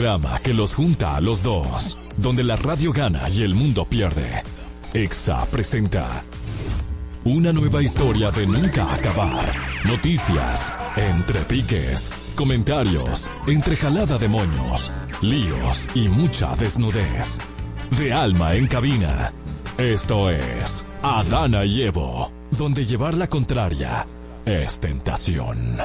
Programa que los junta a los dos, donde la radio gana y el mundo pierde. EXA presenta una nueva historia de nunca acabar. Noticias, entre piques, comentarios, entre jalada de moños, líos y mucha desnudez. De alma en cabina. Esto es Adana y Evo, donde llevar la contraria es tentación.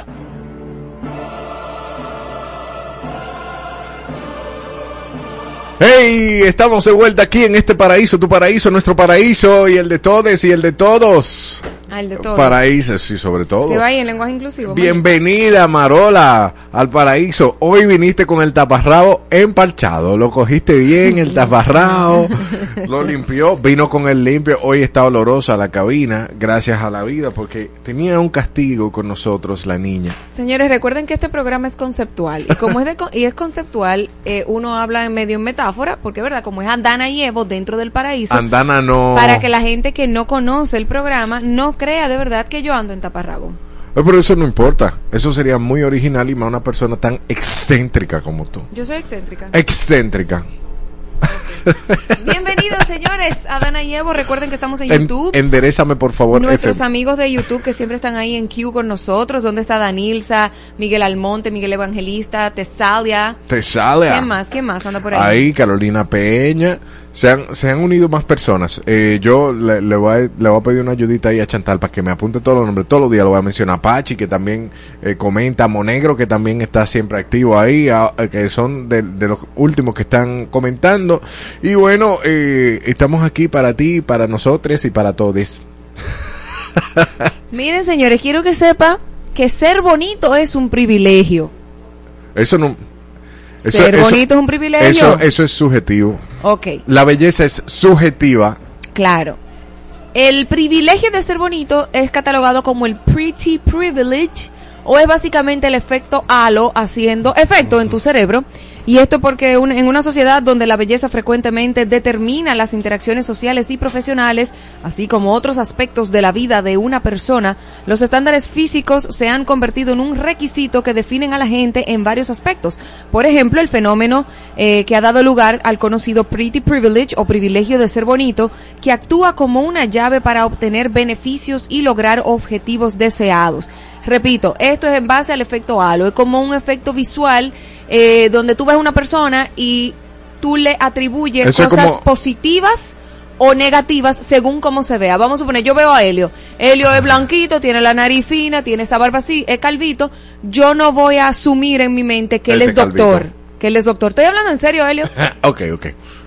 Hey, estamos de vuelta aquí en este paraíso, tu paraíso, nuestro paraíso y el de todos y el de todos. Ah, el de todos. Paraíso, sí, sobre todo. Que vaya en lenguaje inclusivo. Bienvenida, Marola, al paraíso. Hoy viniste con el taparrabo empalchado. Lo cogiste bien, el taparrabo. lo limpió. Vino con el limpio. Hoy está olorosa la cabina, gracias a la vida, porque tenía un castigo con nosotros, la niña. Señores, recuerden que este programa es conceptual. Y como es, de, y es conceptual, eh, uno habla en medio en metáfora, porque verdad, como es Andana y Evo dentro del paraíso, Andana no. para que la gente que no conoce el programa no crea de verdad que yo ando en taparrabo. Eh, Pero eso no importa. Eso sería muy original y más una persona tan excéntrica como tú. Yo soy excéntrica. Excéntrica. Bienvenidos, señores, a Dana y Evo. Recuerden que estamos en En- YouTube. enderezame, por favor. Nuestros ese- amigos de YouTube que siempre están ahí en Q con nosotros. ¿Dónde está Danilza, Miguel Almonte, Miguel Evangelista, Tesalia? Te sale. ¿Quién más? ¿Quién más anda por ahí? Ahí, Carolina Peña. Se han, se han unido más personas. Eh, yo le, le voy a, le voy a pedir una ayudita ahí a Chantal para que me apunte todos los nombres. Todos los días lo voy a mencionar. Pachi, que también eh, comenta. Monegro, que también está siempre activo ahí. a- a- que son de, de los últimos que están comentando. Y bueno, eh, estamos aquí para ti, para nosotros y para todos. Miren, señores, quiero que sepa que ser bonito es un privilegio. Eso no. Eso- ser eso- bonito es un privilegio. Eso, eso es subjetivo. Ok, La belleza es subjetiva. claro. El privilegio de ser bonito es catalogado como el pretty privilege o es básicamente el efecto halo haciendo efecto en tu cerebro. Y esto porque en una sociedad donde la belleza frecuentemente determina las interacciones sociales y profesionales, así como otros aspectos de la vida de una persona, los estándares físicos se han convertido en un requisito que definen a la gente en varios aspectos. Por ejemplo, el fenómeno eh, que ha dado lugar al conocido pretty privilege o privilegio de ser bonito, que actúa como una llave para obtener beneficios y lograr objetivos deseados. Repito, esto es en base al efecto halo, es como un efecto visual eh, donde tú ves una persona y tú le atribuyes Eso cosas como- positivas o negativas según cómo se vea. Vamos a suponer, yo veo a Helio. Helio es blanquito, tiene la nariz fina, tiene esa barba así, es calvito. Yo no voy a asumir en mi mente que él es calvito. doctor. Que él es doctor. Estoy hablando en serio, Helio. ok, ok.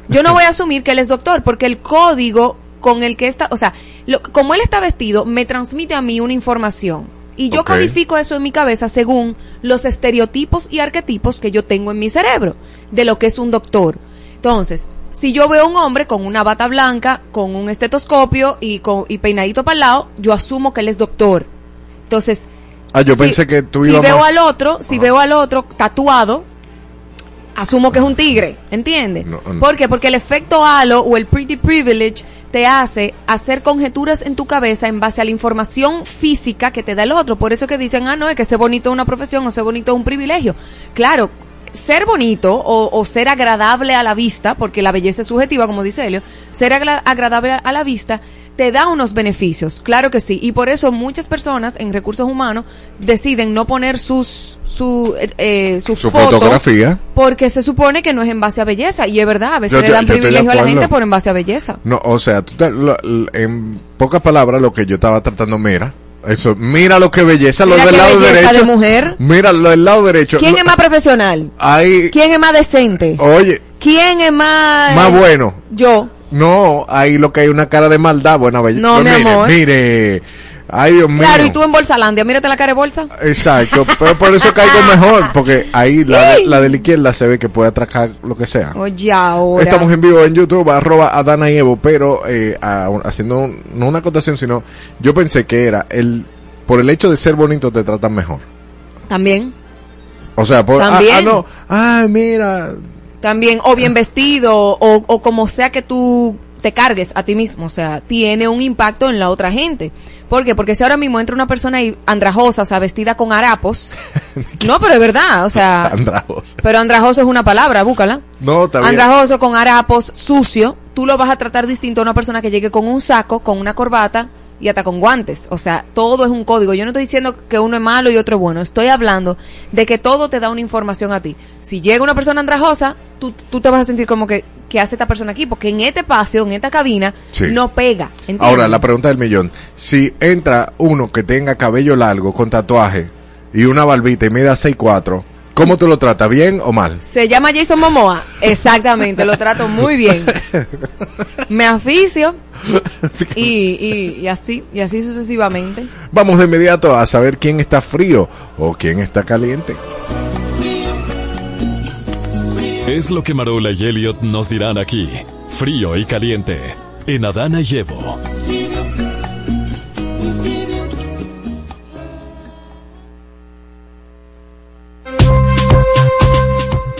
Yo no voy a asumir que él es doctor porque el código con el que está, o sea, lo- como él está vestido, me transmite a mí una información. Y yo Ok. codifico eso en mi cabeza según los estereotipos y arquetipos que yo tengo en mi cerebro de lo que es un doctor. Entonces, si yo veo a un hombre con una bata blanca, con un estetoscopio y, con, y peinadito para el lado, yo asumo que él es doctor. Entonces, Ah, yo si- pensé que tú si veo al otro, si veo al otro tatuado, asumo que es un tigre, ¿entiendes? No, no. ¿Por qué? Porque el efecto halo o el pretty privilege te hace hacer conjeturas en tu cabeza en base a la información física que te da el otro. Por eso que dicen, ah, no, es que ser bonito es una profesión o ser bonito es un privilegio. Claro, ser bonito o, o ser agradable a la vista, porque la belleza es subjetiva, como dice Helio, ser agra- agradable a la vista te da unos beneficios, claro que sí, y por eso muchas personas en recursos humanos deciden no poner sus su eh, eh, su, Su foto fotografía. porque se supone que no es en base a belleza y es verdad, a veces Yo le dan yo privilegio a la gente por en base a belleza. No, o sea, tú te- lo- en pocas palabras lo que yo estaba tratando, mira, eso, mira lo que belleza, lo del lado derecho. de mujer. Mira lo del lado derecho. ¿Quién es más profesional? Ahí, ¿Quién es más decente? oye, ¿Quién es más más bueno. Yo. No, ahí lo que hay una cara de maldad, buena belleza. No, mi mire, amor. Mire, ay Dios mío. Claro, y tú en Bolsalandia, mírate la cara de bolsa. Exacto, pero por eso caigo mejor, porque ahí la de, la de la izquierda se ve que puede atracar lo que sea. Oye, ahora. Estamos en vivo en YouTube, arroba Adana y Evo, pero eh, a- haciendo un- no una acotación, sino yo pensé que era el por el hecho de ser bonito te tratan mejor. También. O sea, por, ah, También. ah, no, ay, mira, También, o bien vestido, o, o como sea que tú te cargues a ti mismo, o sea, tiene un impacto en la otra gente. ¿Por qué? Porque si ahora mismo entra una persona andrajosa, o sea, vestida con harapos, no, pero es verdad, o sea, Andrajoso. pero andrajoso es una palabra, búscala. No, está bien. Andrajoso con harapos, sucio, tú lo vas a tratar distinto a una persona que llegue con un saco, con una corbata y hasta con guantes. O sea, todo es un código. Yo no estoy diciendo que uno es malo y otro es bueno. Estoy hablando de que todo te da una información a ti. Si llega una persona andrajosa, tú, tú te vas a sentir como que, ¿qué hace esta persona aquí? Porque en este espacio, en esta cabina, Sí. no pega. ¿entiendes? Ahora, la pregunta del millón. Si entra uno que tenga cabello largo, con tatuaje y una barbita y mida 6'4", ¿cómo tú lo tratas? ¿Bien o mal? Se llama Jason Momoa. Exactamente, lo trato muy bien. Me aficio y, y, y así, y así sucesivamente. Vamos de inmediato a saber quién está frío o quién está caliente. Es lo que Marola y Elliot nos dirán aquí, frío y caliente, en Adana y Evo.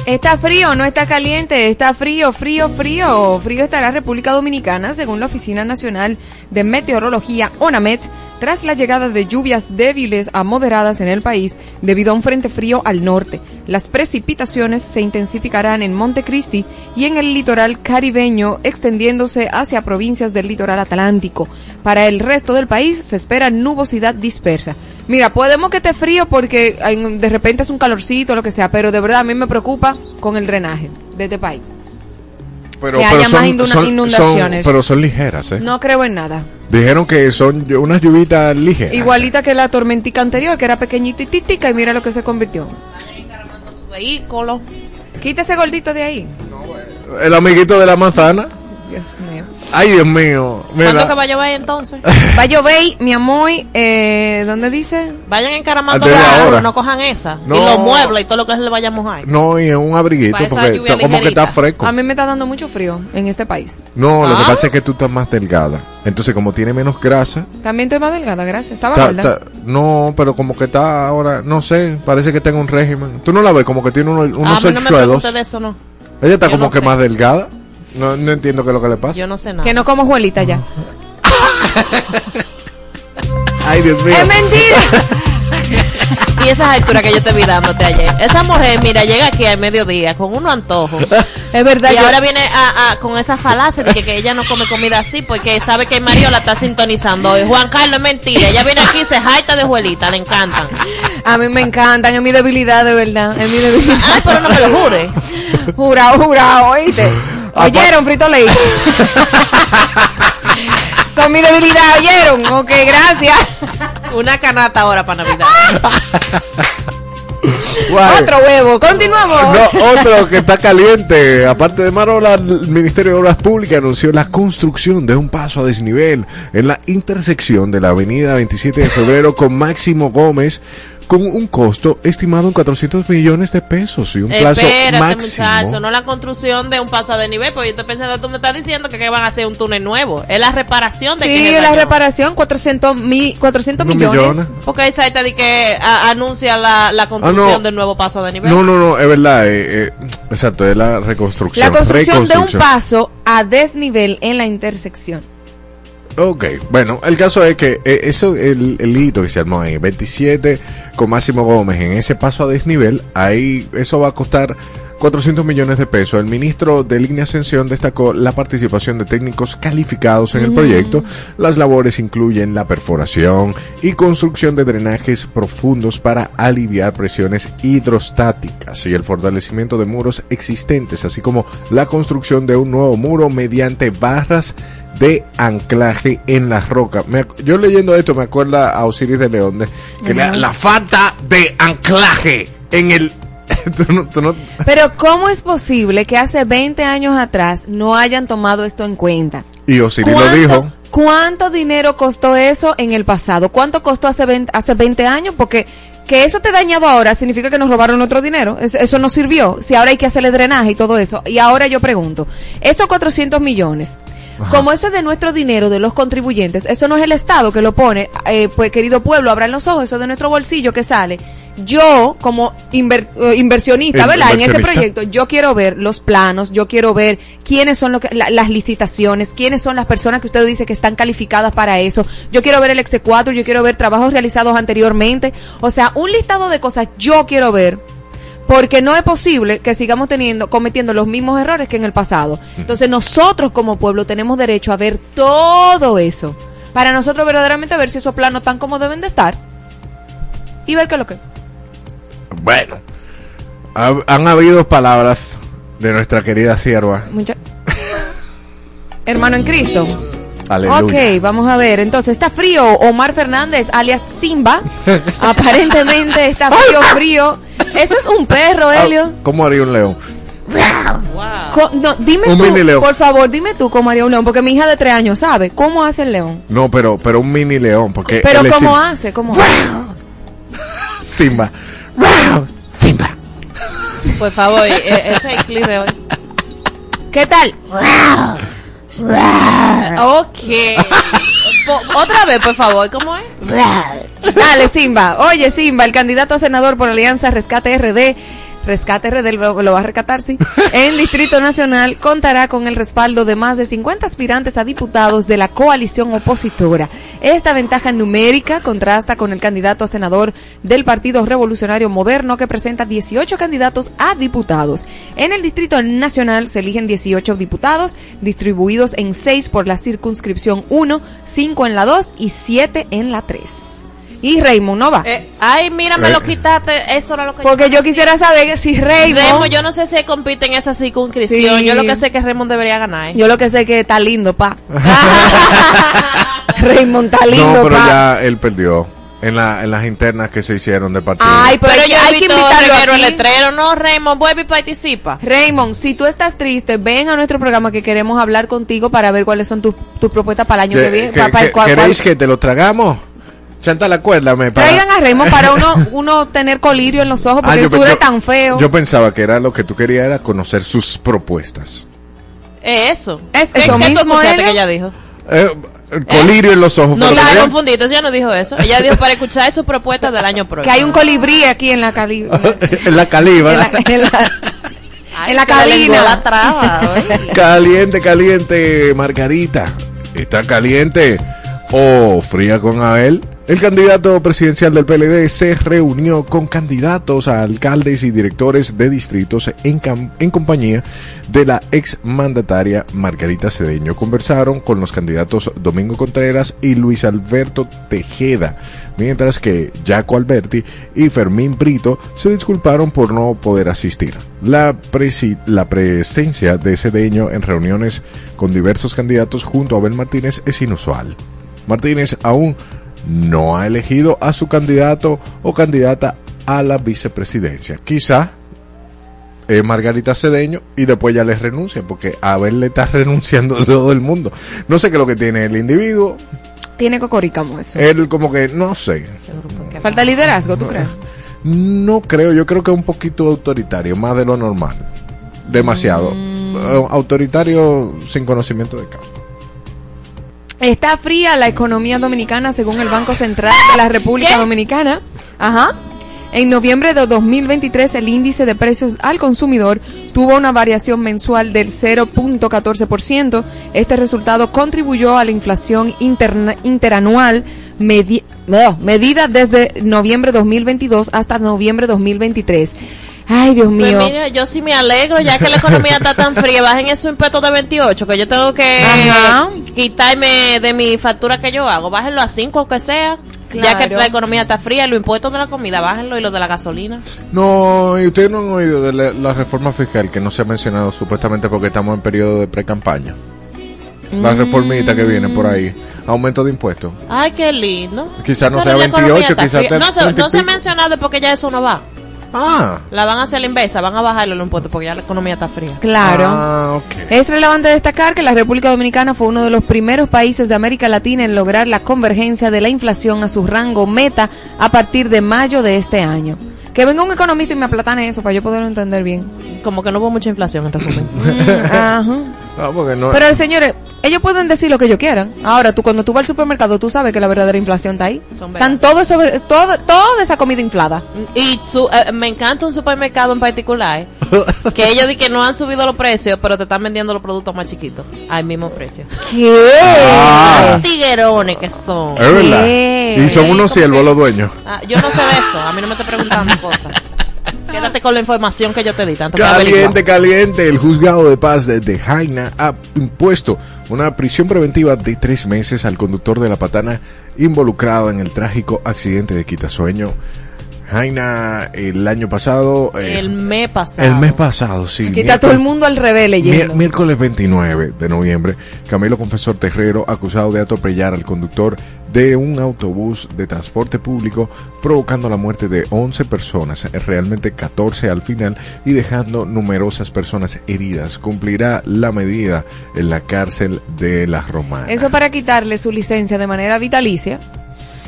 ¿Está frío no está caliente? ¿Está frío, frío, frío? Frío estará República Dominicana, según la Oficina Nacional de Meteorología, ONAMET, tras la llegada de lluvias débiles a moderadas en el país debido a un frente frío al norte. Las precipitaciones se intensificarán en Montecristi y en el litoral caribeño, extendiéndose hacia provincias del litoral atlántico. Para el resto del país se espera nubosidad dispersa. Mira, podemos que esté frío porque de repente es un calorcito lo que sea, pero de verdad a mí me preocupa con el drenaje de este país. Pero, Que pero haya más inundaciones. pero son ligeras, ¿eh? No creo en nada. Dijeron que son unas lluvitas ligeras. Igualita que la tormentica anterior, que era pequeñita y titica, y mira lo que se convirtió. su vehículo. Quita ese gordito de ahí. El amiguito de la manzana. Dios mío. Ay, Dios mío. ¿Cuándo Mira. que va a llover entonces? Va a llover, mi amor, eh, ¿dónde dice? Vayan encaramando árboles, no cojan esa. No. Y los muebles y todo lo que se le vaya a mojar. No, y en un abriguito, porque está- como que está fresco. A mí me está dando mucho frío en este país. No, lo que ¿Ah? pasa es que tú estás más delgada. Entonces, como tiene menos grasa, También estoy más delgada, gracias. Estaba ta- no, pero como que está ahora, no sé, parece que tenga un régimen. Tú no la ves como que tiene uno- unos a mí no me de eso, no. Ella está Yo como no que sé. más delgada. No, no entiendo qué es lo que le pasa. Yo no sé nada. Que no como juelita ya. Ay, Dios mío. ¡Es mentira! Y esas alturas que yo te vi dándote ayer. Esa mujer, mira, llega aquí al mediodía con unos antojos. es verdad. Y yo- ahora viene a, a- con esa falacia de que, que ella no come comida así porque sabe que Mario la está sintonizando. Y Juan Carlos es mentira. Ella viene aquí y se jaita de juelita, le encantan. A mí me encantan, es mi debilidad, de verdad. Es mi debilidad. Ay, pero no me lo jure. Jurado, jurado, oíste. ¿Oyeron, Frito Ley? Son mi debilidad, ¿oyeron? Ok, gracias. Una canasta ahora para Navidad. Guay. Otro huevo, continuamos. No, otro que está caliente. Aparte de Marola, el Ministerio de Obras Públicas anunció la construcción de un paso a desnivel en la intersección de la avenida 27 de febrero con Máximo Gómez con un costo estimado en 400 millones de pesos y un plazo Espérate, máximo. muchacho, no la construcción de un paso de nivel, porque yo estoy pensando, tú me estás diciendo que, que van a hacer un túnel nuevo. Es la reparación de que Sí, se la dañó. reparación, 400, mi, 400 Unos millones. millones. Porque esa está de que a- anuncia la, la construcción Ah, no. del nuevo paso de nivel. No, no, no, es verdad. eh, eh, exacto, es la reconstrucción. La construcción de un paso a desnivel en la intersección. Ok, bueno, el caso es que eh, eso, el, el hito que se armó ahí, 27 con Máximo Gómez en ese paso a desnivel, ahí eso va a costar 400 millones de pesos. El ministro de Línea Ascensión destacó la participación de técnicos calificados en el proyecto. Las labores incluyen la perforación y construcción de drenajes profundos para aliviar presiones hidrostáticas y el fortalecimiento de muros existentes, así como la construcción de un nuevo muro mediante barras de anclaje en la roca. Me ac- yo leyendo esto me acuerda a Osiris de León que la, la falta de anclaje en el tú no- tú no- Pero ¿cómo es posible que hace 20 años atrás no hayan tomado esto en cuenta? y Osiris lo ¿Cuánto- dijo. ¿Cuánto dinero costó eso en el pasado? ¿Cuánto costó hace 20, hace 20 años? Porque que eso te dañado ahora significa que nos robaron otro dinero. Es- Eso, no sirvió. Si ahora hay que hacerle drenaje y todo eso. Y ahora yo pregunto, esos 400 millones, como eso es de nuestro dinero, de los contribuyentes, eso no es el Estado que lo pone, eh, pues querido pueblo, abran los ojos, eso es de nuestro bolsillo que sale. yo como inver- eh, inversionista, In- ¿verdad? En inversionista. proyecto, yo quiero ver los planos, yo quiero ver quiénes son lo que- la- las licitaciones, quiénes son las personas que usted dice que están calificadas para eso. Yo quiero ver el exequatur, yo quiero ver trabajos realizados anteriormente. O sea, un listado de cosas yo quiero ver porque no es posible que sigamos teniendo cometiendo los mismos errores que en el pasado. Entonces nosotros como pueblo tenemos derecho a ver todo eso para nosotros verdaderamente ver si esos planos están como deben de estar y ver qué es lo que. Bueno, ha- han habido palabras de nuestra querida sierva. Mucha... Hermano en Cristo. Aleluya. Ok, vamos a ver. Entonces, está frío. Omar Fernández, alias Simba. Aparentemente está frío, frío. Eso es un perro, Ah, Helio. ¿Cómo haría un león? Co- no, dime Un tú, mini león. por favor, dime tú cómo haría un león, porque mi hija de tres años sabe cómo hace el león. No, pero, pero un mini león, porque Pero cómo Simba. hace, cómo hace. Simba. Simba. Por favor, e- ese es el clip de hoy. ¿Qué tal? Ok. Po- Otra vez, por favor, ¿cómo es? Dale, Simba. Oye, Simba, el candidato a senador por Alianza Rescate RD. Rescate RD lo, va a rescatar, sí. En Distrito Nacional contará con el respaldo de más de 50 aspirantes a diputados de la coalición opositora. Esta ventaja numérica contrasta con el candidato a senador del Partido Revolucionario Moderno que presenta 18 candidatos a diputados. En el Distrito Nacional se eligen 18 diputados distribuidos en 6 por la circunscripción 1, 5 en la 2 y 7 en la 3. Y Raymond no va. Eh, ay, mira, me Eh. lo quitaste. Eso era lo que Porque yo quisiera saber si. Raymond. Raymond, yo no sé si compite en esa circunscripción. Sí. Yo lo que sé es que Raymond debería ganar. ¿eh? Yo lo que sé que está lindo, pa. Raymond está lindo, No, pero pa. ya él perdió en, la, en las internas que se hicieron de partido. Ay, pero, Pero hay, yo hay he que invitarlo reguero el aquí. letrero. No, Raymond, vuelve y participa. Raymond, si tú estás triste, ven a nuestro programa que queremos hablar contigo para ver cuáles son tus tus propuestas para el año que, ¿Que- viene. que- que- ¿Queréis cuál- que te lo tragamos? Chantal, acuérdame. Para... Traigan a Raymond para uno, uno tener colirio en los ojos Ah, porque yo tú eres tan feo. Yo pensaba que era lo que tú querías era conocer sus propuestas. Es eso. Es ¿Qué, eso qué tú mismo, Helio? que ella dijo? Eh, el colirio en los ojos. No, la dijo. confundiste. Ella no dijo eso. Ella dijo para escuchar sus propuestas del año próximo. que hay un colibrí aquí en la cali- en la caliba. en la, en la- Ay, en la cabina. la traba. Caliente, caliente, Margarita. ¿Está caliente o fría con Abel? El candidato presidencial del PLD se reunió con candidatos a alcaldes y directores de distritos en, en compañía de la ex mandataria Margarita Cedeño. Conversaron con los candidatos Domingo Contreras y Luis Alberto Tejeda, mientras que Jaco Alberti y Fermín Brito se disculparon por no poder asistir. La, presi- la presencia de Cedeño en reuniones con diversos candidatos junto a Abel Martínez es inusual. Martínez aún no ha elegido a su candidato o candidata a la vicepresidencia. Quizá eh, Margarita Cedeño y después ya le renuncia porque a Abel le está renunciando a todo el mundo. No sé qué es lo que tiene el individuo. Tiene cocoricamo eso. Él como que, no sé. Falta liderazgo, ¿tú crees? No creo, yo creo que es un poquito autoritario, más de lo normal. Demasiado. Eh, Autoritario sin conocimiento de causa. Está fría la economía dominicana según el Banco Central de la República ¿Qué? Dominicana. Ajá. En noviembre de 2023 el índice de precios al consumidor tuvo una variación mensual del 0.14%. Este resultado contribuyó a la inflación interna- interanual medi- no, medida desde noviembre 2022 hasta noviembre 2023. Ay, Dios Pues mío. mira, yo sí me alegro, ya que la economía está tan fría, bajen esos impuestos de 28, que yo tengo que Ajá. quitarme de mi factura que yo hago. Bájenlo a 5, aunque sea. Ya que la economía está fría, los impuestos de la comida, bájenlo y los de la gasolina. No, y ustedes no han oído de la, la reforma fiscal que no se ha mencionado supuestamente porque estamos en periodo de pre-campaña. La reformita que viene por ahí. Aumento de impuestos. Ay, qué lindo. Quizá no Pero sea la economía 28, está quizá fría. te- No, se, 30 y no se ha mencionado porque ya eso no va. Ah. La van a hacer la inversa, van a bajarle los impuestos porque ya la economía está fría. Claro. Ah. Es relevante destacar que la República Dominicana fue uno de los primeros países de América Latina en lograr la convergencia de la inflación a su rango meta a partir de mayo de este año. Que venga un economista y me aplatane eso para yo poderlo entender bien. Como que no hubo mucha inflación en resumen. Mm, ajá. Ah, porque no. Pero señores, Ellos pueden decir lo que ellos quieran. Ahora, tú cuando tú vas al supermercado, tú sabes que la verdadera inflación está ahí. Son. Están todo sobre, todo, toda esa comida inflada. Y su, eh, me encanta un supermercado en particular que ellos dicen que no han subido los precios, pero te están vendiendo los productos más chiquitos al mismo precio. ¿Qué? Ah. Los tiguerones que son. Es verdad. ¿Qué? Y son unos siervos los dueños. Ah, yo no sé de eso, a mí no me esté preguntando cosas. Quédate con la información que yo te di, tanto. Caliente, caliente. El juzgado de paz de, de Jaina ha impuesto una prisión preventiva de tres meses al conductor de la patana involucrado en el trágico accidente de Quitasueño. Jaina, el año pasado. eh, El mes pasado. el mes pasado, sí. Aquí está todo el mundo al revés leyendo. Miércoles 29 de noviembre, Camilo Confesor Terrero, acusado de atropellar al conductor de un autobús de transporte público, provocando la muerte de 11 personas, realmente 14 al final, y dejando numerosas personas heridas. Cumplirá la medida en la cárcel de las Romanas. Eso para quitarle su licencia de manera vitalicia.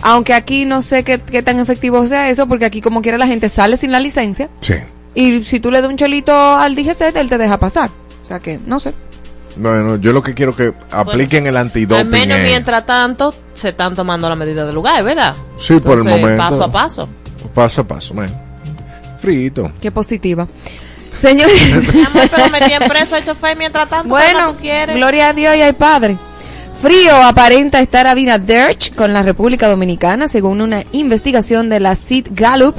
Aunque aquí no sé qué, qué tan efectivo sea eso, porque aquí como quiera la gente sale sin la licencia. Sí. Y si tú le das un chelito al DGC, él te deja pasar. O sea que, no sé. Bueno, yo lo que quiero que apliquen el antidoping. Al menos es- mientras tanto se están tomando la medida del lugar, ¿verdad? Sí, por el momento. Paso a paso. Paso a paso, man. Frito. Qué positiva. Señores, Mi amor, pero metí en preso al chofer mientras tanto. ¿qué más bueno, tú quieres? gloria a Dios y al Padre. Frío aparenta estar Abinader con la República Dominicana, según una investigación de la CID Gallup.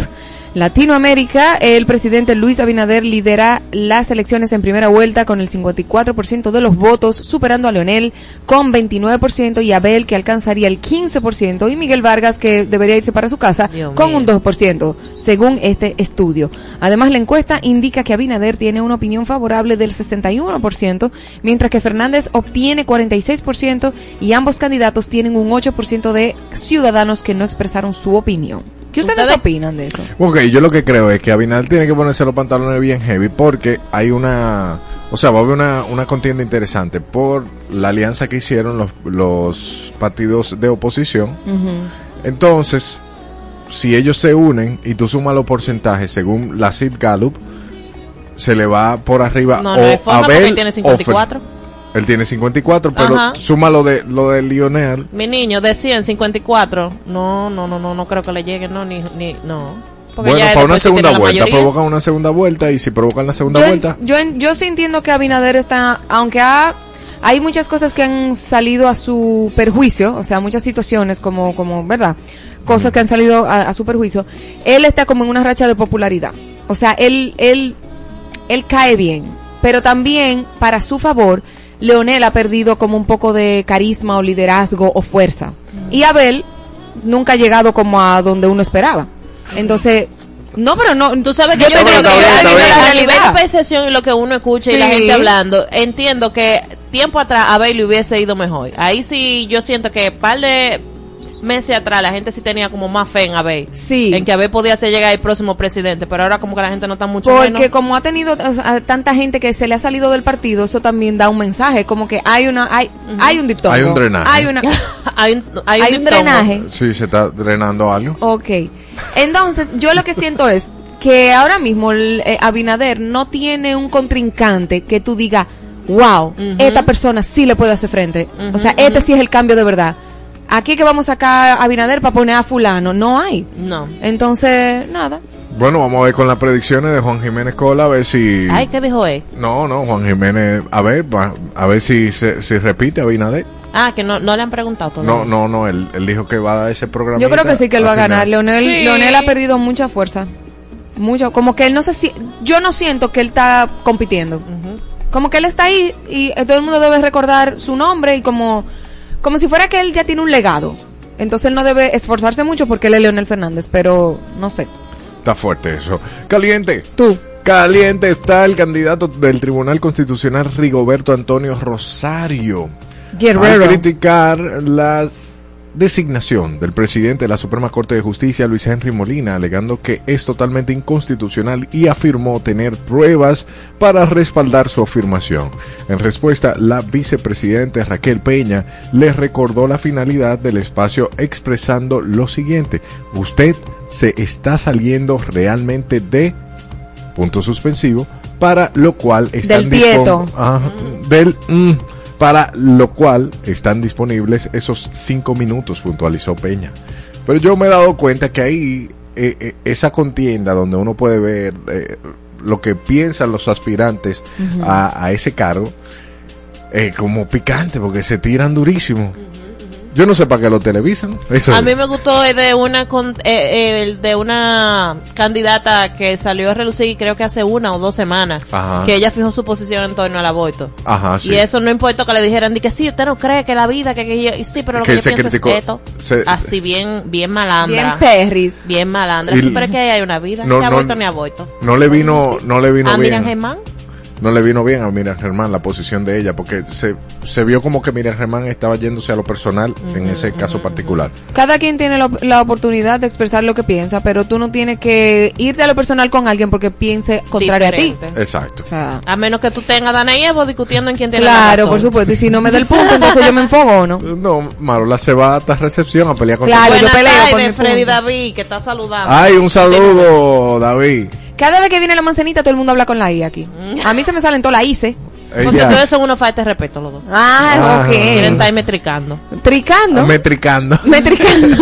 Latinoamérica, el presidente Luis Abinader lidera las elecciones en primera vuelta con el 54% de los votos, superando a Leonel con 29% y Abel que alcanzaría el 15% y Miguel Vargas que debería irse para su casa Dios con mío. un 2%, según este estudio. Además, la encuesta indica que Abinader tiene una opinión favorable del 61%, mientras que Fernández obtiene 46% y ambos candidatos tienen un 8% de ciudadanos que no expresaron su opinión. ¿Qué ustedes, Ustedes- opinan de eso? Ok, yo lo que creo es que Abinal tiene que ponerse los pantalones bien heavy porque hay una, o sea, va a haber una, una contienda interesante por la alianza que hicieron los, los partidos de oposición. Entonces, si ellos se unen y tú sumas los porcentajes según la Sid Gallup, se le va por arriba No, o no hay forma Abel tiene o Fer- 54. Él tiene 54, pero Ajá. suma lo de, lo de Lionel. Mi niño de 100, 54. No, no, no, no, no creo que le llegue, no, ni, ni, no. Porque Bueno, para una segunda vuelta, provocan una segunda vuelta y si provocan la segunda yo, vuelta, Yo, yo sí entiendo que Abinader está, aunque ha, hay muchas cosas que han salido a su perjuicio, o sea, muchas situaciones como, como, ¿verdad? Cosas que han salido a, a su perjuicio. Él está como en una racha de popularidad. O sea, él, él, él cae bien. Pero también, para su favor, Leonel ha perdido como un poco de carisma o liderazgo o fuerza. Y Abel nunca ha llegado como a donde uno esperaba. Entonces, no, pero no. Tú sabes que yo yo, te creo digo que está bien, está a nivel- de percepción y lo que uno escucha y la gente hablando, entiendo que tiempo atrás a Abel le hubiese ido mejor. Ahí sí yo siento que par de meses atrás la gente sí tenía como más fe en Abel. Sí. En que Abel podía ser llegar el próximo presidente, pero ahora como que la gente no está mucho Porque menos. como ha tenido o sea, tanta gente que se le ha salido del partido, eso también da un mensaje, como que hay una, hay, hay un dictado. Hay un drenaje. Hay una, hay un, hay hay un un diptongo. drenaje. sí se está drenando algo. Ok. Entonces, yo lo que siento es que ahora mismo el, eh, Abinader no tiene un contrincante que tú digas, wow, esta persona sí le puede hacer frente. o sea, este sí es el cambio de verdad. Aquí que vamos a sacar a Abinader para poner a fulano, no hay. No. Entonces, nada. Bueno, vamos a ver con las predicciones de Juan Jiménez Cola, a ver si... Ay, ¿qué dijo él? No, no, Juan Jiménez, a ver, va- a ver si se si repite Abinader. Ah, que no, no le han preguntado todavía. No, no, no, él, él dijo que va a dar ese programa. Yo creo que sí que él va a ganar. Leonel, Sí. Leonel ha perdido mucha fuerza. Mucho. Como que él no se si- Yo no siento que él está compitiendo. Como que él está ahí y eh, todo el mundo debe recordar su nombre y como, como si fuera que él ya tiene un legado. Entonces él no debe esforzarse mucho porque él es Leonel Fernández, pero no sé. Está fuerte eso. Caliente. Tú. Caliente está el candidato del Tribunal Constitucional Rigoberto Antonio Rosario. Al Guerrero. criticar la designación del presidente de la Suprema Corte de Justicia, Luis Henry Molina, alegando que es totalmente inconstitucional y afirmó tener pruebas para respaldar su afirmación. En respuesta, la vicepresidenta Raquel Peña le recordó la finalidad del espacio expresando lo siguiente, usted se está saliendo realmente de punto suspensivo, para lo cual están Del dispon- Ajá, del mm, para lo cual están disponibles esos cinco minutos, puntualizó Peña. Pero yo me he dado cuenta que ahí eh, eh, esa contienda donde uno puede ver eh, lo que piensan los aspirantes a, a ese cargo, eh, como picante, porque se tiran durísimo. Yo no sé para qué lo televisan. Eso A es. mí me gustó el de una con- eh, eh, el de una candidata que salió a relucir creo que hace una o dos semanas Ajá. que ella fijó su posición en torno al aborto. Ajá, sí. Y eso no importa que le dijeran de que sí, usted no cree que la vida, que, que yo, y sí, pero lo Que que, yo se pienso criticó- es esto. se- Así bien, bien malandra. Bien perris. Bien malandra. Sí, pero es que ahí hay una vida. No, ni no- aborto ni aborto. No le vino, no le vino ¿A Miriam bien. Germán? No le vino bien a Miriam Germán la posición de ella, porque se, se vio como que Miriam Germán estaba yéndose a lo personal en ese caso particular. Cada quien tiene la, la oportunidad de expresar lo que piensa, pero tú no tienes que irte a lo personal con alguien porque piense contrario a ti. Exacto. O sea, A menos que tú tengas a Dana y Evo discutiendo en quién tiene la claro, por supuesto. Y si no me da el punto, entonces yo me enfogo, ¿no? No, Marola se va hasta recepción a pelear con Claro, yo peleo por mi Freddy punto. David, que está saludando. Ay, un saludo, David. Cada vez que viene la manzanita, todo el mundo habla con la I aquí. A mí se me salen todas las ICE. Porque Ella ustedes son unos falta de respeto los dos. Ah, Ah. Quieren ok. estar metricando. Tricando. metricando. Metricando.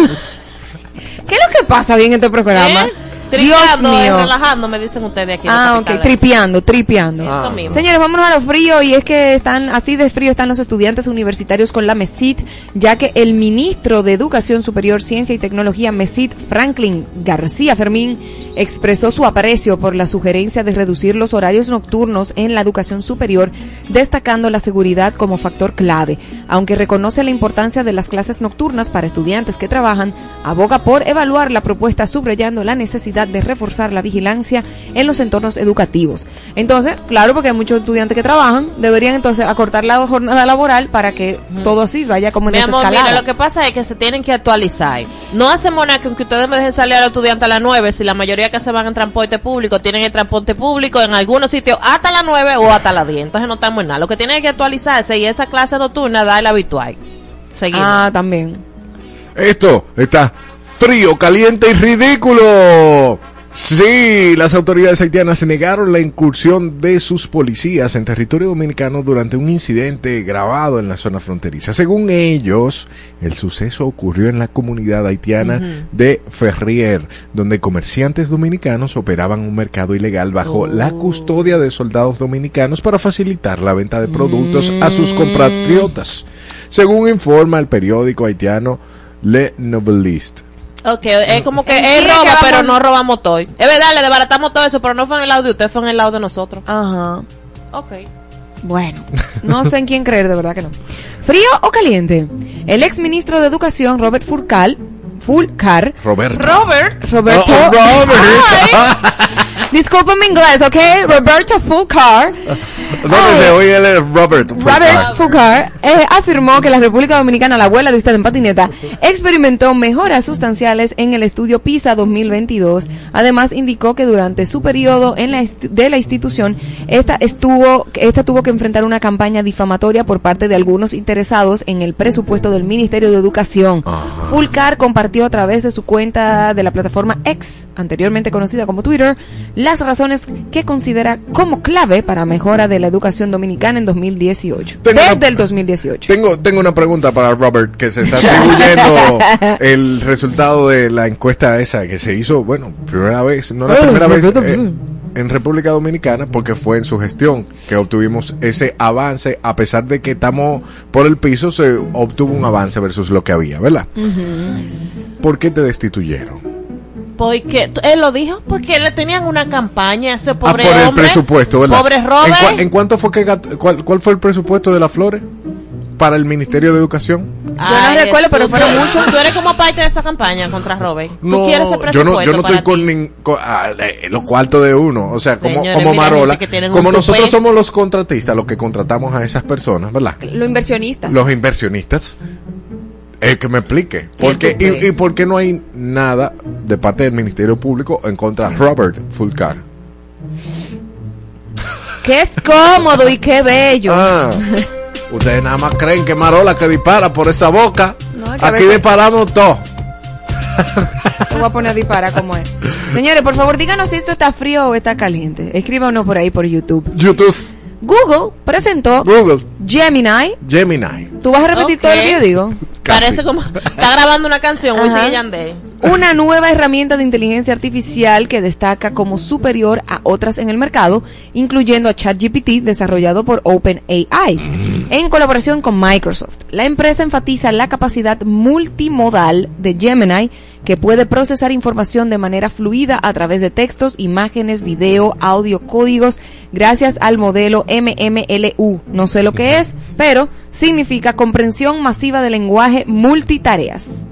¿Qué es lo que pasa bien en este programa? ¿Eh? Dios Tricando, eh, mío. relajando, me dicen ustedes aquí. Ah, ok, tripeando, tripeando. Eso Ah. mismo. Señores, vámonos a lo frío y es que están así de frío están los estudiantes universitarios con la MESIT, ya que el ministro de Educación Superior, Ciencia y Tecnología MESIT, Franklin García Fermín, expresó su aprecio por la sugerencia de reducir los horarios nocturnos en la educación superior, destacando la seguridad como factor clave. Aunque reconoce la importancia de las clases nocturnas para estudiantes que trabajan, aboga por evaluar la propuesta subrayando la necesidad de reforzar la vigilancia en los entornos educativos. Entonces, claro, porque hay muchos estudiantes que trabajan, deberían entonces acortar la jornada laboral para que todo así vaya como en Mi esa amor, escalada. mira, lo que pasa es que se tienen que actualizar. No hacemos nada que ustedes me dejen salir a los estudiantes a las 9, si la mayoría que se van en transporte público tienen el transporte público en algunos sitios hasta las 9 o hasta las 10. Entonces no estamos en nada. Lo que tiene que actualizarse y esa clase nocturna da el habitual. Seguimos. Ah, también. Esto está frío, caliente y ridículo. Sí, las autoridades haitianas negaron la incursión de sus policías en territorio dominicano durante un incidente grabado en la zona fronteriza. Según ellos, el suceso ocurrió en la comunidad haitiana de Ferrier, donde comerciantes dominicanos operaban un mercado ilegal bajo la custodia de soldados dominicanos para facilitar la venta de productos a sus compatriotas. Según informa el periódico haitiano Le Noveliste. Ok, es como que él que roba, vamos- pero no robamos todo. Es verdad, le desbaratamos todo eso, pero no fue en el lado de usted, fue en el lado de nosotros. Ajá. Ok. Bueno, no sé en quién creer, de verdad que no. ¿Frío o caliente? El ex ministro de Educación, Robert Furcal, Fulcar, Roberto. Robert. Roberto, Oh, oh, Robert. disculpa mi inglés, ¿ok? Roberto Fulcar, ¿Dónde de hoy él es Robert? Robert Fulcar eh, afirmó que la República Dominicana, la abuela de usted en patineta, experimentó mejoras sustanciales en el estudio PISA 2022. Además, indicó que durante su periodo en la de la institución, esta estuvo, esta tuvo que enfrentar una campaña difamatoria por parte de algunos interesados en el presupuesto del Ministerio de Educación. Fulcar compartió a través de su cuenta de la plataforma X, anteriormente conocida como Twitter, las razones que considera como clave para mejora de la educación dominicana en 2018. Tengo Desde una- el 2018. Tengo, tengo una pregunta para Robert, que se está atribuyendo el resultado de la encuesta esa que se hizo, bueno, primera vez, no la Eh, primera vez eh, en República Dominicana, porque fue en su gestión que obtuvimos ese avance, a pesar de que estamos por el piso, se obtuvo un avance versus lo que había, ¿verdad? ¿Por qué te destituyeron? Porque él lo dijo, porque le tenían una campaña a ese Ah, pobre por el hombre. presupuesto, ¿verdad? Pobre ¿En, Robert. cua- en cuánto fue que cuál, cuál fue el presupuesto de las flores para el Ministerio de Educación? Yo no recuerdo, pero fueron muchos. Tú eres como parte de esa campaña contra Robert. Tú No, quieres ese yo presupuesto no, yo no para estoy con ti? nin- con- ah, eh, los cuartos de uno, o sea, como, Señores, como Marola, como nosotros tupé. somos los contratistas, los que contratamos a esas personas, ¿verdad? Lo inversionista. Los inversionistas. Eh, que me explique. ¿Por qué, tupé. y, y por qué no hay nada de parte del Ministerio Público en contra de Robert Fulcar? Que es cómodo y qué bello. Ah, ustedes nada más creen que Marola que dispara por esa boca. No, es que a Aquí disparamos todo. Te voy a poner a disparar como es. Señores, por favor, díganos si esto está frío o está caliente. Escríbanos por ahí por YouTube. YouTube. Google presentó Google, Gemini. Gemini. ¿Tú vas a repetir todo lo que yo digo? Casi. Parece como. Está grabando una canción, Yandel. Una nueva herramienta de inteligencia artificial que destaca como superior a otras en el mercado, incluyendo a ChatGPT desarrollado por OpenAI, en colaboración con Microsoft. La empresa enfatiza la capacidad multimodal de Gemini, que puede procesar información de manera fluida a través de textos, imágenes, video, audio, códigos, gracias al modelo MMLU. No sé lo que es, pero significa comprensión masiva de lenguaje multitareas.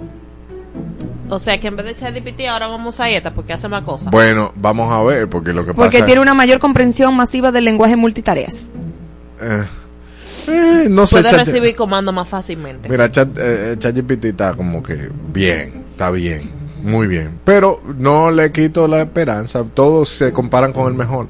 O sea que en vez de ChatGPT ahora vamos a ETA porque hace más cosas. Bueno, vamos a ver, porque lo que Porque pasa tiene una mayor comprensión masiva del lenguaje multitareas. eh, eh, no sé, Puede Chat- recibir comando más fácilmente. Mira, Chat, eh, ChatGPT está como que bien, está bien, muy bien. Pero no le quito la esperanza. Todos se comparan con el mejor.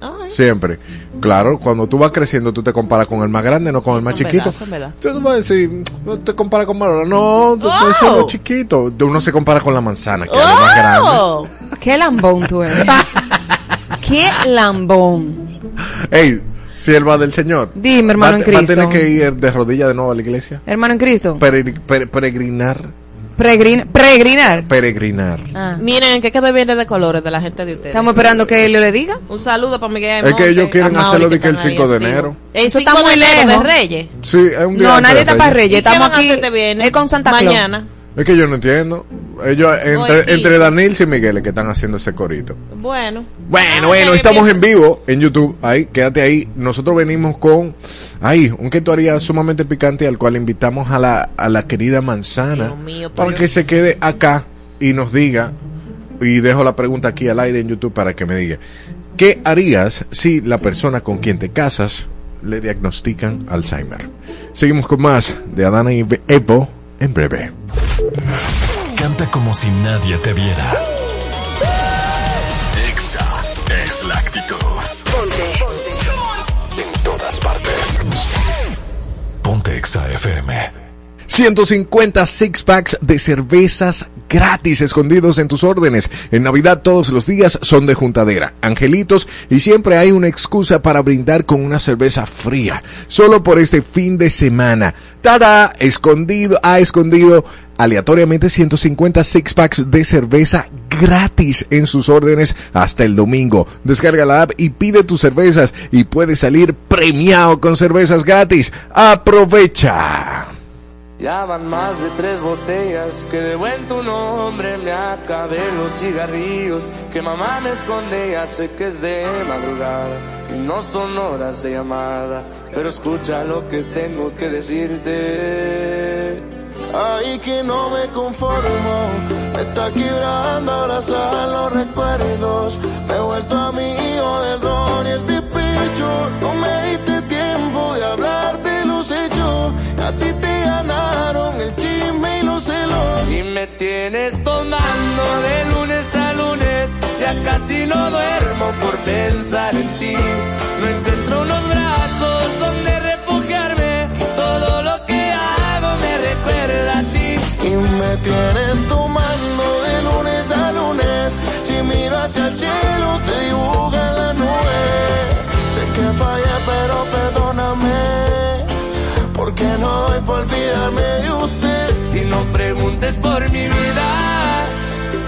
Ay, Siempre. Claro, cuando tú vas creciendo, tú te comparas con el más grande, no con el más Son chiquito. verdad, verdad. Tú no vas a decir, no te comparas con Manolo. No, tú Oh. eso es lo chiquito. Uno se compara con la manzana, que es lo más grande. ¡Oh! Qué lambón tú eres. Qué lambón. Ey, sierva del Señor. Dime, hermano ¿Va, en te- va a Cristo. tener que ir de rodillas de nuevo a la iglesia? Hermano en Cristo. Peregri- pere- peregrinar. Peregrin- peregrinar. Peregrinar. Ah. Miren, ¿qué quedó bien de colores de la gente de ustedes? Estamos esperando que él le diga. Un saludo para Miguel Es que ellos quieren hacerlo de que el están ahí 5 de enero. El Eso 5 está muy enero de lejos. Reyes. Sí, es un día No, nadie de está para Reyes. Reyes. ¿Y qué Estamos aquí. Es con Santa Claus. Mañana. Es que yo no entiendo. Ellos, entre, entre Daniel y Miguel, que están haciendo ese corito. Bueno. Bueno, Ah, bueno, estamos bien. en vivo en YouTube. Ahí, quédate ahí. Nosotros venimos con, ahí, un que tú harías sumamente picante al cual invitamos a la, a la querida manzana mío, para que se quede acá y nos diga. Y dejo la pregunta aquí al aire en YouTube para que me diga. ¿Qué harías si la persona con quien te casas le diagnostican Alzheimer? Seguimos con más de Adana y Epo en breve. Canta como si nadie te viera. Exa es la actitud. En todas partes. Ponte Exa FM. 150 six packs de cervezas gratis escondidos en tus órdenes. En Navidad todos los días son de juntadera, angelitos y siempre hay una excusa para brindar con una cerveza fría. Solo por este fin de semana. Tada, escondido, ha escondido aleatoriamente 150 six packs de cerveza gratis en sus órdenes hasta el domingo. Descarga la app y pide tus cervezas y puedes salir premiado con cervezas gratis. Aprovecha. Ya van más de tres botellas que de buen tu nombre me acabé los cigarrillos que mamá me esconde ya sé que es de madrugada y no son horas de llamada pero escucha lo que tengo que decirte Ay que no me conformo me está quebrando abrazar los recuerdos me he vuelto amigo del ron y el despecho no me diste tiempo de hablar de los hechos a ti te ganaron el chisme y los celos. Y me tienes tomando de lunes a lunes. Ya casi no duermo por pensar en ti. No encuentro unos me tienes tomando de lunes a lunes. Si miro hacia el cielo, te dibuja la nube. Sé que fallé, pero perdóname. Porque no doy por olvidarme de usted. Y no preguntes por mi vida.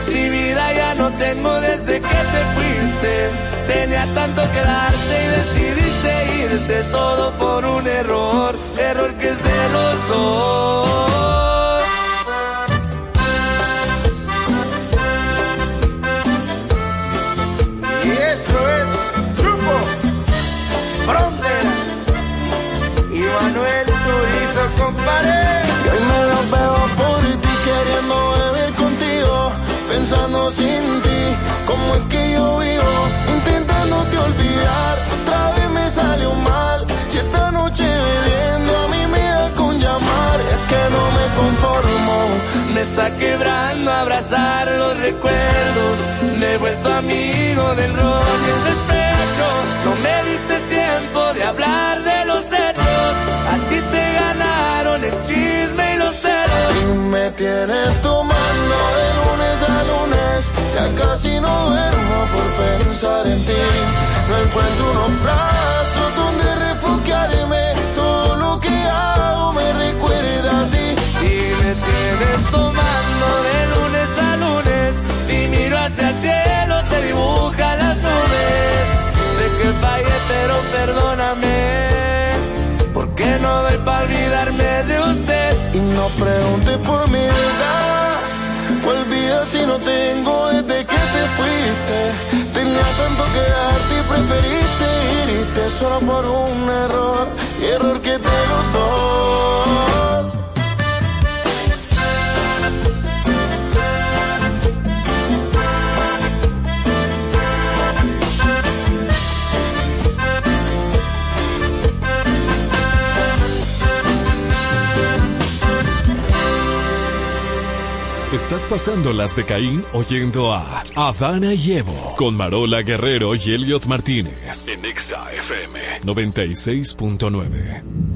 Si vida ya no tengo desde que te fuiste. Tenía tanto que darte y decidiste irte todo por un error. Error que es de los dos. Pensando sin ti, como es que yo vivo, intentándote olvidar, otra vez me salió mal, si esta noche bebiendo a mí me da con llamar, es que no me conformo, me está quebrando abrazar los recuerdos, me he vuelto amigo del ron y el despecho, no me diste tiempo de hablar de Me tienes tomando de lunes a lunes, ya casi no duermo por pensar en ti. No encuentro unos brazos donde refugiarme, todo lo que hago me recuerda a ti. Y me tienes tomando de lunes a lunes, si miro hacia el cielo te dibuja las nubes. Sé que fallé, pero perdóname no doy para olvidarme de usted. Y no pregunte por mi edad. ¿Cuál vida si no tengo desde que te fuiste? Tenía tanto que darte y preferiste irte solo por un error. Error que te los Estás pasando las de Caín oyendo a Adana y Evo con Marola Guerrero y Elliot Martínez en Exa FM 96.9.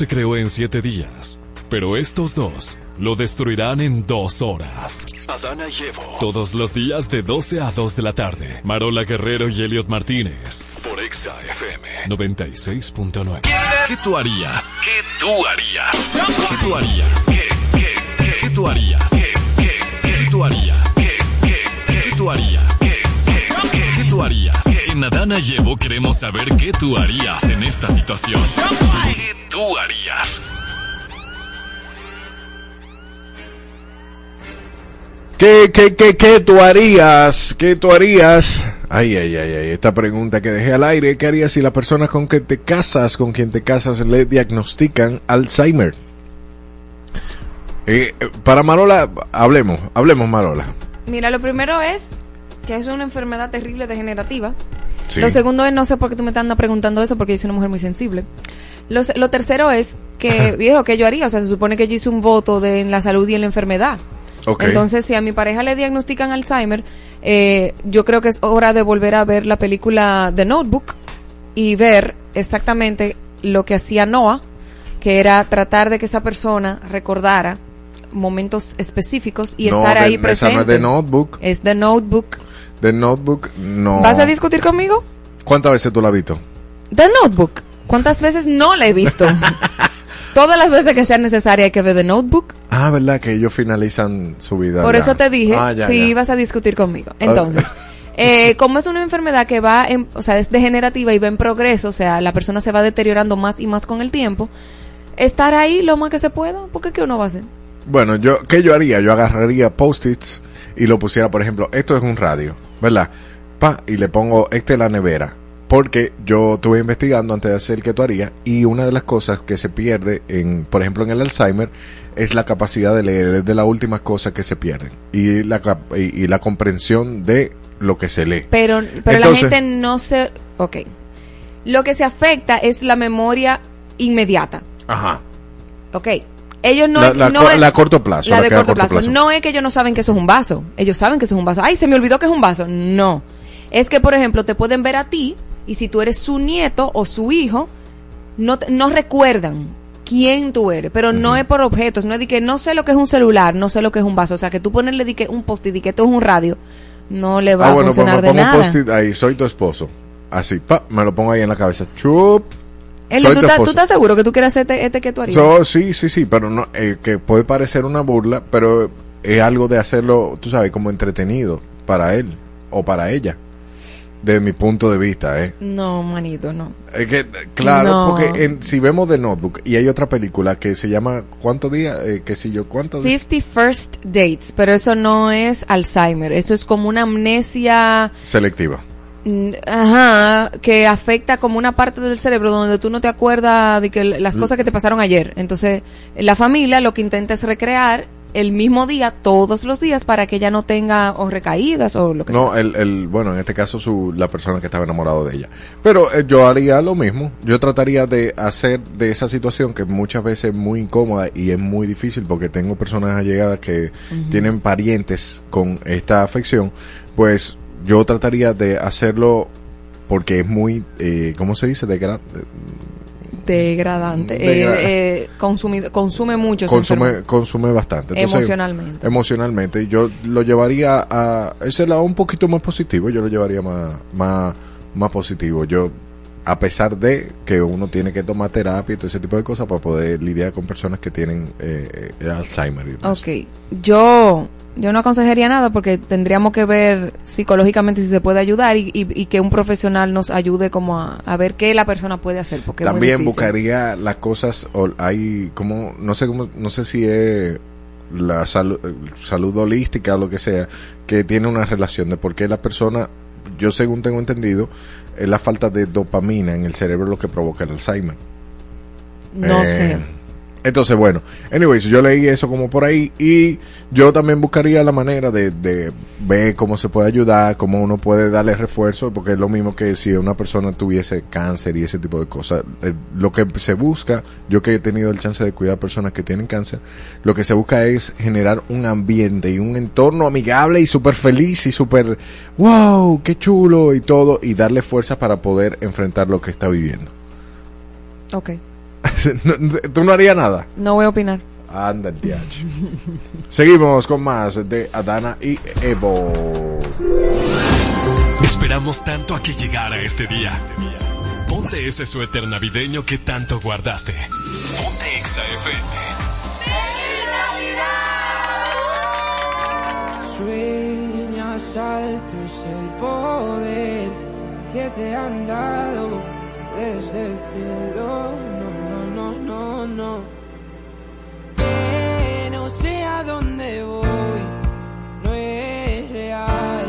se creó en siete días, pero estos dos lo destruirán en dos horas. Adana y Evo. Todos los días de 12 a 2 de la tarde. Marola Guerrero y Elliot Martínez. Por Exa FM 96.9. ¿Qué tú harías? ¿Qué tú harías? ¿Qué tú harías? ¿Qué, qué, qué tú harías? ¿Qué, qué, qué tú harías? ¿Qué, qué, qué tú harías? ¿Qué, qué, qué tú harías? En Adana y Evo queremos saber qué tú harías en esta situación. ¿Qué ¿Qué, qué, qué, qué tú harías? ¿Qué tú harías? Ay, ay, ay, ay, esta pregunta que dejé al aire, ¿qué harías si la persona con quien te casas, con quien te casas, le diagnostican Alzheimer? Eh, eh, para Marola, hablemos, hablemos Marola. Mira, lo primero es que es una enfermedad terrible degenerativa. Sí. Lo segundo es, no sé por qué tú me estás preguntando eso, porque yo soy una mujer muy sensible. Lo, lo tercero es que, viejo, que yo haría? O sea, se supone que yo hice un voto de en la salud y en la enfermedad. Entonces, si a mi pareja le diagnostican Alzheimer, eh, yo creo que es hora de volver a ver la película The Notebook y ver exactamente lo que hacía Noah, que era tratar de que esa persona recordara momentos específicos y No, estar de- ahí esa presente. no es de Notebook. Es The Notebook. The Notebook, no. ¿Vas a discutir conmigo? ¿Cuántas veces tú la has visto? The Notebook. ¿Cuántas veces no la he visto? Todas las veces que sea necesaria hay que ver The Notebook. Ah, ¿verdad? Que ellos finalizan su vida. Por ya. eso te dije Ah, ya, si ibas a discutir conmigo. Entonces, eh, como es una enfermedad que va, en, o sea, es degenerativa y va en progreso, o sea, la persona se va deteriorando más y más con el tiempo, estar ahí lo más que se pueda, porque ¿qué uno va a hacer? Bueno, yo, ¿qué yo haría? Yo agarraría post-its y lo pusiera, por ejemplo, esto es un radio, ¿verdad? Pa, y le pongo este en la nevera. Porque yo estuve investigando antes de hacer que tú harías y una de las cosas que se pierde, en, por ejemplo, en el Alzheimer, es la capacidad de leer, es de las últimas cosas que se pierden. Y la, y, y la comprensión de lo que se lee. Pero, pero Entonces- la gente no se... Ok. Lo que se afecta es la memoria inmediata. Ajá. Ok. Ellos no... La- la no co- es- la a corto plazo, La de corto, corto plazo. plazo. No es que ellos no saben que eso es un vaso. Ellos saben que eso es un vaso. Ay, se me olvidó que es un vaso. No. Es que, por ejemplo, te pueden ver a ti y si tú eres su nieto o su hijo, no, no recuerdan quién tú eres. Pero no es por objetos. No es de que no sé lo que es un celular, no sé lo que es un vaso. O sea, que tú ponerle de que un post y de que esto es un radio, no le va Ah, a bueno, pues funcionar de nada. post-it ahí, soy tu esposo. Así, pa, me lo pongo ahí en la cabeza. Chup. Eli, soy ¿tú, tu estás- ¿tú estás seguro que tú quieres hacer este, este que tú harías? So, sí, sí, sí, pero no, eh, que puede parecer una burla, pero es algo de hacerlo, tú sabes, como entretenido para él o para ella, de mi punto de vista, ¿eh? No, manito, no. Es que, claro, No. porque en- si vemos The Notebook y hay otra película que se llama ¿Cuántos días? Eh, qué sé yo, ¿cuántos días? 50 First Dates, pero eso no es Alzheimer, eso es como una amnesia, Selectiva. ajá, que afecta como una parte del cerebro donde tú no te acuerdas de que las cosas que te pasaron ayer. Entonces, la familia lo que intenta es recrear el mismo día todos los días para que ella no tenga o recaídas o lo que No, sea. el, el, bueno, en este caso su, la persona que estaba enamorado de ella. Pero eh, yo haría lo mismo. Yo trataría de hacer de esa situación que muchas veces es muy incómoda y es muy difícil porque tengo personas allegadas que tienen parientes con esta afección. Pues yo trataría de hacerlo porque es muy, eh, ¿cómo se dice? Degra- Degradante, Degra- eh, eh, consumido- consume mucho. consume, consume bastante. Entonces, Emocionalmente. Emocionalmente. Yo lo llevaría a ese lado un poquito más positivo. Yo lo llevaría más, más, más positivo. Yo, a pesar de que uno tiene que tomar terapia y todo ese tipo de cosas para poder lidiar con personas que tienen eh, eh, Alzheimer y demás. Ok, yo, yo no aconsejaría nada porque tendríamos que ver psicológicamente si se puede ayudar y, y- y que un profesional nos ayude como a, a ver qué la persona puede hacer. Porque También buscaría las cosas, o hay como, no sé cómo, no sé si es la salud, salud holística o lo que sea, que tiene una relación de por qué la persona, yo según tengo entendido, es la falta de dopamina en el cerebro lo que provoca el Alzheimer. No Eh, sé. Entonces, bueno, anyways, yo leí eso como por ahí y yo también buscaría la manera de, de ver cómo se puede ayudar, cómo uno puede darle refuerzo, porque es lo mismo que si una persona tuviese cáncer y ese tipo de cosas. Eh, Lo que se busca, yo que he tenido el chance de cuidar personas que tienen cáncer, lo que se busca es generar un ambiente y un entorno amigable y súper feliz y súper, wow, qué chulo y todo, y darle fuerza para poder enfrentar lo que está viviendo. Ok, No, ¿Tú no harías nada? no voy a opinar. Anda el diacho. Seguimos con más de Adana y Evo. Esperamos tanto a que llegara este día. Ponte ese suéter navideño que tanto guardaste. Ponte Exa FM. Sueñas alto es el poder que te han dado desde el cielo. No. Que no sé a dónde voy, no es real.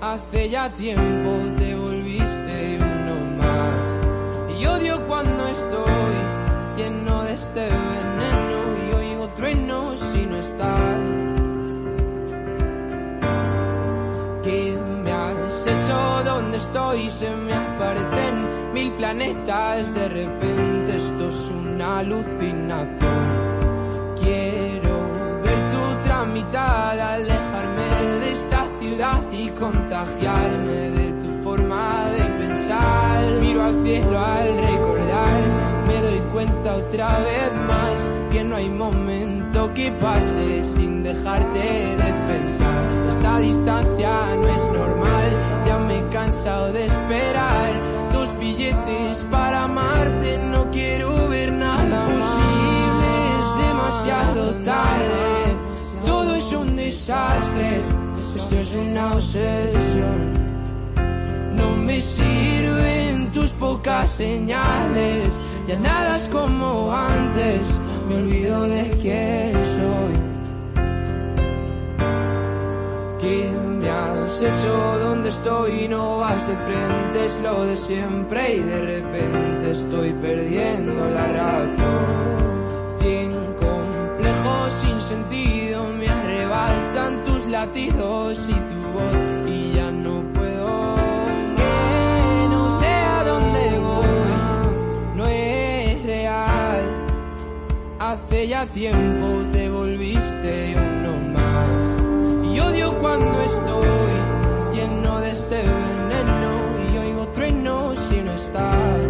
Hace ya tiempo te volviste uno más. Y odio cuando estoy lleno de este veneno y oigo truenos si no estás. ¿Qué me has hecho? ¿Dónde estoy? Se me aparecen mil planetas. De repente esto es una alucinación. Quiero ver tu tramitada, alejarme de esta ciudad y contagiarme de tu forma de pensar. Mi al cielo al recordar. Me doy cuenta otra vez más que no hay momento que pase sin dejarte de pensar. Esta distancia no es normal, ya me he cansado de esperar. Para amarte, no quiero ver nada posible, es demasiado tarde. Todo es un desastre, esto es una obsesión. No me sirven tus pocas señales, ya nada es como antes, me olvido de quién soy. ¿Qué me has hecho? ¿Dónde estoy? No vas de frente, es lo de siempre y de repente estoy perdiendo la razón. Cien complejos sin sentido me arrebatan tus latidos y tu voz y ya no puedo. Que no sé a dónde voy, no es real. Hace ya tiempo te volviste odio cuando estoy lleno de este veneno y oigo truenos si no estás.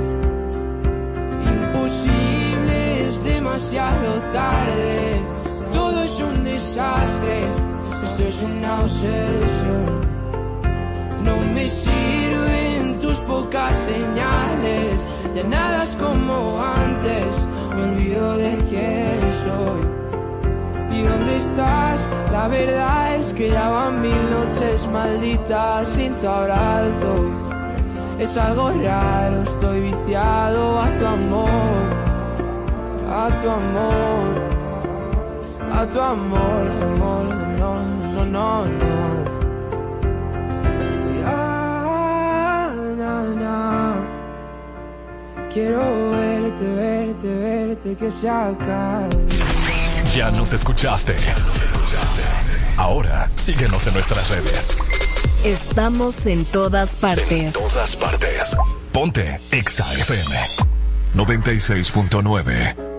Imposible, es demasiado tarde. Todo es un desastre. Esto es una obsesión. No me sirven tus pocas señales. Ya nada es como antes. Me olvido de quién soy. ¿Y dónde estás? La verdad es que ya van mil noches malditas sin tu abrazo. Es algo raro, estoy viciado a tu amor, a tu amor, a tu amor, amor, no, no, no, no. Quiero verte, verte, verte, que se acabe. Ya nos escuchaste. Ahora síguenos en nuestras redes. Estamos en todas partes. Todas partes. Ponte Exa FM 96.9.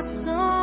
corazón.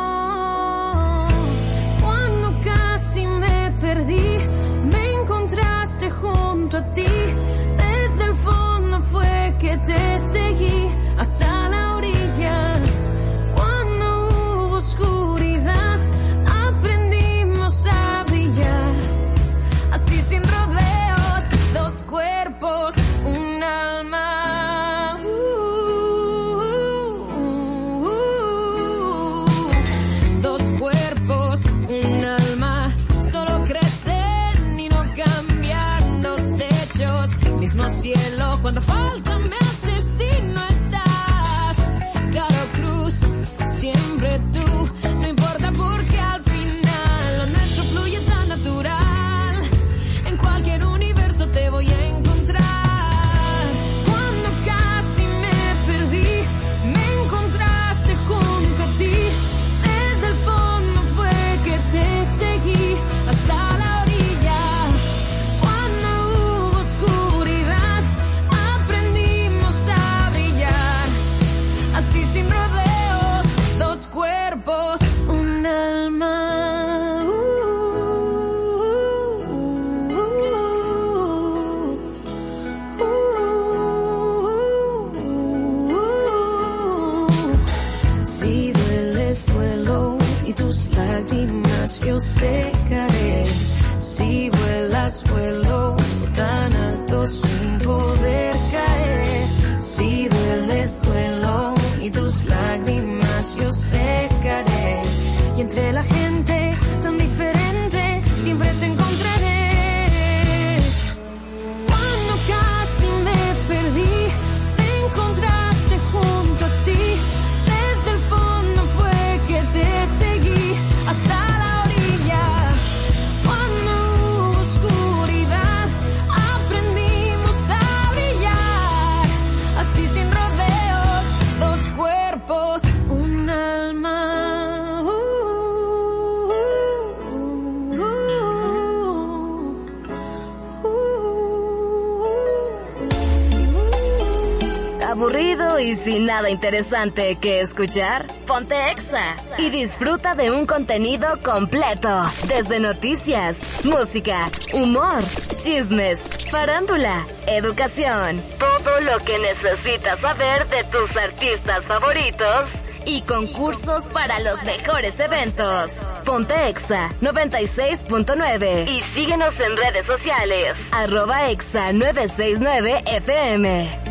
Interesante que escuchar? Ponte Exa y disfruta de un contenido completo. Desde noticias, música, humor, chismes, farándula, educación. Todo lo que necesitas saber de tus artistas favoritos y concursos para los mejores eventos. Ponte Exa 96.9 y síguenos en redes sociales. Arroba Exa 969 FM.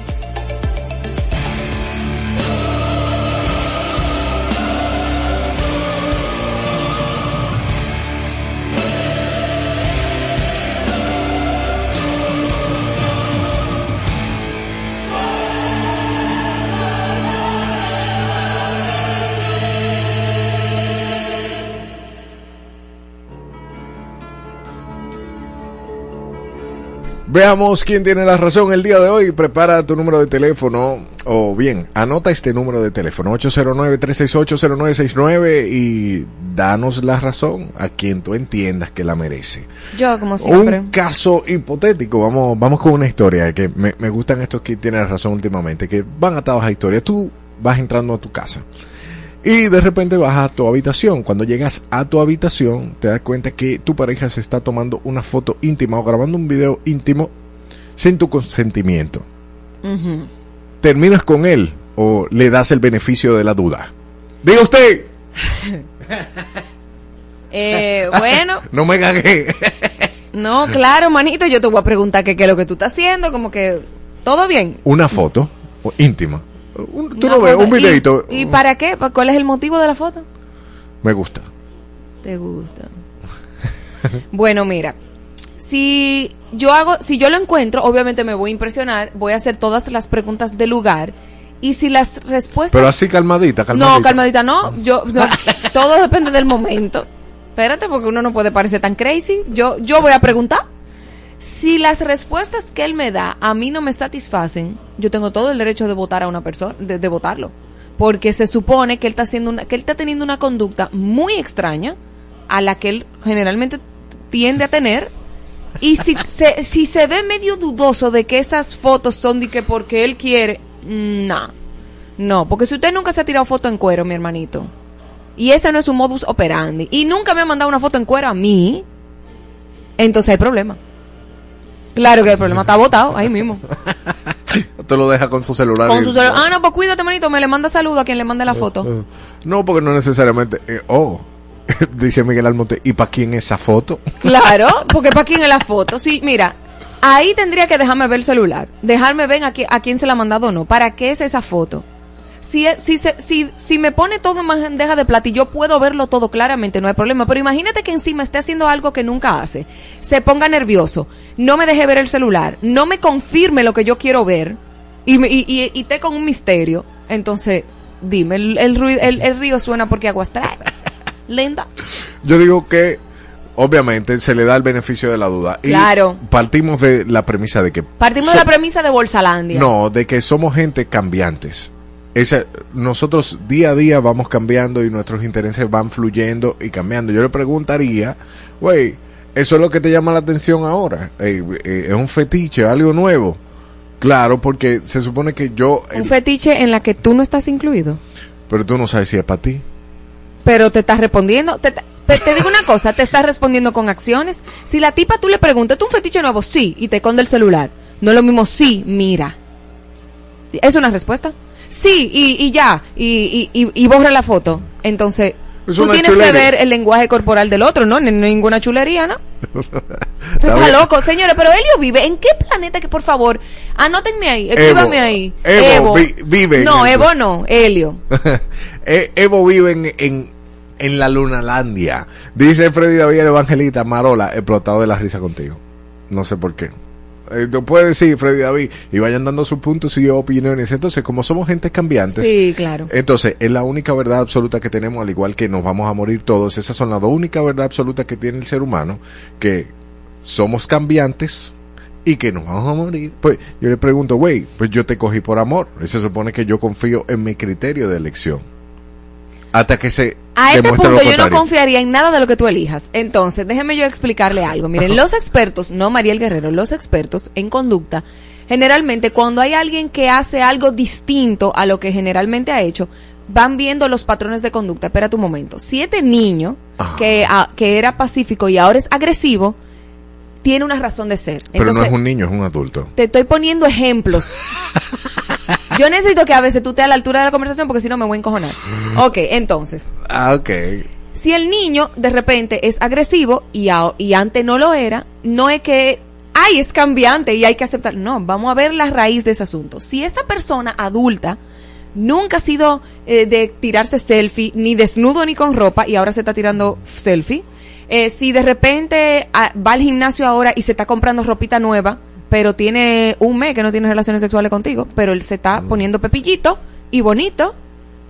Veamos quién tiene la razón el día de hoy. Prepara tu número de teléfono, o bien, anota este número de teléfono, 809-368-0969 y danos la razón a quien tú entiendas que la merece. Yo, como siempre. Un caso hipotético, vamos, vamos con una historia que me, me gustan estos que tienen razón últimamente, que van atados a historias. Tú vas entrando a tu casa y de repente vas a tu habitación. Cuando llegas a tu habitación, te das cuenta que tu pareja se está tomando una foto íntima o grabando un video íntimo sin tu consentimiento. ¿Terminas con él o le das el beneficio de la duda? Diga usted, Eh, bueno, no me cagué. no, claro, manito, yo te voy a preguntar qué es lo que tú estás haciendo, como que todo bien. una foto íntima. Un- tú no ves un videito. ¿Y, ¿Y para qué? ¿Cuál es el motivo de la foto? Me gusta. ¿Te gusta? bueno, mira, si yo hago, si yo lo encuentro, obviamente me voy a impresionar, voy a hacer todas las preguntas del lugar y si las respuestas Pero así calmadita, calmadita. No, calmadita, no. Yo, no, todo depende del momento. Espérate, porque uno no puede parecer tan crazy. Yo, yo voy a preguntar. Si las respuestas que él me da a mí no me satisfacen, yo tengo todo el derecho de votar a una persona, de, de votarlo. Porque se supone que él está haciendo una, que él está teniendo una conducta muy extraña a la que él generalmente tiende a tener. Y si se, si se ve medio dudoso de que esas fotos son de que porque él quiere, no. No, porque si usted nunca se ha tirado foto en cuero, mi hermanito, y ese no es su modus operandi, y nunca me ha mandado una foto en cuero a mí, entonces hay problema. Claro que el problema está botado ahí mismo. Te lo deja con su celular. Con su celu- ah, no, pues cuídate, manito, me le manda saludo a quien le mande la foto. Eh, No, porque no necesariamente. eh, oh, dice Miguel Almonte. ¿Y para quién esa foto? Claro, porque para quién es la foto. Sí, mira, ahí tendría que dejarme ver el celular, dejarme ver a, qui- a quién se la ha mandado o no. ¿Para qué es esa foto? Si, si, se- si, si me pone todo en bandeja de plata y yo puedo verlo todo claramente, no hay problema. Pero imagínate que encima esté haciendo algo que nunca hace, se ponga nervioso, no me deje ver el celular, no me confirme lo que yo quiero ver y, y, y, y esté con un misterio. Entonces, dime, el, el, ruido- el, el río suena porque aguas trae. Linda. Yo digo que. Obviamente se le da el beneficio de la duda. Y Claro. Partimos de la premisa de que. Partimos de la premisa de Bolsalandia. No, de que somos gente cambiantes. Esa, nosotros día a día vamos cambiando y nuestros intereses van fluyendo y cambiando. Yo le preguntaría, güey, ¿eso es lo que te llama la atención ahora? Eh, eh, ¿Es un fetiche, algo nuevo? Claro, porque se supone que yo... eh, Un fetiche en la que tú no estás incluido. pero tú no sabes si es para ti. Pero te estás respondiendo. Te, te- te digo una cosa, te estás respondiendo con acciones. Si la tipa tú le preguntas, ¿tú un fetiche nuevo? Sí, y te esconde el celular. No es lo mismo, sí, mira. ¿Es una respuesta? Sí, y, y ya, y, y, y, y borra la foto. Entonces, Es tú tienes que ver el lenguaje corporal del otro, ¿no? Ni- ninguna chulería, ¿no? Está loco, señores, pero Helio vive. ¿En qué planeta que, por favor, anótenme ahí, escríbanme ahí. Evo, vi- vive No. Evo no, Helio. Eh, Evo vive en, en, en la Lunalandia. Dice Freddy David el Evangelista Marola, explotado de la risa contigo. No sé por qué. Eh, tú puedes decir, Freddy David, y vayan dando sus puntos y opiniones. Entonces, como somos gente cambiantes, Sí, claro. entonces es la única verdad absoluta que tenemos, al igual que nos vamos a morir todos. Esas son las dos únicas verdades absolutas que tiene el ser humano, que somos cambiantes y que nos vamos a morir. Pues yo le pregunto, güey, pues yo te cogí por amor. Y se supone que yo confío en mi criterio de elección. Hasta que se A este lo punto yo no confiaría en nada de lo que tú elijas. Entonces, déjeme yo explicarle algo. Miren, los expertos, no Mariel Guerrero, los expertos en conducta, generalmente cuando hay alguien que hace algo distinto a lo que generalmente ha hecho, van viendo los patrones de conducta. Espera un momento. Si este niño, que, ah, que era pacífico y ahora es agresivo, tiene una razón de ser. Pero no es un niño, es un adulto. te estoy poniendo ejemplos. Yo necesito que a veces tú estés a la altura de la conversación porque si no me voy a encojonar. Ok, entonces, Ah, ok. si el niño de repente es agresivo y, a- y antes no lo era, no es que, ay, es cambiante y hay que aceptar. No, vamos a ver la raíz de ese asunto. Si esa persona adulta nunca ha sido eh, de tirarse selfie, ni desnudo ni con ropa, y ahora se está tirando selfie, eh, si de repente ah, va al gimnasio ahora y se está comprando ropita nueva, pero tiene un mes que no tiene relaciones sexuales contigo, pero él se está poniendo pepillito y bonito,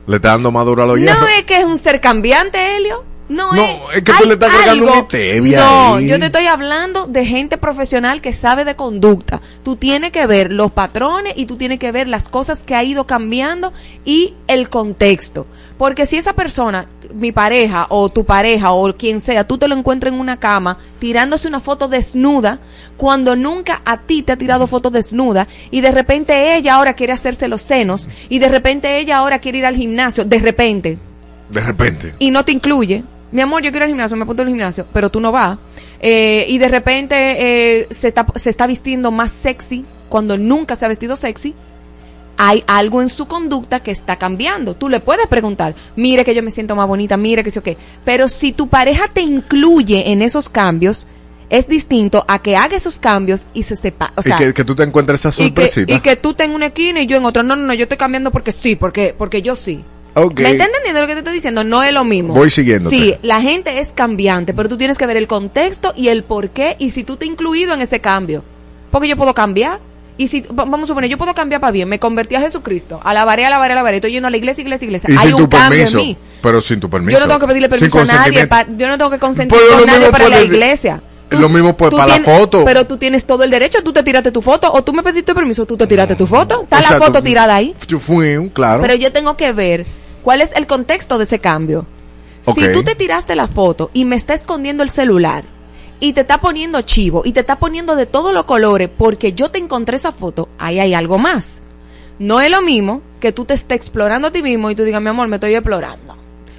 Le está dando maduro a los no hierros. es que es un ser cambiante, Helio. No, No, es, es que tú le estás agregando una stevia No, ahí. yo te estoy hablando de gente profesional que sabe de conducta. Tú tienes que ver los patrones y tú tienes que ver las cosas que ha ido cambiando y el contexto. Porque si esa persona, mi pareja o tu pareja o quien sea, tú te lo encuentras en una cama tirándose una foto desnuda cuando nunca a ti te ha tirado foto desnuda y de repente ella ahora quiere hacerse los senos y de repente ella ahora quiere ir al gimnasio, de repente, De repente. y no te incluye. Mi amor, yo quiero ir al gimnasio, me apunto al gimnasio, pero tú no vas. Eh, y de repente eh, se, está, se está vistiendo más sexy cuando nunca se ha vestido sexy. Hay algo en su conducta que está cambiando. Tú le puedes preguntar, mire que yo me siento más bonita, mire que o qué. Pero si tu pareja te incluye en esos cambios, es distinto a que haga esos cambios y se sepa. O sea, y que, que tú te encuentres esa y que, sorpresita. y que tú en una esquina y yo en otra. No, no, no, yo estoy cambiando porque sí, porque, porque yo sí. Ok. ¿Me estás entendiendo lo que te estoy diciendo? No es lo mismo. Voy siguiéndote. Sí, la gente es cambiante, pero tú tienes que ver el contexto y el por qué y si tú te has incluido en ese cambio. Porque yo puedo cambiar. Y si, va- vamos a suponer, yo puedo cambiar para bien, me convertí a Jesucristo, alabaré, alabaré, alabaré, estoy yendo a la iglesia, iglesia, iglesia. Y Hay sin un tu cambio permiso. en mí. Pero sin tu permiso. Yo no tengo que pedirle permiso a nadie, pa- yo no tengo que consentir Pero con lo nadie mismo para la puede- iglesia. lo mismo tú para la tienes- foto. Pero tú tienes todo el derecho, tú te tiraste tu foto o tú me pediste permiso, tú te tiraste tu foto. Está la Exacto. foto tirada ahí. Yo fui un claro. Pero yo tengo que ver cuál es el contexto de ese cambio. Ok. Si tú te tiraste la foto y me está escondiendo el celular y te está poniendo chivo y te está poniendo de todos los colores porque yo te encontré esa foto, ahí hay algo más. No es lo mismo que tú te estés explorando a ti mismo y tú digas, mi amor, me estoy explorando.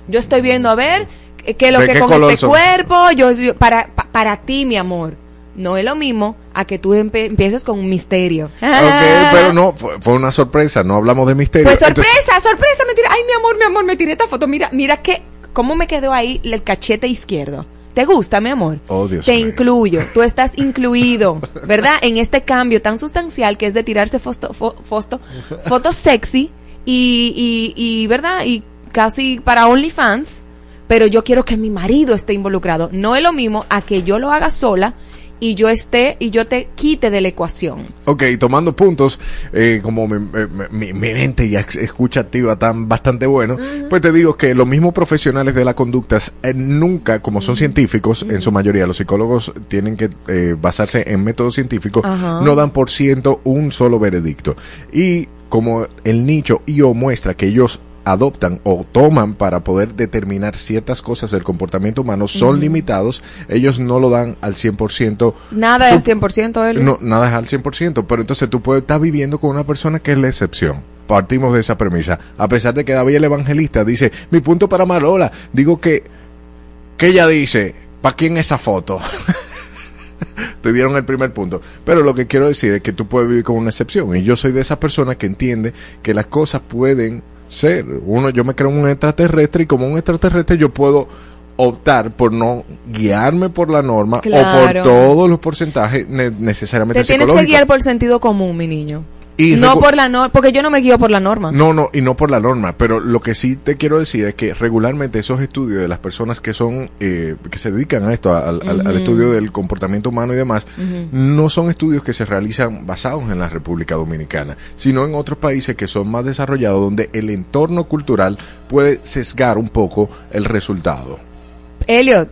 Yo estoy viendo a ver qué es lo ¿De que con este son? cuerpo, yo, yo- para, pa- para ti, mi amor. No es lo mismo a que tú empieces con un misterio. Pero no, fue, fue una sorpresa, no hablamos de misterio. Pues Entonces- sorpresa, sorpresa, me tiré. Ay, mi amor, mi amor, me tiré esta foto. Mira, mira que, cómo me quedó ahí el cachete izquierdo. ¿Te gusta, mi amor? Oh, Dios Te mío. incluyo. Tú estás incluido, ¿verdad? En este cambio tan sustancial que es de tirarse fosto, fo- fosto- fotos sexy y, y, y, ¿verdad? Y casi para OnlyFans. Pero yo quiero que mi marido esté involucrado. No es lo mismo a que yo lo haga sola y yo esté y yo te quite de la ecuación. Ok, tomando puntos, eh, como mi, mi- mente y ex- escucha activa tan bastante bueno, pues te digo que los mismos profesionales de la conducta eh, nunca, como son científicos, en su mayoría los psicólogos tienen que eh, basarse en métodos científicos, no dan por ciento un solo veredicto. Y como el nicho IO muestra que ellos adoptan o toman para poder determinar ciertas cosas del comportamiento humano son limitados, ellos no lo dan al 100%. Nada es Sup- 100% él. no, nada es al 100%, pero entonces tú puedes estar viviendo con una persona que es la excepción. Partimos de esa premisa. A pesar de que David el evangelista dice, mi punto para Marola, digo que, que ella dice, ¿para quién esa foto? Te dieron el primer punto. Pero lo que quiero decir es que tú puedes vivir con una excepción. Y yo soy de esas personas que entiende que las cosas pueden ser. Uno, yo me creo un extraterrestre y como un extraterrestre yo puedo optar por no guiarme por la norma o por todos los porcentajes ne- necesariamente Te tienes que guiar por el sentido común, mi niño. Y no por la norma, porque yo no me guío por la norma. No, no, y no por la norma, pero lo que sí te quiero decir es que regularmente esos estudios de las personas que son, eh, que se dedican a esto, al, estudio del comportamiento humano y demás, no son estudios que se realizan basados en la República Dominicana, sino en otros países que son más desarrollados, donde el entorno cultural puede sesgar un poco el resultado. Elliot,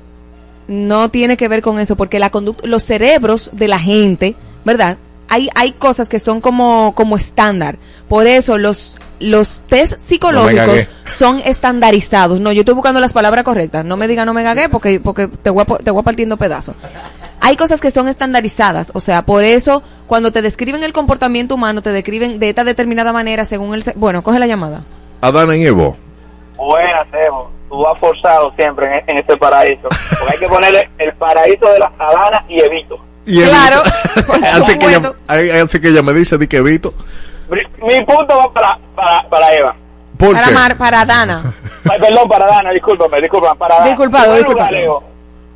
no tiene que ver con eso, porque la conducta, los cerebros de la gente, ¿verdad? Hay, hay cosas que son como, como estándar. Por eso los los test psicológicos son estandarizados. No, yo estoy buscando las palabras correctas. No me diga no me gagué porque, porque te voy, a, te voy a partiendo pedazos. Hay cosas que son estandarizadas, o sea, por eso cuando te describen el comportamiento humano, te describen de esta determinada manera según el... se- Bueno, coge la llamada. Adana y Evo. Buenas, Evo. Tú has forzado siempre en, en este paraíso. Porque hay que ponerle el paraíso de las Adanas y Evito. Y Claro, así, que ella, así que ella me dice di que Evito. Bri- Mi punto va para, para, para Eva. ¿Por Para, qué? Mar- para Dana. Ay, perdón, para Dana, discúlpame, discúlpame. Para Dana. Disculpado, lugar, disculpado. Evo,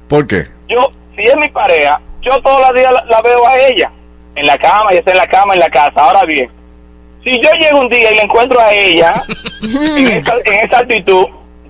¿Por qué? yo, si es mi pareja, yo todos los días la, la veo a ella. En la cama, y está en la cama, en la casa. Ahora bien, si yo llego un día y la encuentro a ella en, esa, en esa actitud,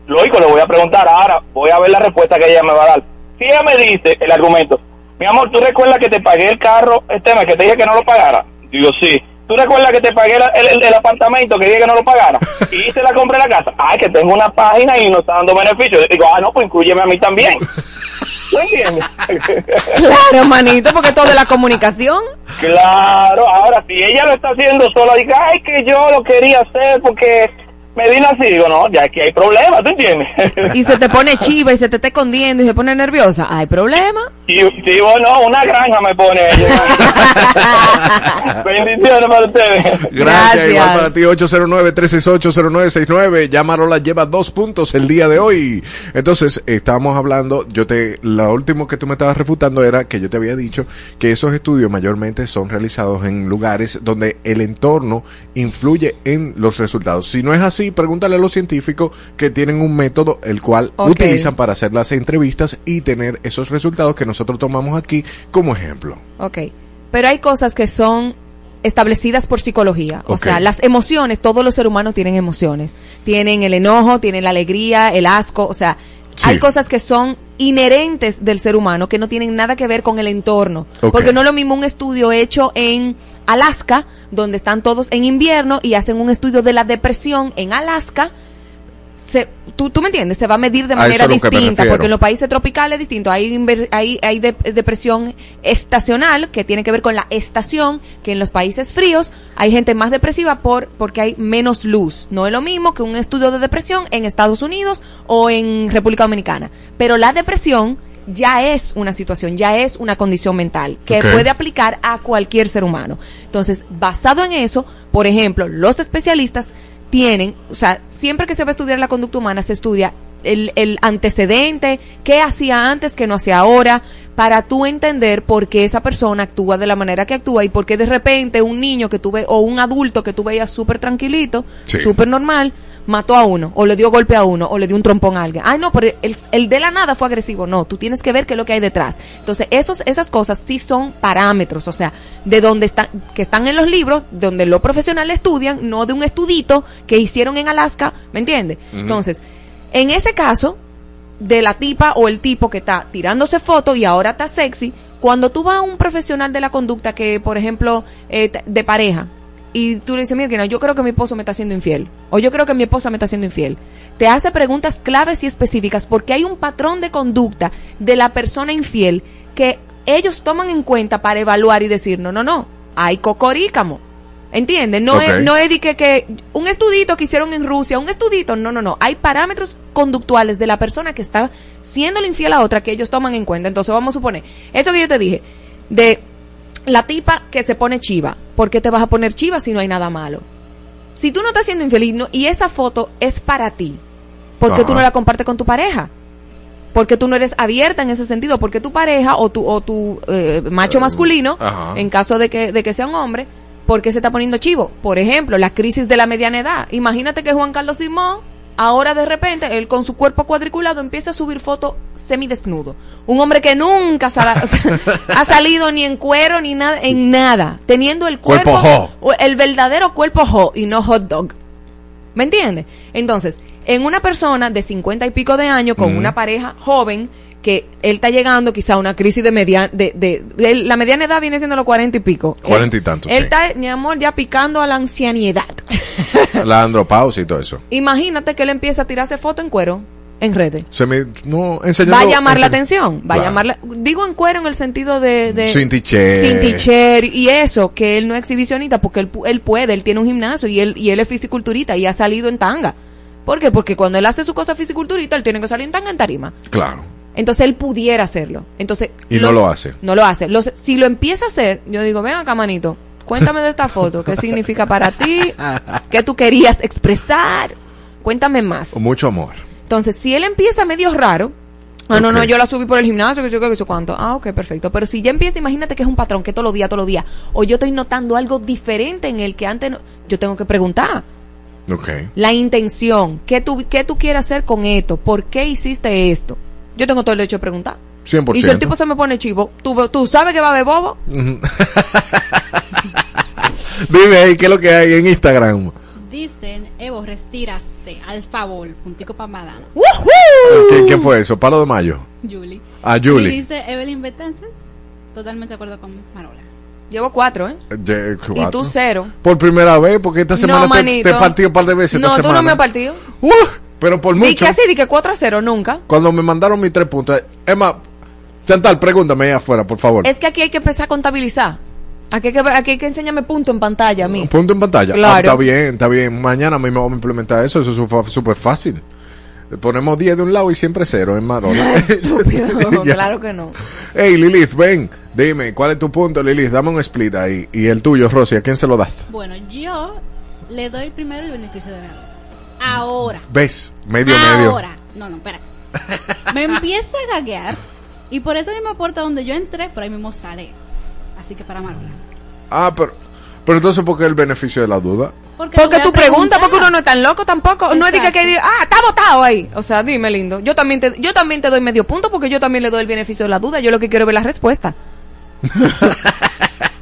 lógico, le voy a preguntar ahora, voy a ver la respuesta que ella me va a dar. Si ella me dice el argumento, mi amor, ¿tú recuerdas que te pagué el carro, este mes, que te dije que no lo pagara? Digo, sí. ¿Tú recuerdas que te pagué el, el- el apartamento, que dije que no lo pagara? Y hice la compra en la casa. Ay, que tengo una página y no está dando beneficios. Digo, ah, no, pues incluyeme a mí también. ¿Tú entiendes? Claro, manito, porque todo de la comunicación. Claro, ahora si ella lo está haciendo sola, diga, ay, que yo lo quería hacer porque me vino así, digo, no, ya aquí hay problemas, ¿tú entiendes? Y se te pone chiva y se te está escondiendo y se pone nerviosa. ¿Hay problema? y si bueno, una granja me pone. Bendiciones para ustedes. Gracias, Gracias. igual para ti, 809-368-0969. Ya Marola lleva dos puntos el día de hoy. Entonces, estábamos hablando, yo te, lo último que tú me estabas refutando era que yo te había dicho que esos estudios mayormente son realizados en lugares donde el entorno influye en los resultados. Si no es así, pregúntale a los científicos que tienen un método el cual utilizan para hacer las entrevistas y tener esos resultados que nosotros tomamos aquí como ejemplo. Ok. Pero hay cosas que son establecidas por psicología. O sea, las emociones, todos los seres humanos tienen emociones. Tienen el enojo, tienen la alegría, el asco. O sea, Sí. hay cosas que son inherentes del ser humano que no tienen nada que ver con el entorno. Porque no es lo mismo un estudio hecho en Alaska, donde están todos en invierno y hacen un estudio de la depresión en Alaska. Se, tú, tú me entiendes, se va a medir de manera distinta, porque en los países tropicales es distinto. Hay, inver- hay, hay de- depresión estacional, que tiene que ver con la estación, que en los países fríos hay gente más depresiva por porque hay menos luz. No es lo mismo que un estudio de depresión en Estados Unidos o en República Dominicana. Pero la depresión ya es una situación, ya es una condición mental que puede aplicar a cualquier ser humano. Entonces, basado en eso, por ejemplo, los especialistas tienen, o sea, siempre que se va a estudiar la conducta humana, se estudia el, el antecedente, qué hacía antes, qué no hacía ahora, para tú entender por qué esa persona actúa de la manera que actúa y por qué de repente un niño que tuve o un adulto que tú veías súper tranquilito, Sí. súper normal, mató a uno, o le dio golpe a uno, o le dio un trompón a alguien. Ay, no, pero el, el de la nada fue agresivo. No, tú tienes que ver qué es lo que hay detrás. Entonces, esos, esas cosas sí son parámetros, o sea, de donde están, que están en los libros, donde los profesionales estudian, no de un estudito que hicieron en Alaska, ¿me entiendes? Entonces, en ese caso, de la tipa o el tipo que está tirándose fotos y ahora está sexy, cuando tú vas a un profesional de la conducta que, por ejemplo, eh, de pareja, y tú le dices, mira, no, yo creo que mi esposo me está haciendo infiel, o yo creo que mi esposa me está haciendo infiel, te hace preguntas claves y específicas porque hay un patrón de conducta de la persona infiel que ellos toman en cuenta para evaluar y decir, no, no, no, hay cocorícamo. ¿Entiendes? No, es, no es de que, que un estudito que hicieron en Rusia, un estudito, no, no, no. Hay parámetros conductuales de la persona que está siendo infiel a otra que ellos toman en cuenta. Entonces vamos a suponer, eso que yo te dije, de la tipa que se pone chiva. ¿Por qué te vas a poner chiva si no hay nada malo? Si tú no estás siendo infeliz no- y esa foto es para ti, ¿por qué tú no la compartes con tu pareja? Porque tú no eres abierta en ese sentido, porque tu pareja o tu, o tu eh, macho masculino, ajá. en caso de que, de que sea un hombre, ¿por qué se está poniendo chivo? Por ejemplo, la crisis de la mediana edad. Imagínate que Juan Carlos Simón, ahora de repente, él con su cuerpo cuadriculado empieza a subir fotos semidesnudo. Un hombre que nunca ha salido ni en cuero ni nada, en nada, teniendo el Cuerpo el verdadero cuerpo jo y no hot dog. ¿Me entiendes? Entonces, en una persona de cincuenta y pico de años con una pareja joven que él está llegando quizá a una crisis de mediana, de, de, de- la mediana edad viene siendo los cuarenta y pico. Cuarenta y tantos, Él sí. está, mi amor, ya picando a la ancianidad. La andropausia y todo eso. Imagínate que él empieza a tirarse foto en cuero en redes. Se me, no, Va a llamar la atención, va a llamar la- digo en cuero en el sentido de, de Sin t-shirt. sin t-shirt y eso, que él no es exhibicionista porque él, él puede, él tiene un gimnasio y él, y él es fisiculturista y ha salido en tanga. ¿Por qué? Porque cuando él hace su cosa fisiculturista, él tiene que salir en tanga en tarima. Claro. Entonces él pudiera hacerlo. Entonces Y no lo hace. No lo hace. Los- si lo empieza a hacer, yo digo, ven acá, manito, cuéntame de esta foto, qué significa para ti, qué tú querías expresar, cuéntame más. Con mucho amor. Entonces, si él empieza medio raro, ah, no, no, yo la subí por el gimnasio, que yo qué, que sé cuánto. Ah, ok, perfecto. Pero si ya empieza, imagínate que es un patrón, que todos los días, todos los días, o yo estoy notando algo diferente en el que antes no, yo tengo que preguntar. Ok. La intención, ¿qué tú, ¿qué tú quieres hacer con esto? ¿Por qué hiciste esto? Yo tengo todo el derecho de preguntar. 100%. Y si el tipo se me pone chivo, ¿tú, tú sabes que va de bobo? Dime ahí, ¿qué es lo que hay en Instagram? Dicen, Evo, retiraste, al favor, puntico para Madana. ¿Qué, qué fue eso? ¿Palo de mayo? Julie. Ah, Julie. Y dice Evelyn Betances, totalmente de acuerdo con Marola. Llevo cuatro, ¿eh? Ye- Y cuatro. tú cero. Por primera vez, porque esta semana no, te, te he partido un par de veces No, esta tú semana. no me has partido. Uh, pero por mucho. que así, di que 4 a 0, nunca. Cuando me mandaron mis tres puntos. Emma, Chantal, pregúntame ahí afuera, por favor. Es que aquí hay que empezar a contabilizar. Aquí hay que, aquí hay que enseñarme punto en pantalla a mí. Punto en pantalla. Claro. Ah, está bien, está bien. Mañana mismo vamos a implementar eso. Eso es súper fácil. Le Ponemos 10 de un lado y siempre cero en Marola. Estúpido, claro que no. Hey, Lilith, ven. Dime, ¿cuál es tu punto, Lilith? Dame un split ahí. Y el tuyo, Rosy, ¿a quién se lo das? Bueno, yo le doy primero el beneficio de la. Ahora. ¿Ves? Medio, medio. Ahora. No, no, espera. Me empieza a gaguear y por esa misma puerta donde yo entré, por ahí mismo sale. Así que para Marola. Ah, pero, pero entonces, ¿por qué el beneficio de la duda? Porque, Porque tú preguntas, porque uno no es tan loco tampoco. No es de que, que diga, ah, está votado ahí. O sea, dime, lindo. Yo también, te, yo también te doy medio punto porque yo también le doy el beneficio de la duda. Yo lo que quiero es ver la respuesta.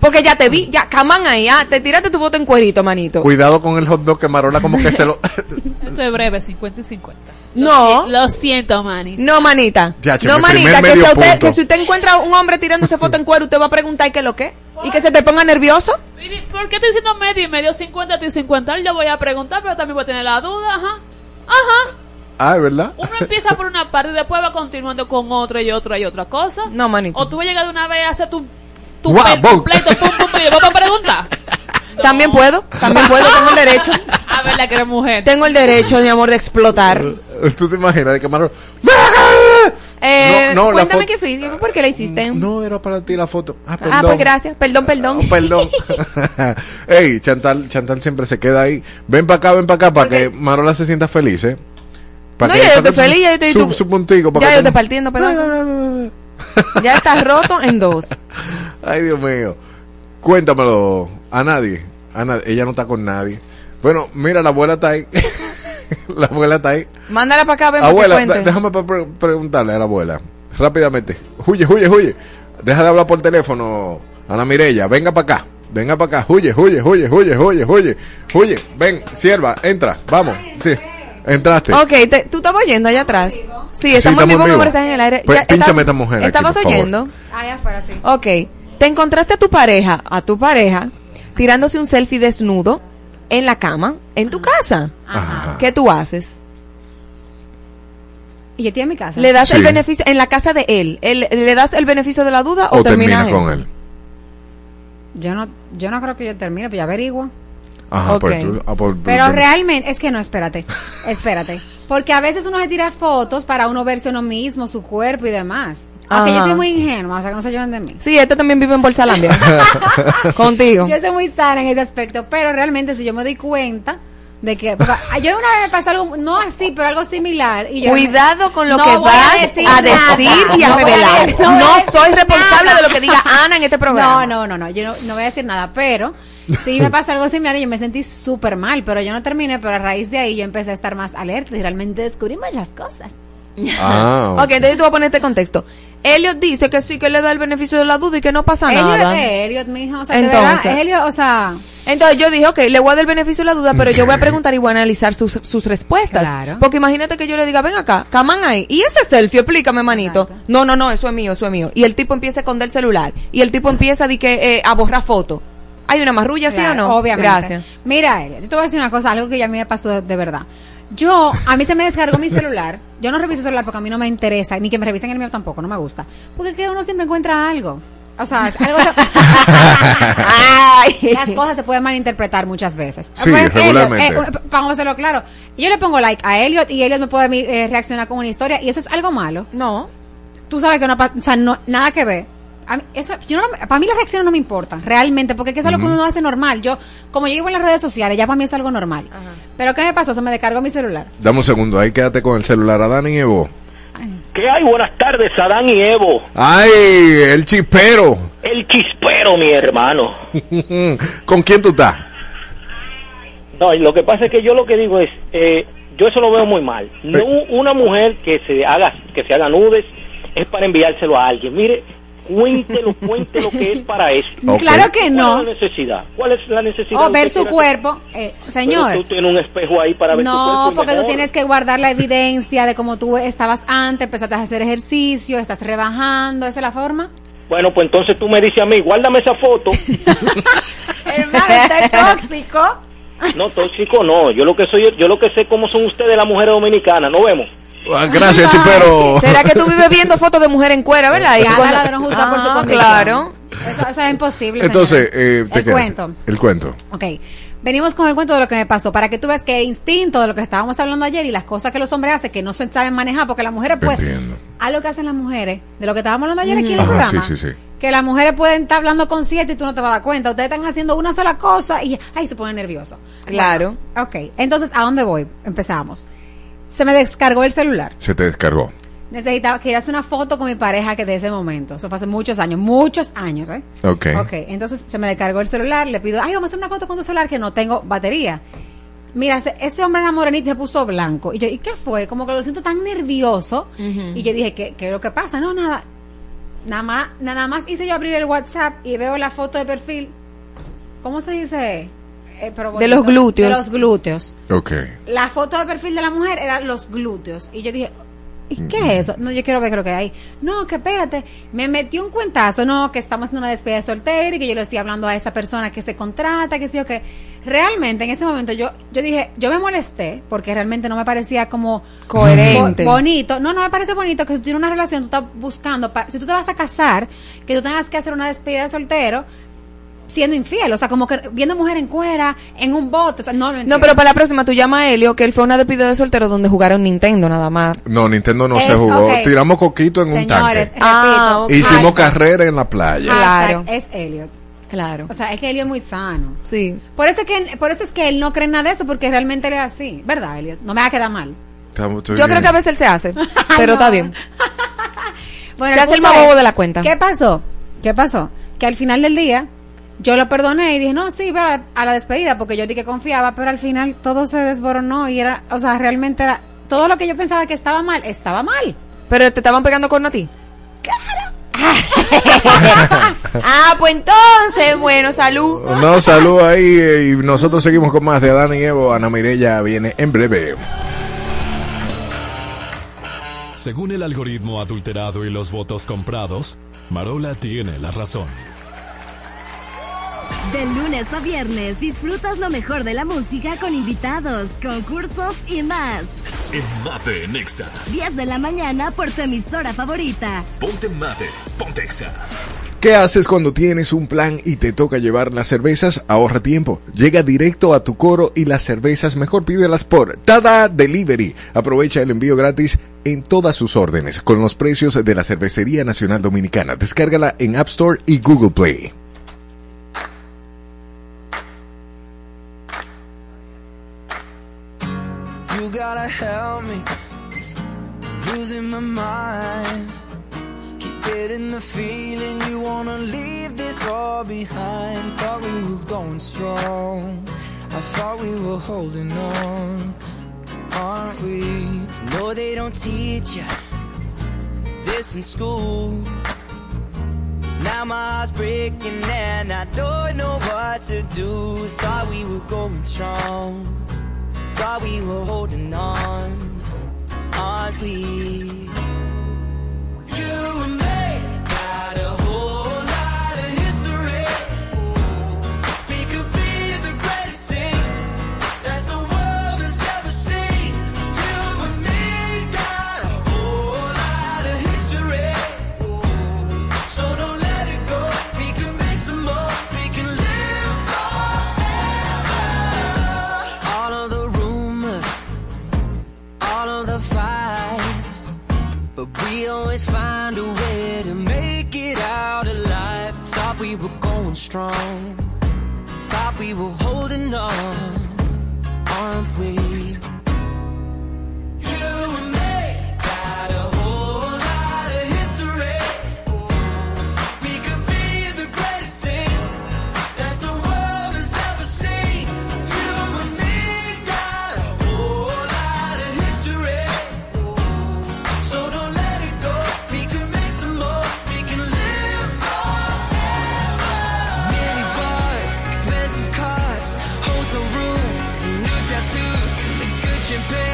porque ya te vi, ya, camán ahí, ah, te tiraste tu voto en cuerito, manito. Cuidado con el hot dog que Marola como que se lo... Esto es breve, 50 y 50. No. Lo siento, Manny. No, manita. Ya, che, no, manita, que si, usted, que si usted encuentra un hombre tirándose foto en cuero, usted va a preguntar qué es lo que. Y que se te ponga nervioso. ¿Por qué estoy diciendo medio y medio 50, estoy 50? Yo voy a preguntar, pero también voy a tener la duda. Ajá. Ajá. ah, ¿es verdad? Uno empieza por una parte y después va continuando con otra y otra y otra cosa. No, manito. O tú vas a llegar de una vez a hacer tu, tu boom. completo, pum, pum, pum, y después para preguntar. También puedo, también puedo, tengo el derecho. A ver, la que eres mujer. Tengo el derecho, mi amor, de explotar. ¿Tú te imaginas de que Marola... Eh, No, no, la cuéntame qué fue, ¿por qué la hiciste? No, era para ti la foto. Ah, perdón. ah, pues gracias, perdón, perdón. Oh, perdón. Ey, Chantal, Chantal siempre se queda ahí. Ven para acá, ven para acá, para que Marola se sienta feliz, ¿eh? Pa' No, que- ya yo estoy feliz, ya yo estoy Su, puntico. pa' Ya que yo tenga- te partiendo pedazos. Ya estás roto en dos. Ay, Dios mío. Cuéntamelo. A nadie. A nadie. Ella no está con nadie. Bueno, mira, la abuela está ahí. la abuela está ahí. Mándala para acá, ven para que Abuela, da- déjame pre- pre- preguntarle a la abuela. Rápidamente. Huye, huye, huye. Deja de hablar por teléfono, Ana Mirella. Venga para acá. Venga para acá. Huye, huye, huye, huye, huye, huye. Huye. Ven, sierva, entra. Vamos. Sí. Entraste. Ok, te- tú estabas oyendo allá atrás. Sí, estamos en estamos vivo, en mi vivo. amor, estás en el aire. Pues, Ya, pínchame esta mujer aquí, ¿Estabas por favor. oyendo? Allá afuera, sí. Ok. Te encontraste a tu pareja, a tu pareja, tirándose un selfie desnudo en la cama, en tu casa. Ajá. ¿Qué tú haces? Y yo estoy en mi casa. ¿Le das el beneficio, en la casa de él, él- ¿le das el beneficio de la duda o, O termina terminas con él. Yo no, yo no creo que yo termine, pero yo averiguo. Ajá, Ok. pues tú- ah, por- Pero por- realmente, es que no, espérate, espérate. Porque a veces uno se tira fotos para uno verse uno mismo, su cuerpo y demás. Aunque yo Ajá. soy muy ingenua, o sea, que no se lleven de mí. Sí, este también vive en Bolsalandia. Contigo. Yo soy muy sana en ese aspecto, pero realmente si yo me doy cuenta de que porque, ah, yo una vez me pasó algo no así, pero algo similar y yo Cuidado con lo No que a vas decir a decir y a No voy a revelar. decir- no soy responsable nada. de lo que diga Ana en este programa. No, no, no, no, yo no, no voy a decir nada, pero sí me pasó algo similar y yo me sentí súper mal, pero yo no terminé, pero a raíz de ahí yo empecé a estar más alerta y realmente descubrí muchas cosas. Ah, Ok, entonces yo te voy a poner este contexto. Elliot dice que sí que le da el beneficio de la duda y que no pasa Elliot nada. es Elliot, mijo, o sea, Entonces. de verdad, Elliot, o sea, Entonces yo dije, ok, le voy a dar el beneficio de la duda, pero yo voy a preguntar y voy a analizar sus, sus respuestas. Claro. Porque imagínate que yo le diga, ven acá, caman ahí. Y ese selfie, explícame, manito. Exacto. No, no, no, eso es mío, eso es mío. Y el tipo empieza a esconder el celular. Y el tipo empieza a, di que, eh, a borrar fotos. ¿Hay una marrulla, sí o no? Obviamente. Gracias. Mira, Elliot, yo te voy a decir una cosa, algo que ya a mí me pasó de, de verdad. Yo, a mí se me descargó mi celular. Yo no reviso el celular porque a mí no me interesa, ni que me revisen el mío tampoco, no me gusta. Porque es que uno siempre encuentra algo. O sea, algo las cosas se pueden malinterpretar muchas veces. Sí, ejemplo, regularmente. eh, vamos a hacerlo claro. Yo le pongo like a Elliot y Elliot me puede eh, reaccionar con una historia y eso es algo malo. No. Tú sabes que no, o sea, no nada que ver. A mí- eso, yo no, para mí las reacciones no me importan, realmente, porque es que eso es lo que uno hace normal. Yo, como yo vivo en las redes sociales, ya para mí es algo normal. Pero ¿qué me pasó? Se me descargó mi celular. Dame un segundo, ahí quédate con el celular. Adán y Evo. ¿Qué hay? Buenas tardes, Adán y Evo. ¡Ay! El chispero. El chispero, mi hermano. ¿Con quién tú estás? No, y lo que pasa es que yo lo que digo es, eh, yo eso lo veo muy mal. No una mujer que se haga que se haga nudes es para enviárselo a alguien. Mire, cuéntelo, cuéntelo que es para eso. Ok. Claro que no. ¿Cuál es la necesidad? ¿Cuál es la necesidad? O ver su cuerpo. Eh, Pero señor. tú tienes un espejo ahí para ver tu cuerpo. No, porque tú mejor. tienes que guardar la evidencia de cómo tú estabas antes, empezaste a hacer ejercicio, estás rebajando, esa es la forma. Bueno, pues entonces tú me dices a mí, guárdame esa foto. Hermano, está tóxico. No, tóxico no. Yo lo que soy, yo lo que sé cómo son ustedes las mujeres dominicanas. Nos vemos. Ah, Gracias, chipero. ¿Será que tú vives viendo fotos de mujer en cuera, verdad? Y Cada cuando- ladrón juzga por su Ah, condición. claro. Eso, eso es imposible. Entonces, eh, te el cuento. El cuento. Ok. Venimos con el cuento de lo que me pasó, para que tú veas que el instinto de lo que estábamos hablando ayer y las cosas que los hombres hacen que no se saben manejar, porque las mujeres pueden... entiendo. A lo que hacen las mujeres, de lo que estábamos hablando ayer aquí en el Ajá, sí, programa. sí, sí. Que las mujeres pueden estar hablando con siete y tú no te vas a dar cuenta. Ustedes están haciendo una sola cosa y ay, se pone nervioso. Claro. Bueno, ok, entonces, ¿a dónde voy? Empezamos. Se me descargó el celular. Se te descargó. Necesitaba, quería hacer una foto con mi pareja que de ese momento. Eso fue hace muchos años, muchos años, ¿eh? Ok. Ok, entonces se me descargó el celular, le pido, ay, vamos a hacer una foto con tu celular que no tengo batería. Mira, ese, hombre era morenito y se puso blanco. Y yo, ¿y qué fue? Como que lo siento tan nervioso. Y yo dije, ¿qué, ¿qué es lo que pasa? No, nada. Nada más, nada más hice yo abrir el WhatsApp y veo la foto de perfil. ¿Cómo se dice? Eh, pero De los glúteos. De los glúteos. Ok. La foto de perfil de la mujer era los glúteos. Y yo dije, ¿y qué es eso? No, yo quiero ver qué es lo que hay. No, que espérate. Me metió un cuentazo, no, que estamos en una despedida de soltero y que yo le estoy hablando a esa persona que se contrata, que sí o que. Realmente, en ese momento yo, yo dije, yo me molesté porque realmente no me parecía como Coherente. bo- bonito. No, no me parece bonito que tú tienes una relación, tú estás buscando, pa- si tú te vas a casar, que tú tengas que hacer una despedida de soltero siendo infiel, o sea, como que viendo mujer en cuera, en un bote, o sea, no lo No, pero para la próxima tú llamas a Helio, que él fue a una despedida de soltero donde jugaron Nintendo nada más. No, Nintendo no Es- se jugó. Tiramos coquito en un tanque. Ah, ok. Hicimos carrera en la playa. Hashtag Claro. es Elliot. Claro. O sea, es que Elliot es muy sano. Sí. Por eso es que por eso es que él no cree en nada de eso porque realmente él es así, ¿verdad, Elliot? No me va a quedar mal. Estamos- Yo creo que a veces él se hace, pero está bien. Bueno, Se hace el más bobo de la cuenta. ¿Qué pasó? ¿Qué pasó? Que al final del día yo lo perdoné y dije, "No, sí, ve a, a la despedida porque yo dije que confiaba, pero al final todo se desboronó y era, o sea, realmente era todo lo que yo pensaba que estaba mal, estaba mal. Pero te estaban pegando con a ti. ah, pues entonces, bueno, salud. No, salud ahí eh, y nosotros seguimos con más de Adán y Evo. Ana Mirella viene en breve. Según el algoritmo adulterado y los votos comprados, Marola tiene la razón. De lunes a viernes disfrutas lo mejor de la música con invitados, concursos y más. En Mate Nexa. 10 de la mañana por tu emisora favorita. Ponte Mate, ponte Exa. ¿Qué haces cuando tienes un plan y te toca llevar las cervezas? Ahorra tiempo. Llega directo a tu coro y las cervezas mejor pídelas por Tada Delivery. Aprovecha el envío gratis en todas sus órdenes con los precios de la Cervecería Nacional Dominicana. Descárgala en App Store y Google Play. Help me. Losing my mind. Keep getting the feeling you wanna leave this all behind. Thought we were going strong. I thought we were holding on. Aren't we? No, they don't teach you this in school. Now my heart's breaking and I don't know what to do. Thought we were going strong. Thought we were holding on, aren't we? You and me got a always find a way to make it out alive. Thought we were going strong, thought we were holding on, aren't we? Champagne,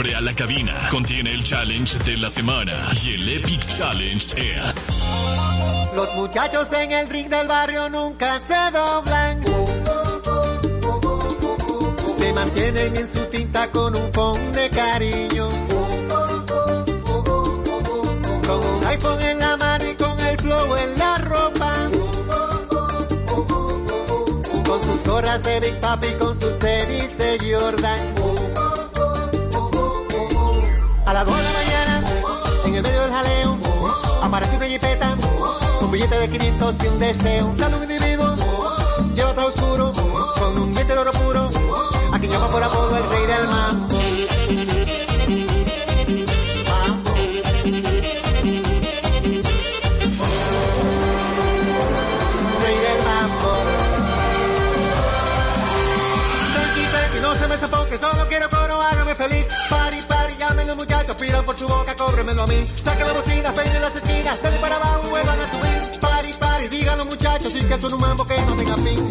A la cabina. Contiene el challenge de la semana. Y el Epic Challenge es. Los muchachos en el ring del barrio nunca se doblan. Se mantienen en su tinta con un con de cariño. Con un iPhone en la mano y con el flow en la ropa. Con sus gorras de Big Papi, con sus tenis de Jordan. Una un billete de 500 y un deseo. Un individuo, lleva todo oscuro, con un diente de oro puro, a quien llama por apodo el rey del mambo. Rey del mambo. Tranqui, tranqui, no se me sofoque, solo quiero coro, hágame feliz. Pari, pari, llamen los muchachos, pidan por su boca, cóbremelo a mí. Saquen son un mambo que no tenga fin.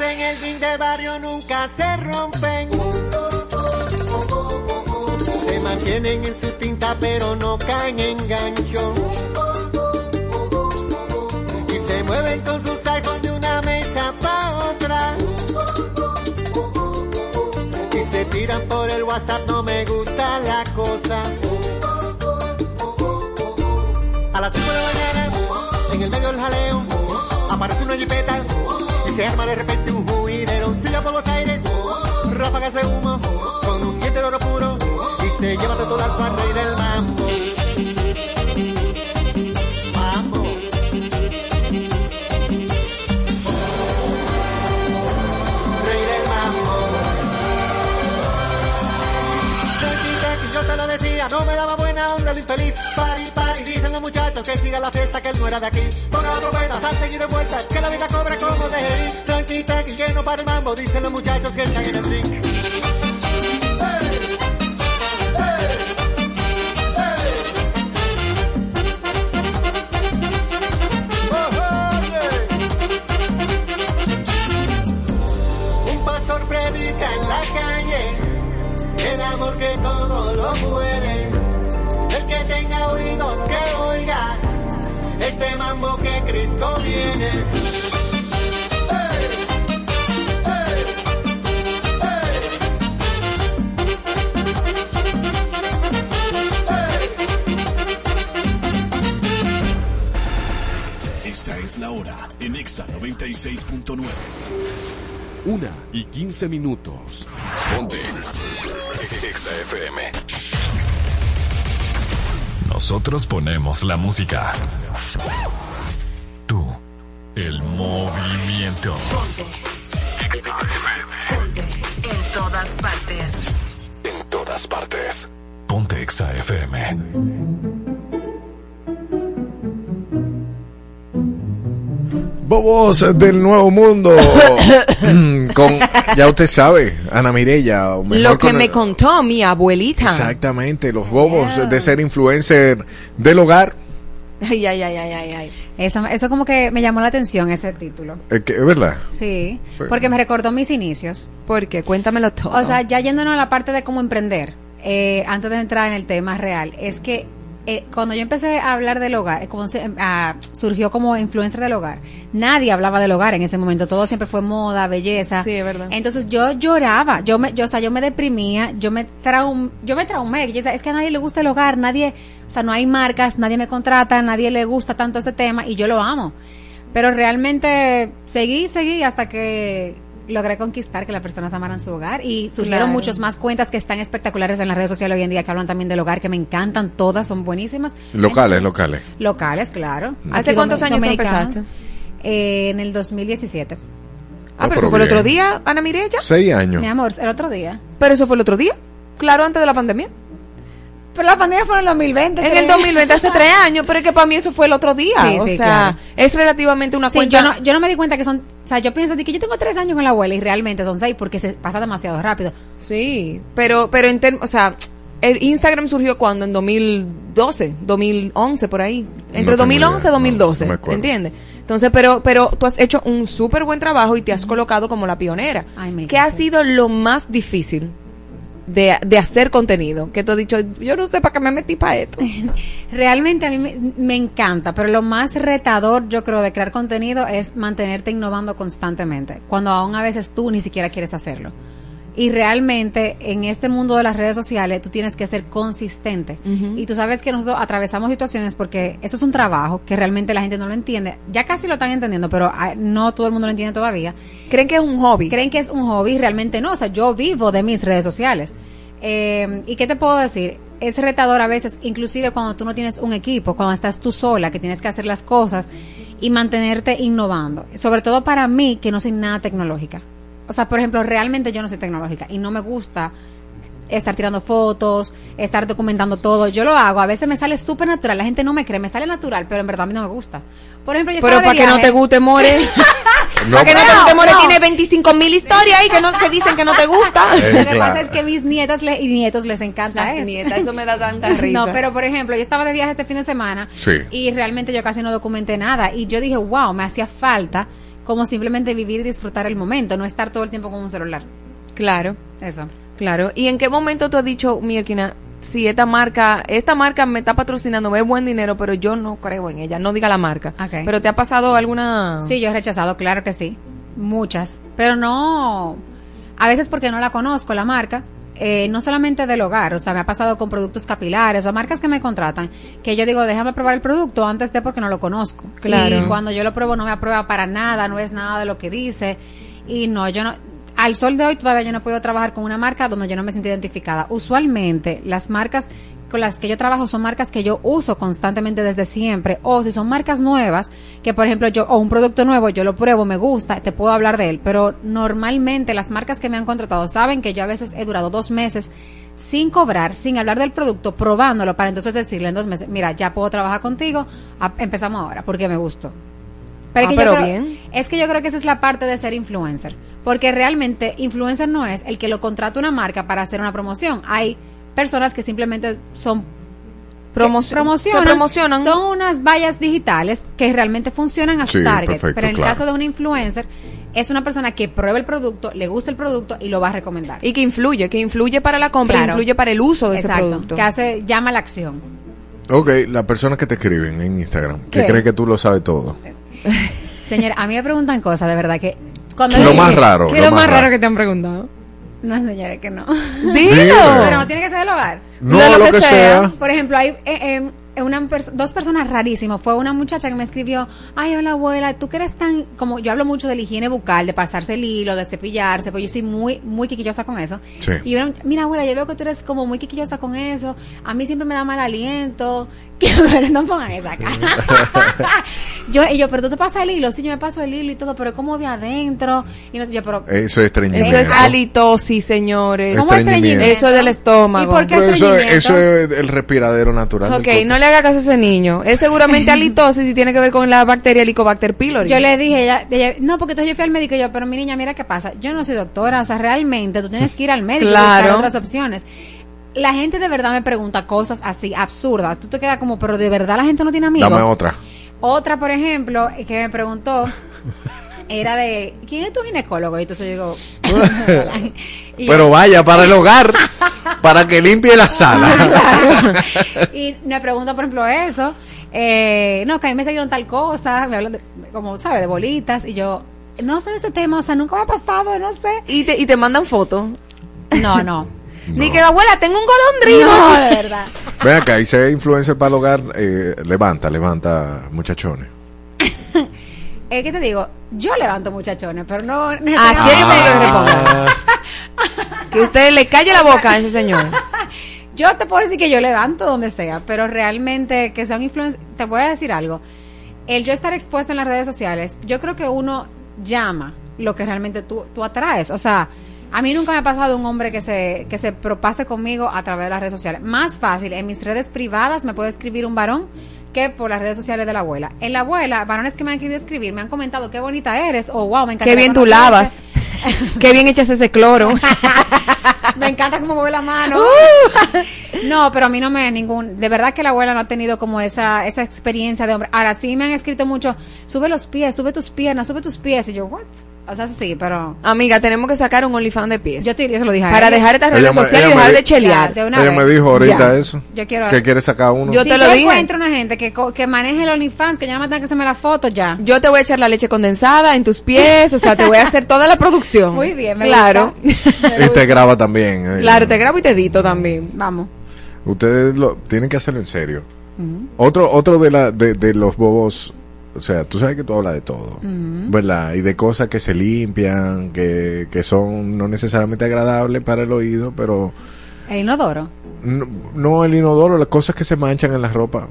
En el ring de barrio nunca se rompen. Se mantienen en su tinta pero no caen en gancho. Y se mueven con sus iPhones de una mesa pa' otra. Y se tiran por el WhatsApp, no me gusta la cosa. A las 5 de la mañana, en el medio del jaleo, aparece una jipeta y se arma de repente por los aires, ráfagas de humo, con un diente de oro puro y se lleva de todo al pan rey del mambo. No me daba buena onda el infeliz. Pari, pari, dicen los muchachos que siga la fiesta, que él no era de aquí. Ponga la trompeta, salten y de vueltas, que la vida cobra mambo, dicen los muchachos que están 96.9. Una y 15 minutos. Ponte. Exa FM. Nosotros ponemos la música. Tú, el movimiento. Exa FM. En todas partes. En todas partes. Ponte Exa FM. Bobos del Nuevo Mundo. con, ya usted sabe, Ana Mirella. o mejor Lo que con- me contó mi abuelita. Exactamente, los bobos de ser influencer del hogar. Ay, ay, ay, ay, ay, ay. Eso, eso como que me llamó la atención, ese título. Que- ¿Es verdad? Sí, Pues- porque me recordó mis inicios. ¿Por qué? Cuéntamelo todo. O sea, ya yéndonos a la parte de cómo emprender, eh, antes de entrar en el tema real, es que eh, cuando yo empecé a hablar del hogar, eh, como se- ah, surgió como influencer del hogar, nadie hablaba del hogar en ese momento, todo siempre fue moda, belleza. Sí, es verdad. Entonces yo lloraba, yo me, yo, o sea, yo me deprimía, yo me traum, yo me traumé, yo decía, es que a nadie le gusta el hogar, nadie, o sea, no hay marcas, nadie me contrata, nadie le gusta tanto este tema y yo lo amo. Pero realmente seguí, seguí hasta que logré conquistar que las personas amaran su hogar y surgieron Claro. muchos más cuentas que están espectaculares en las redes sociales hoy en día que hablan también del hogar, que me encantan, todas son buenísimas. Locales, locales. Locales, claro. ¿Hace Aquí cuántos años empezaste? Eh, en el 2017. Ah, pero pero eso fue el otro día, Ana Mirella. Seis años. Mi amor, el otro día. Pero eso fue el otro día. Claro, antes de la pandemia. Pero la pandemia fue en el 2020. En el 2020, hace tres años, pero es que para mí eso fue el otro día. Sí, o sí, sea, claro. es relativamente una Sí, cuenta. yo, no, yo no me di cuenta que son, o sea, yo pienso de que yo tengo tres años con la abuela y realmente son seis porque se pasa demasiado rápido. Sí, pero, pero en term- o sea, el Instagram surgió cuando, en 2012, 2011, por ahí. Entre tengo 2011 idea, y 2012, no acuerdo. ¿entiendes? Entonces, pero, pero tú has hecho un súper buen trabajo y te has colocado como la pionera. Ay, ¿Qué ha sido lo más difícil de, de hacer contenido? Que tú has dicho, yo no sé para qué me metí para esto. Realmente a mí me, me encanta, pero lo más retador, yo creo, de crear contenido es mantenerte innovando constantemente, cuando aún a veces tú ni siquiera quieres hacerlo. Y realmente en este mundo de las redes sociales tú tienes que ser consistente. Y tú sabes que nosotros atravesamos situaciones porque eso es un trabajo que realmente la gente no lo entiende. Ya casi lo están entendiendo, pero ah, no todo el mundo lo entiende todavía. ¿Creen que es un hobby? Creen que es un hobby, realmente no. O sea, yo vivo de mis redes sociales. Eh, ¿Y qué te puedo decir? Es retador a veces, inclusive cuando tú no tienes un equipo, cuando estás tú sola, que tienes que hacer las cosas y mantenerte innovando. Sobre todo para mí, que no soy nada tecnológica. O sea, por ejemplo, realmente yo no soy tecnológica y no me gusta estar tirando fotos, estar documentando todo. Yo lo hago, a veces me sale súper natural, la gente no me cree, me sale natural, pero en verdad a mí no me gusta. Por ejemplo, yo Pero estaba de para que no viaje- te guste, More. No, para que no te guste, More, no. tiene 25 mil historias ahí que, no, que dicen que no te gusta. Eh, Lo que claro. pasa es que mis nietas le- y nietos les encanta Las eso. nietas, eso me da tanta risa. No, pero por ejemplo, yo estaba de viaje este fin de semana Sí. y realmente yo casi no documenté nada y yo dije, wow, me hacía falta como simplemente vivir y disfrutar el momento, no estar todo el tiempo con un celular. Claro, Eso. claro. ¿Y en qué momento tú has dicho, Mirkina, si esta marca, esta marca me está patrocinando, me es buen dinero, pero yo no creo en ella, no diga la marca. Ok. Pero te ha pasado alguna... Sí, yo he rechazado, claro que sí. Muchas. Pero no. A veces porque no la conozco, la marca. Eh, no solamente del hogar, o sea, me ha pasado con productos capilares o marcas que me contratan, que yo digo, déjame probar el producto antes de porque no lo conozco. Claro. Y cuando yo lo pruebo no me aprueba para nada, no es nada de lo que dice. Y no, yo no, al sol de hoy todavía yo no puedo trabajar con una marca donde yo no me siento identificada. Usualmente las marcas con las que yo trabajo son marcas que yo uso constantemente desde siempre o si son marcas nuevas que por ejemplo yo o un producto nuevo yo lo pruebo me gusta te puedo hablar de él pero normalmente las marcas que me han contratado saben que yo a veces he durado dos meses sin cobrar sin hablar del producto probándolo para entonces decirle en dos meses mira ya puedo trabajar contigo empezamos ahora porque me gustó pero, Ah, es que yo pero creo- bien. es que yo creo que esa es la parte de ser influencer. Porque realmente influencer no es el que lo contrata una marca para hacer una promoción. Hay personas que simplemente son Promo- que promocionan, que promocionan. son unas vallas digitales que realmente funcionan a su Sí, target. perfecto, pero en el claro. caso de un influencer, es una persona que prueba el producto, le gusta el producto y lo va a recomendar. Y que influye, que influye para la compra, Claro. influye para el uso de Exacto, ese producto. que hace, llama a la acción. Ok, las personas que te escriben en Instagram, que ¿Qué? creen que tú lo sabes todo. Señora, a mí me preguntan cosas, de verdad, que... Cuando Lo más raro, ¿Qué es lo más raro que te han preguntado? No, señores, que no. Dilo. Pero no tiene que ser del hogar. No, De lo, que, sea. Por ejemplo, hay, eh, eh, una pers- dos personas rarísimas. Fue una muchacha que me escribió, ay, hola abuela, tú que eres tan, como yo hablo mucho de la higiene bucal, de pasarse el hilo, de cepillarse, pues yo soy muy, muy quiquillosa con eso. Sí. Y yo, mira abuela, yo veo que tú eres como muy quiquillosa con eso, a mí siempre me da mal aliento, pero no pongan esa cara. yo, y yo, pero tú te pasas el hilo, sí, yo me paso el hilo y todo, pero es como de adentro, y no sé yo, pero... Eso es estreñimiento. Eso es halitosis, señores. ¿Cómo estreñimiento? Eso es del estómago. ¿Y por qué Pero eso, es el respiradero natural. Ok, no le haga caso a ese niño. Es seguramente halitosis y tiene que ver con la bacteria Helicobacter pylori. Yo le dije, ella, ella- no, porque entonces yo fui al médico y yo, pero mi niña, mira qué pasa. Yo no soy doctora, o sea, realmente tú tienes que ir al médico y Claro. buscar otras opciones. La gente de verdad me pregunta cosas así absurdas. Tú te quedas como, pero de verdad la gente no tiene amigos. Dame otra. Otra, por ejemplo, que me preguntó era de, ¿quién es tu ginecólogo? Y entonces yo digo, y Pero vaya, para el hogar, para que limpie la sala. y me pregunta, por ejemplo, eso. Eh, no, que a mí me salieron tal cosa, me hablan de, como, ¿sabes? De bolitas. Y yo, no sé de ese tema, o sea, nunca me ha pasado, no sé. Y te, y te mandan fotos. No, no. Ni que abuela, tengo un golondrino. No, de verdad. Ven acá, y ser influencer para el hogar, eh, levanta, levanta, muchachones. Es que te digo, yo levanto muchachones, pero no. Así es que me digo que responda. Que usted le calle la boca a ese señor. Yo te puedo decir que yo levanto donde sea, pero realmente que sea un influencer. Te voy a decir algo. El yo estar expuesta en las redes sociales, yo creo que uno llama lo que realmente tú, tú atraes. O sea, a mí nunca me ha pasado un hombre que se, que se propase conmigo a través de las redes sociales. Más fácil, en mis redes privadas me puede escribir un varón que por las redes sociales de la abuela. En la abuela, varones que me han querido escribir me han comentado qué bonita eres o wow, me encanta. Qué bien tú lavas. Qué bien echas ese cloro. me encanta cómo mueve la mano. no, pero a mí no me ningún. De verdad que la abuela no ha tenido como esa esa experiencia de hombre. Ahora sí me han escrito mucho. Sube los pies, sube tus piernas, sube tus pies. Y yo, what? O sea, sí, pero. Amiga, tenemos que sacar un OnlyFans de pies. Yo, te, yo se lo dije a Para ella. dejar estas Ella redes me- sociales y dejar di- de chelear. Ya, de una Ella vez. me dijo ahorita Ya. eso. Yo quiero- Que quiere sacar uno. Yo si te lo yo dije. encuentro una gente que, que maneje el OnlyFans, que ya no me tenga que hacerme la foto, ya. Yo te voy a echar la leche condensada en tus pies, o sea, te voy a hacer toda la producción. Muy bien, me Claro. Y te graba también. eh. claro, te grabo y te edito también. Vamos. Ustedes lo, tienen que hacerlo en serio. Otro, otro de, la, de, de los bobos, o sea, tú sabes que tú hablas de todo, ¿verdad? Y de cosas que se limpian, que, que son no necesariamente agradables para el oído, pero El inodoro. no, no el inodoro, las cosas que se manchan en la ropa.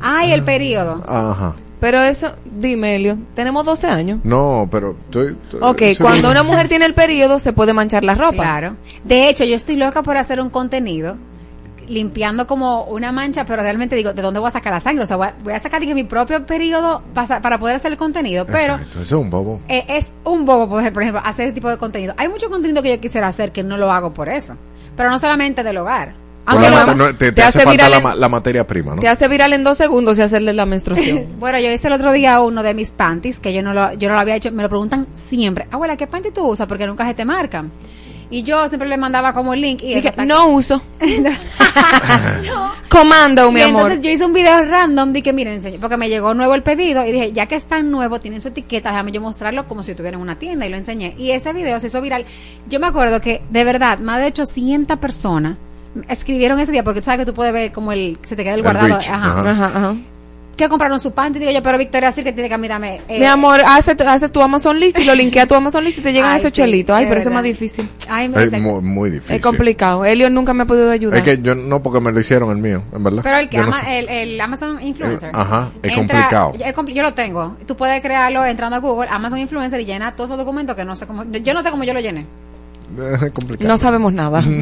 Ay, el periodo. Ajá. Pero eso, dime, Elio, tenemos 12 años. No, pero estoy... Ok, cuando una mujer tiene el periodo se puede manchar la ropa. Claro. De hecho, yo estoy loca por hacer un contenido limpiando como una mancha, pero realmente digo, ¿de dónde voy a sacar la sangre? O sea, voy a, voy a sacar dije, mi propio periodo pasa- para poder hacer el contenido, pero Exacto, eso es un bobo. eh, es un bobo, por ejemplo, por ejemplo, hacer ese tipo de contenido. Hay mucho contenido que yo quisiera hacer que no lo hago por eso, pero no solamente del hogar. Aunque no, te, te te hace, hace falta viral en- ma- la materia prima, ¿no? Te hace viral en dos segundos y hacerle la menstruación. Bueno, yo hice el otro día uno de mis panties, que yo no lo, yo no lo había hecho, me lo preguntan siempre, abuela, ¿qué panty tú usas? Porque nunca se te marcan. Y yo siempre le mandaba como el link y Dije, no uso. Comando, mi y amor. entonces yo hice un video random de que miren, enseñé, porque me llegó nuevo el pedido y dije, ya que está nuevo, tienen su etiqueta, déjame yo mostrarlo como si estuviera en una tienda y lo enseñé. Y ese video se hizo viral. Yo me acuerdo que, de verdad, más de 800 personas escribieron ese día, porque tú sabes que tú puedes ver como el, se te queda el El guardado. reach, ajá. Ajá, ajá. Que compraron su panty, digo yo, pero Victoria sí que tiene que a mí dame. eh, Mi amor, haces, haces tu Amazon List y lo linkea a tu Amazon List y te llegan Ay, esos sí, chelitos. Ay, pero eso es más difícil. Ay, me Es muy, muy difícil. Es complicado. Elio nunca me ha podido ayudar. Es que yo no, porque me lo hicieron el mío, en verdad. Pero el que no ama, sé. el, el Amazon Influencer. Eh, ajá, es Entra- complicado. es yo lo tengo. Tú puedes crearlo entrando a Google, Amazon Influencer y llena todos esos documentos que no sé cómo. Yo no sé cómo yo lo llené. Es complicado. No sabemos nada. Pero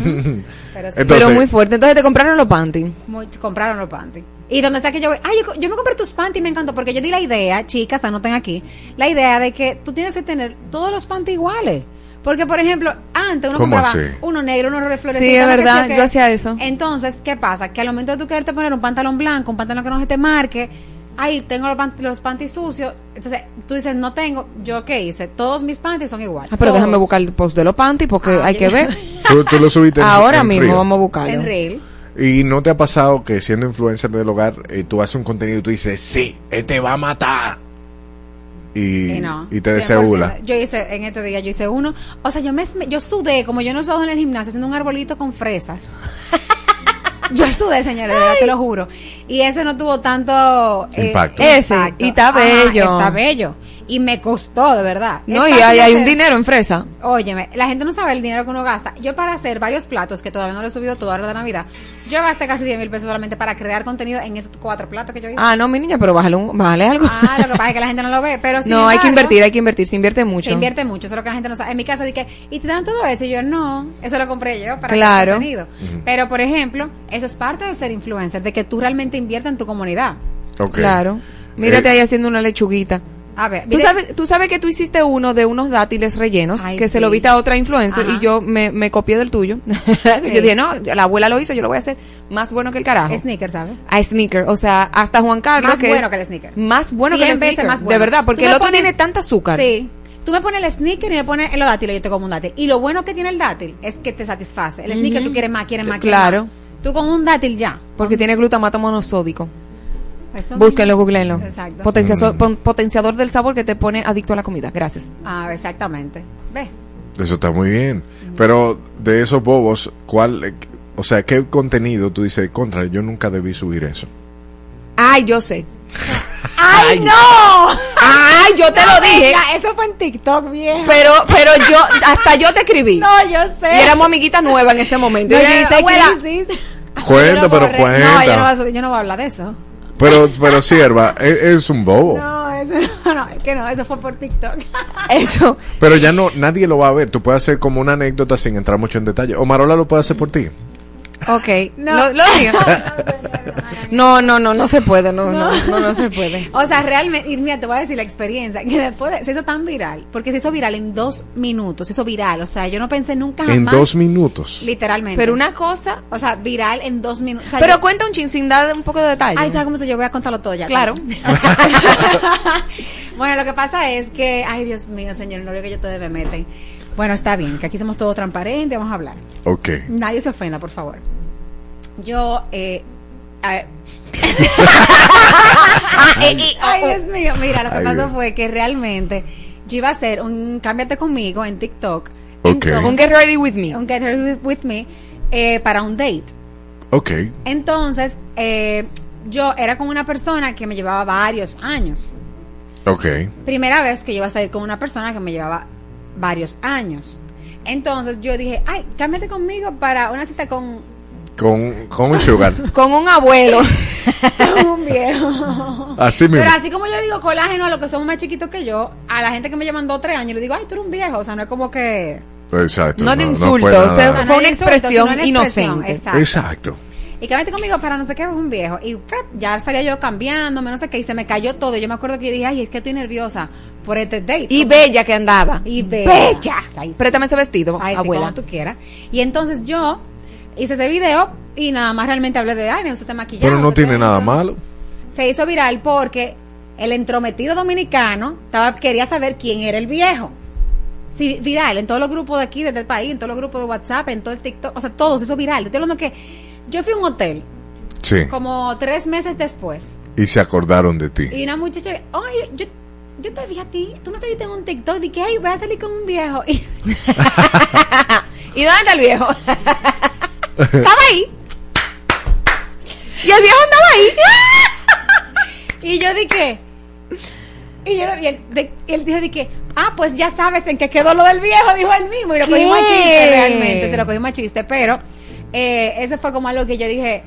sí, Entonces- pero muy fuerte. Entonces te compraron los panties. muy- compraron los panties. Y donde sea que yo voy, ay, yo, yo me compré tus panties, me encantó, porque yo di la idea, chicas, anoten aquí, la idea de que tú tienes que tener todos los panties iguales. Porque, por ejemplo, antes uno ¿Cómo compraba así? uno negro, uno reflorecido. Sí, es verdad, yo hacía eso. Entonces, ¿qué pasa? Que al momento de tú quererte poner un pantalón blanco, un pantalón que no se te marque, ahí tengo los, pant- los panties sucios. Entonces, tú dices, no tengo. ¿Yo qué hice? Todos mis panties son iguales. Ah, pero Todos. déjame buscar el post de los panties porque Ah, hay que ver. Tú, tú lo subiste en- Ahora en mismo vamos a buscarlo. En Reel. ¿Y no te ha pasado que siendo influencer del hogar, eh, tú haces un contenido y tú dices, sí, este va a matar? Y, Sí, no, y te 100%. desegula. Yo hice, en este día yo hice uno. O sea, yo me, yo sudé, como yo no he usado en el gimnasio, haciendo un arbolito con fresas. Yo sudé, señores, de verdad, te lo juro. Y ese no tuvo tanto eh, Impacto. Ese, y está bello. está bello. Y me costó, de verdad. No, Es y hay, hay un hacer- dinero en fresa. Óyeme, la gente no sabe el dinero que uno gasta. Yo para hacer varios platos, que todavía no lo he subido todo ahora de Navidad, yo gasté casi 10 mil pesos solamente para crear contenido en esos cuatro platos que yo hice. Ah, no, mi niña, pero bájale, un, bájale algo. Ah, lo que pasa es que la gente no lo ve, pero no, hay que invertir, hay que invertir. Se invierte mucho. Se invierte mucho, eso es lo que la gente no sabe. En mi casa dije, ¿y te dan todo eso? Y yo, no, eso lo compré yo para Claro. crear contenido. Pero, por ejemplo, eso es parte de ser influencer, de que tú realmente inviertas en tu comunidad. Ok. Claro. Mírate Eh, ahí haciendo una lechuguita. A ver, ¿Tú sabes, tú sabes que tú hiciste uno de unos dátiles rellenos, Ay, que se lo viste a otra influencer Ajá. y yo me, me copié del tuyo. Sí. Yo dije, no, la abuela lo hizo, yo lo voy a hacer más bueno que el carajo. Sneaker, ¿sabes? A Sneaker, o sea, hasta Juan Carlos. Más que bueno es que el Sneaker. Más bueno que el Sneaker. más De verdad, porque el otro pones- tiene tanta azúcar. Sí. Tú me pones el sneaker y me pones los dátiles, yo te como un dátil. Y lo bueno que tiene el dátil es que te satisface. El sneaker Ujú. tú quieres más, quieres más, quieres Claro. más. Tú con un dátil ya. Porque tiene glutamato monosódico. Eso Búsquenlo, googleenlo. Exacto. Potenciador, pon- potenciador del sabor que te pone adicto a la comida. Gracias. Ah, exactamente. Ve. Eso está muy bien. Pero de esos bobos, ¿cuál, o sea, qué contenido tú dices, contra, yo nunca debí subir eso? Ay, yo sé. ¡Ay, no! Ay, yo te lo dije. eso fue en TikTok, vieja. Pero, pero yo, hasta yo te escribí. No, yo sé. Y éramos amiguitas nuevas en ese momento. No, yo hice. Cuenta, pero cuenta. No, yo no, voy a subir- yo no voy a hablar de eso. Pero, pero sierva, es, es un bobo. No, eso no, no, es que no, eso fue por TikTok. Eso. Pero ya no, nadie lo va a ver. Tú puedes hacer como una anécdota sin entrar mucho en detalle. O Marola lo puede hacer por ti. Ok. No. Lo, lo digo. No, no, no, no se puede. No, no, no, no se puede. O sea, realmente, y mira, te voy a decir la experiencia, que después de- se hizo tan viral, porque se hizo viral en dos minutos, se hizo viral, o sea, yo no pensé nunca jamás. En dos minutos. Literalmente. Pero una cosa. O sea, viral en dos minutos. O sea, Pero yo- cuenta un chin sin dar un poco de detalle. Ay, ¿sabes cómo se yo voy a contarlo todo ya? Claro. bueno, lo que pasa es que, ay, Dios mío, señor, no veo que yo te me meten. Bueno, está bien, que aquí somos todos transparentes, vamos a hablar. Ok. Nadie se ofenda, por favor. Yo, eh, a- Ay, Dios mío, mira, lo que Ay, pasó Dios. fue que realmente yo iba a hacer un cámbiate conmigo en TikTok. Ok. Un get ready with me. Un get ready with, with me eh, para un date. Ok. Entonces, eh, yo era con una persona que me llevaba varios años. Ok. Primera vez que yo iba a salir con una persona que me llevaba varios años. Entonces yo dije, ay, cámbiate conmigo para una cita con, Con, con un sugar. Con un abuelo. con un viejo. Así mismo. Pero así como yo le digo colágeno a los que somos más chiquitos que yo, a la gente que me llevan dos o tres años, le digo, ay, tú eres un viejo. O sea, no es como que... Exacto. No de fue insulto, nada. o sea, fue es una insulto, expresión sino una expresión, inocente. exacto. Exacto. Y cámbiate conmigo para no sé qué, un viejo. Y ¡frap! ya salía yo cambiándome, no sé qué, y se me cayó todo. Yo me acuerdo que yo dije, ay, es que estoy nerviosa por este date. Y bella que andaba. Y bella. Bella. Préstame ese vestido, Ay, sí, abuela. como tú quieras. Y entonces yo hice ese video y nada más realmente hablé de, ay, me gusta este maquillaje. Pero no tiene nada malo. Se hizo viral porque el entrometido dominicano estaba, quería saber quién era el viejo. Sí, viral, en todos los grupos de aquí, desde el país, en todos los grupos de WhatsApp, en todo el TikTok, o sea, todo se hizo viral. Te estoy hablando que yo fui a un hotel Sí. como tres meses después Y se acordaron de ti. y una muchacha, oye, yo, yo te vi a ti, tú me saliste en un TikTok, dije, ay, voy a salir con un viejo. Y ¿Y dónde está el viejo? estaba ahí. Y el viejo andaba ahí. Y yo dije, y yo y él, de- él dijo, dije, ah, pues ya sabes en qué quedó lo del viejo, dijo él mismo. Y lo ¿Qué? cogimos a chiste realmente, se lo cogimos a chiste, pero eh, ese fue como algo que yo dije,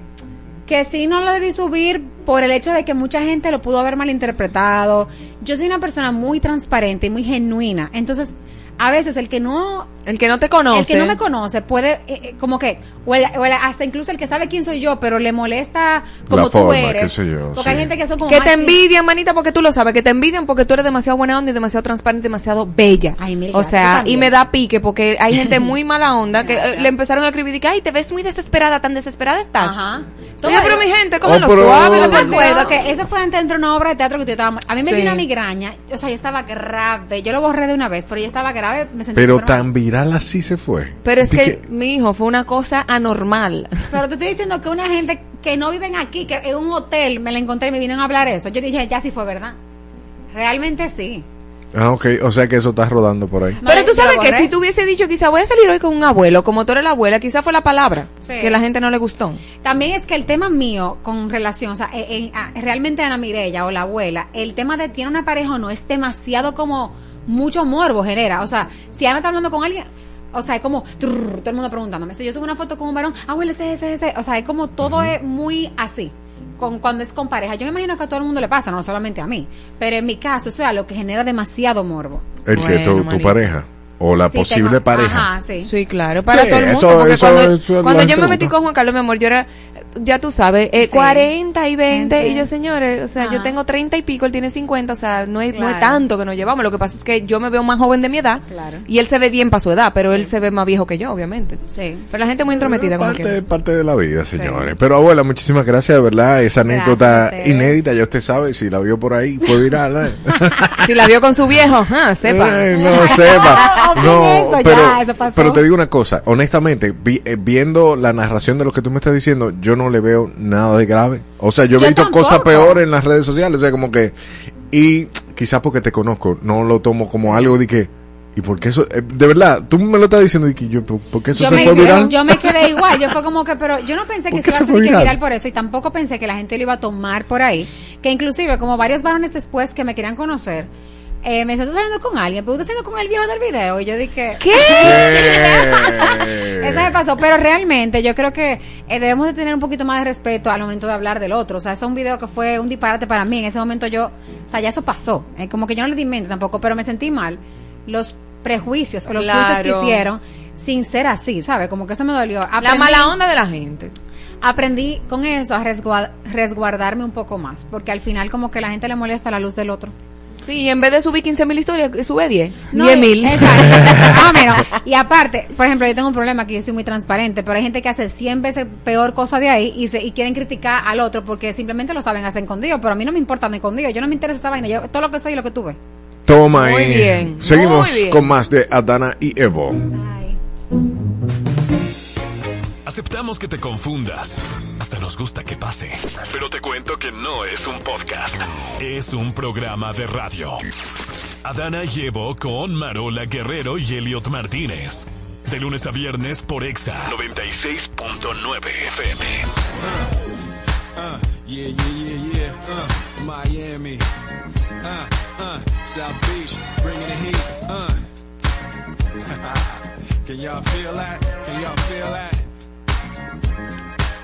que sí no lo debí subir por el hecho de que mucha gente lo pudo haber malinterpretado. Yo soy una persona muy transparente y muy genuina, entonces a veces el que no El que no te conoce. el que no me conoce puede, eh, eh, como que, o, el- o el- hasta incluso el que sabe quién soy yo, pero le molesta como La tú forma, eres. qué sé yo, porque hay gente que son como Que te envidian, manita, porque tú lo sabes. Que te envidian porque tú eres demasiado buena onda y demasiado transparente, demasiado bella. Ay, mil o sea, y me da pique porque hay gente muy mala onda que eh, le empezaron a escribir y que, ay, te ves muy desesperada, tan desesperada estás. Ajá. Oye, pero mi gente, Oh, cógelo pero- suave. Yo la me acuerdo que eso fue antes de una obra de teatro que yo estaba. A mí me Sí. dio una migraña. O sea, yo estaba grave. Yo lo borré de una vez, pero yo estaba grave. Me sentí Pero mal. tan viral así se fue. Pero es que, mi hijo, fue una cosa anormal. Pero te estoy diciendo que una gente que no viven aquí, que en un hotel me la encontré y me vinieron a hablar eso. Yo dije, ya sí fue verdad. Realmente sí. Ah, ok. O sea que eso está rodando por ahí. Pero tú sabes que si tú hubiese dicho quizá voy a salir hoy con un abuelo, como tú eres la abuela, quizá fue la palabra Sí. que la gente no le gustó. También es que el tema mío con relación, o sea, en- en- a- realmente Ana Mirella o la abuela, el tema de tiene una pareja o no es demasiado como mucho morbo genera. O sea, si Ana está hablando con alguien, o sea, es como trrr, todo el mundo preguntándome. Si yo subo una foto con un varón, abuela, ese, ese, ese. O sea, es como todo es muy así. Con, cuando es con pareja. Yo me imagino que a todo el mundo le pasa, no solamente a mí. Pero en mi caso, eso es algo que genera demasiado morbo. El que tu, tu pareja. O la Sí, posible tengo- pareja. Ajá, sí. Sí, claro, para Sí, todo el mundo. eso- porque eso- cuando, eso es cuando lo yo me metí con Juan Carlos, mi amor, yo era, ya tú sabes, eh, Sí. 40 y 20, y yo, señores, o sea, yo tengo 30 y pico, él tiene 50, o sea, no es, no es tanto que nos llevamos. Lo que pasa es que yo me veo más joven de mi edad, Claro. y él se ve bien para su edad, pero él se ve más viejo que yo, obviamente. Sí. Pero la gente es muy intrometida, como Parte, que. parte de la vida, señores. Pero abuela, muchísimas gracias, de verdad. Esa anécdota inédita, ya usted sabe, si la vio por ahí, fue viral. ¿eh? Si la vio con su viejo, ah, sepa. Eh, no sepa. No, ya, pero, pero te digo una cosa, honestamente, vi- eh, viendo la narración de lo que tú me estás diciendo, yo no le veo nada de grave. O sea, yo he visto tampoco. cosas peores en las redes sociales, o sea, como que y quizás porque te conozco, no lo tomo como algo de que y por qué eso eh, de verdad, tú me lo estás diciendo que yo por qué eso yo se me, fue viral? yo me quedé igual, yo fue como que, pero yo no pensé ¿Por que se iba a hacer viral? viral por eso y tampoco pensé que la gente lo iba a tomar por ahí, que inclusive como varios varones después que me querían conocer, eh, me decían, tú estás saliendo con alguien, pero tú estás saliendo con el viejo del video y yo dije, ¿Qué? Eso me pasó, pero realmente yo creo que eh, debemos de tener un poquito más de respeto al momento de hablar del otro. O sea, eso es un video que fue un disparate para mí. En ese momento yo, o sea, ya eso pasó. Eh, como que yo no le di mente tampoco, pero me sentí mal. Los prejuicios o los Claro. juicios que hicieron sin ser así, ¿sabes? Como que eso me dolió. La mala onda de la gente. Aprendí con eso a resguar- resguardarme un poco más, porque al final como que la gente le molesta la luz del otro. Sí, y en vez de subir 15 mil historias, sube 10. No, 10 y- mil. Exacto. Mira, Y aparte, por ejemplo, yo tengo un problema que yo soy muy transparente, pero hay gente que hace 100 veces peor cosa de ahí y, se, y quieren criticar al otro porque simplemente lo saben hacer escondido, pero a mí no me importa de escondido, yo no me interesa esa vaina, yo todo lo que soy y lo que tuve. Toma Muy ahí. bien, Seguimos muy bien. con más de Adana y Evo. Aceptamos que te confundas. Hasta nos gusta que pase. Pero te cuento que no es un podcast. Es un programa de radio. Adana y Evo con Marola Guerrero y Elliot Martínez. De lunes a viernes por Exa 96.9 FM. Uh, yeah, yeah, yeah, yeah. Uh, Miami. Uh, uh, South Beach, bringing the heat. Uh. Can y'all feel that? Can y'all feel that?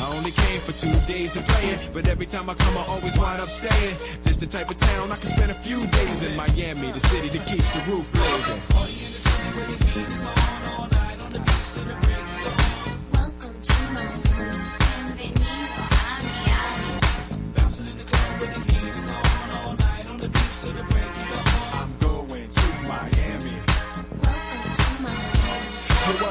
I only came for two days of playing, but every time I come, I always wind up staying. This the type of town I can spend a few days in Miami, the city that keeps the roof blazing.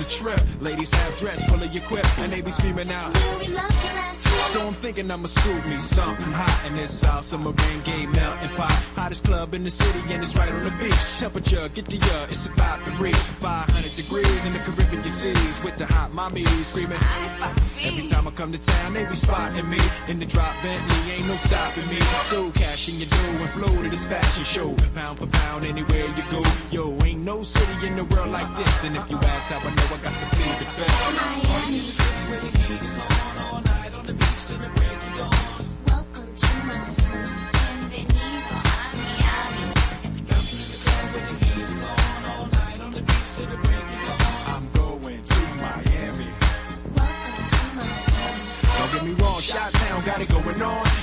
It's a trip. Ladies have dress full of your quip, and they be screaming out. So I'm thinking I'ma scoop me something hot in this South Summer rain game melting pot. Hottest club in the city, and it's right on the beach. Temperature, get the uh, it's about to reach 500 degrees in the Caribbean seas with the hot mommy screaming. Every time I come to town, they be spotting me in the drop Bentley, ain't no stopping me. So cash in your dough and flow to this fashion show, pound for pound anywhere you go. Yo, ain't no city in the world like this, and if you ask how I know, I got to feed the family. Miami. Sitting where the heat is on all night on the beach till the break of dawn. Welcome to Miami. Bienvenido a Miami. Dancing in the club where the heat is on all night on the beach till the break of dawn. I'm going to Miami. Welcome to Don't get me wrong, Shot Town got it going on.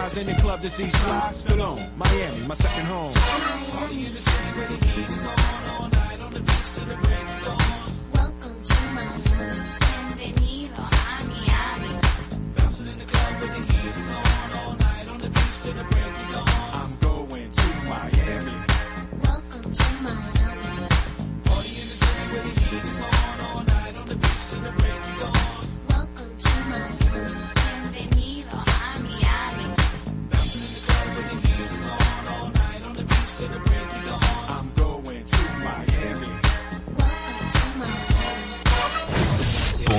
in the club to see Sly Stallone. Miami, my second home. Miami, the where the heat is on all night on the beach the break.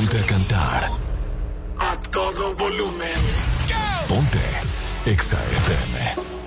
Ponte a cantar. A todo volumen. Ponte Exa FM.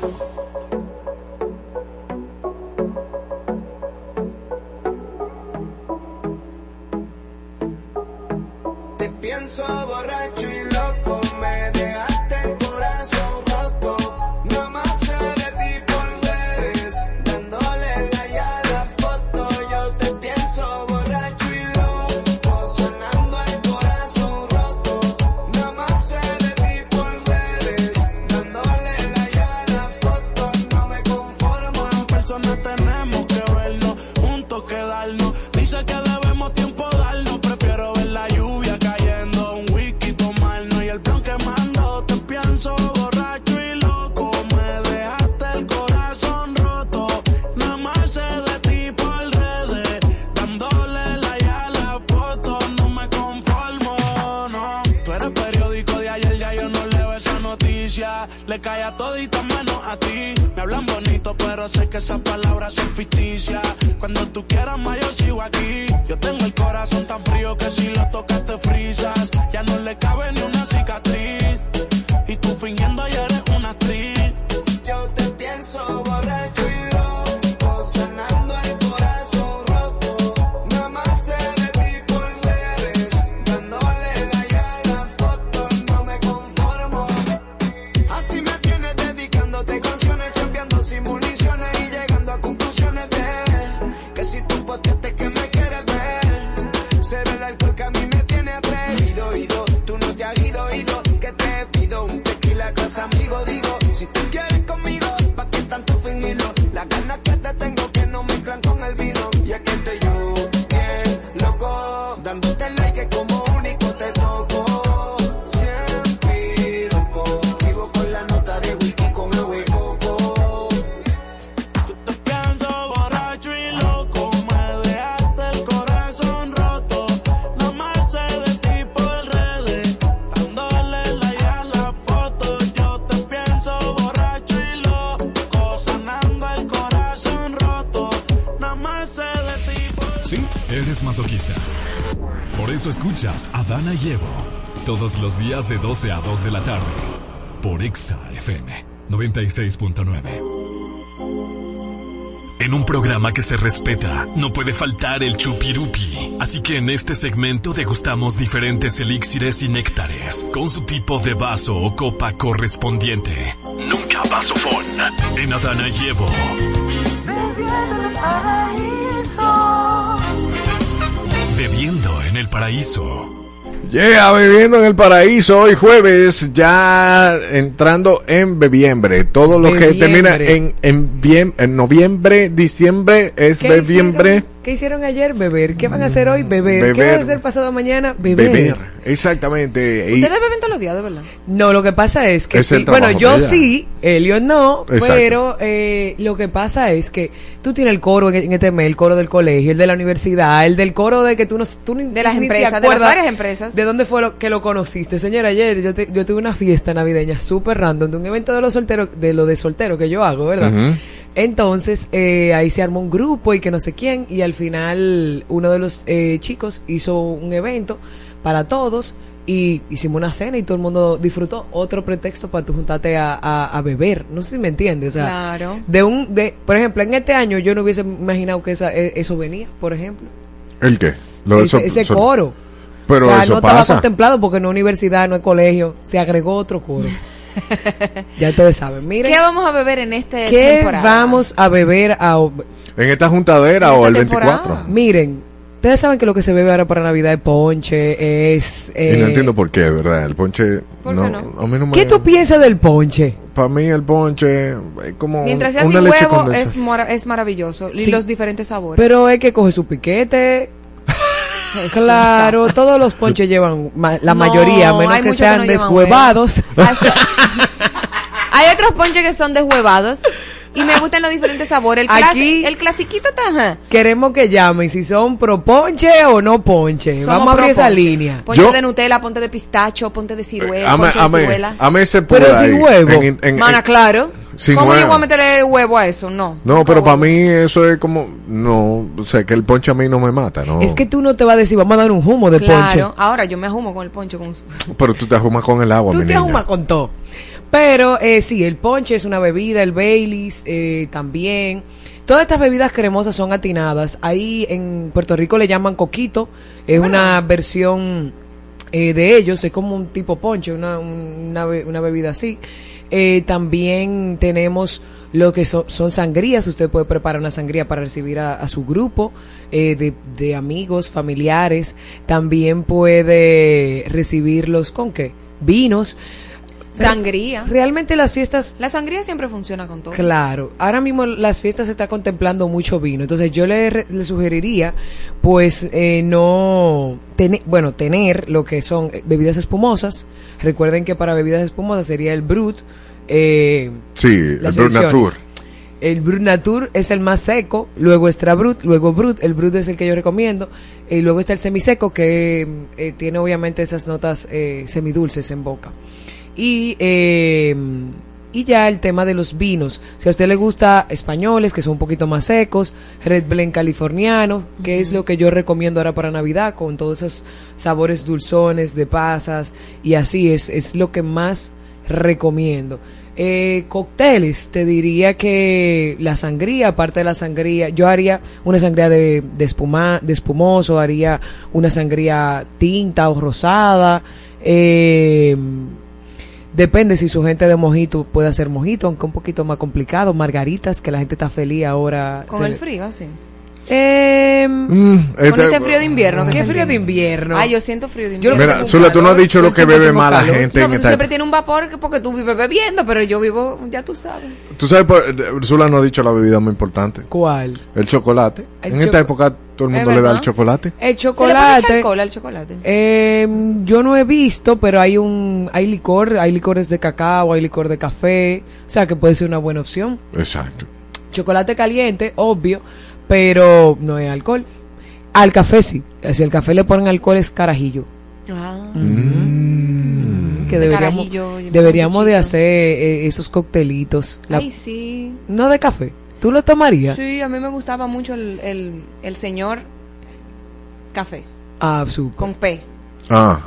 Escuchas a Dana todos los días de 12 a 2 de la tarde por Exa FM 96.9. En un programa que se respeta, no puede faltar el chupirupi. Así que en este segmento degustamos diferentes elixires y néctares, con su tipo de vaso o copa correspondiente. Nunca vasofón. En Adana y Evo. Bebiendo en el paraíso. Yeah, viviendo en el paraíso hoy jueves, ya entrando en bebiembre. Todo lo que termina en, en, bien- en noviembre, diciembre es ¿Qué bebiembre. hicieron? ¿Qué hicieron ayer? Beber. ¿Qué van a hacer hoy? Beber. ¿Qué van a hacer pasado mañana? Beber. Beber, exactamente. Y- Ustedes beben todos los días, de verdad. No, lo que pasa es que Es el sí, bueno, yo sí, Elio no, Exacto. pero eh, lo que pasa es que tú tienes el coro en, en este mes, el coro del colegio, el de la universidad, el del coro de que tú no tú ni, De las ni empresas, de las acuerdas varias empresas. ¿De dónde fue lo, que lo conociste? Señora, ayer yo, te- yo tuve una fiesta navideña súper random de un evento de los solteros, de lo de soltero que yo hago, ¿verdad? Ujú. Entonces, eh, ahí se armó un grupo y que no sé quién, y al final uno de los eh, chicos hizo un evento para todos y hicimos una cena y todo el mundo disfrutó. Otro pretexto para tú juntarte a, a- a beber. No sé si me entiendes. O sea, Claro. de un, de, por ejemplo, en este año yo no hubiese imaginado que esa, e- eso venía, por ejemplo. ¿El qué? Lo ese, eso- ese so- coro. Pero o sea, eso no estaba contemplado porque no es universidad, no es colegio. Se agregó otro coro. ya ustedes saben. Miren, ¿Qué vamos a beber en este ¿qué temporada? vamos a beber a, ¿En esta juntadera o el 24? Miren, ustedes saben que lo que se bebe ahora para Navidad es ponche, es... y no eh, entiendo por qué, ¿verdad? El ponche. ¿Por no, qué no? A mí no me. ¿Qué tú piensas del ponche? Para mí el ponche es como Mientras sea una sin leche huevo, es, maravilloso. Y Sí. los diferentes sabores. Pero es que coge su piquete. Claro, todos los ponches llevan, ma- la No, mayoría, a menos que sean no deshuevados. Hay otros ponches que son deshuevados. Y me gustan los diferentes sabores. El, Aquí- el clasiquito está... ajá. Queremos que llamen si son pro ponche o no ponche. Somos Vamos a abrir esa línea. Ponche Yo- de Nutella, ponte de pistacho, ponte de ciruela, Ame, ponche de ciruela. ame ese Pero sin huevo. En- en- Mana, en- claro. Sin ¿Cómo yo huevo. voy a meterle huevo a eso? No. No, pero para mí eso es como. No, o sea, que el ponche a mí no me mata, ¿no? Es que tú no te vas a decir, vamos a dar un humo de Claro. ponche. Ahora yo me ajumo con el ponche. Con... Pero tú te ajumas con el agua, Tú mi te niña. ahumas con todo. Pero eh, sí, el ponche es una bebida, el Baileys eh, también. Todas estas bebidas cremosas son atinadas. Ahí en Puerto Rico le llaman coquito. Es una versión eh, de ellos. Es como un tipo ponche, una, una, una bebida así. Eh, también tenemos lo que so- son sangrías. Usted puede preparar una sangría para recibir a, a su grupo eh, de, de amigos, familiares. También puede recibirlos con qué? Vinos. Sangría. Realmente las fiestas La sangría siempre funciona con todo. Claro, ahora mismo las fiestas se está contemplando mucho vino, entonces yo le, re- le sugeriría, pues, eh, no, tener, bueno, tener lo que son eh, bebidas espumosas. Recuerden que para bebidas espumosas sería el Brut. Eh, Sí, el Brut. Natur. El Brut Natur es el más seco, luego está Brut, luego Brut, el Brut es el que yo recomiendo, y luego está el semiseco que eh, tiene obviamente esas notas eh, semidulces en boca. Y, eh, y ya el tema de los vinos. Si a usted le gusta españoles, que son un poquito más secos, Red Blend californiano, que es lo que yo recomiendo ahora para Navidad, con todos esos sabores dulzones de pasas, y así es, es lo que más recomiendo. Eh, cócteles, te diría que la sangría, aparte de la sangría, yo haría una sangría de, de, espuma, de espumoso, haría una sangría tinta o rosada. Eh, depende si su gente de mojito puede hacer mojito, aunque un poquito más complicado. Margaritas, que la gente está feliz ahora. Con el le- frío, así. Eh, Mm, Con este- este frío de invierno. ¿Qué frío de invierno? Ay, yo siento frío de invierno. Mira, Zula, tú no has dicho lo que bebe más la gente No, en tú esta siempre tienes un vapor que- porque tú vives bebiendo, pero yo vivo, ya tú sabes. Tú sabes, Zula no ha dicho la bebida más importante. ¿Cuál? El chocolate. El en esta choco- época todo el Es mundo le da el chocolate. El ¿Se le puede chocolate. echar alcohol al chocolate? Eh, yo no he visto, pero hay un hay licor, hay licores de cacao, hay licor de café, o sea que puede ser una buena opción. Exacto. Chocolate caliente, obvio, pero no es alcohol. Al café sí, si al café le ponen alcohol es carajillo. Ah. Mm, que De deberíamos carajillo, yo me deberíamos de hacer eh, esos coctelitos. La- Ay, sí. no de café. ¿Tú lo tomarías? Sí, a mí me gustaba mucho el, el, el señor café, Ah, súper. con P. Ah.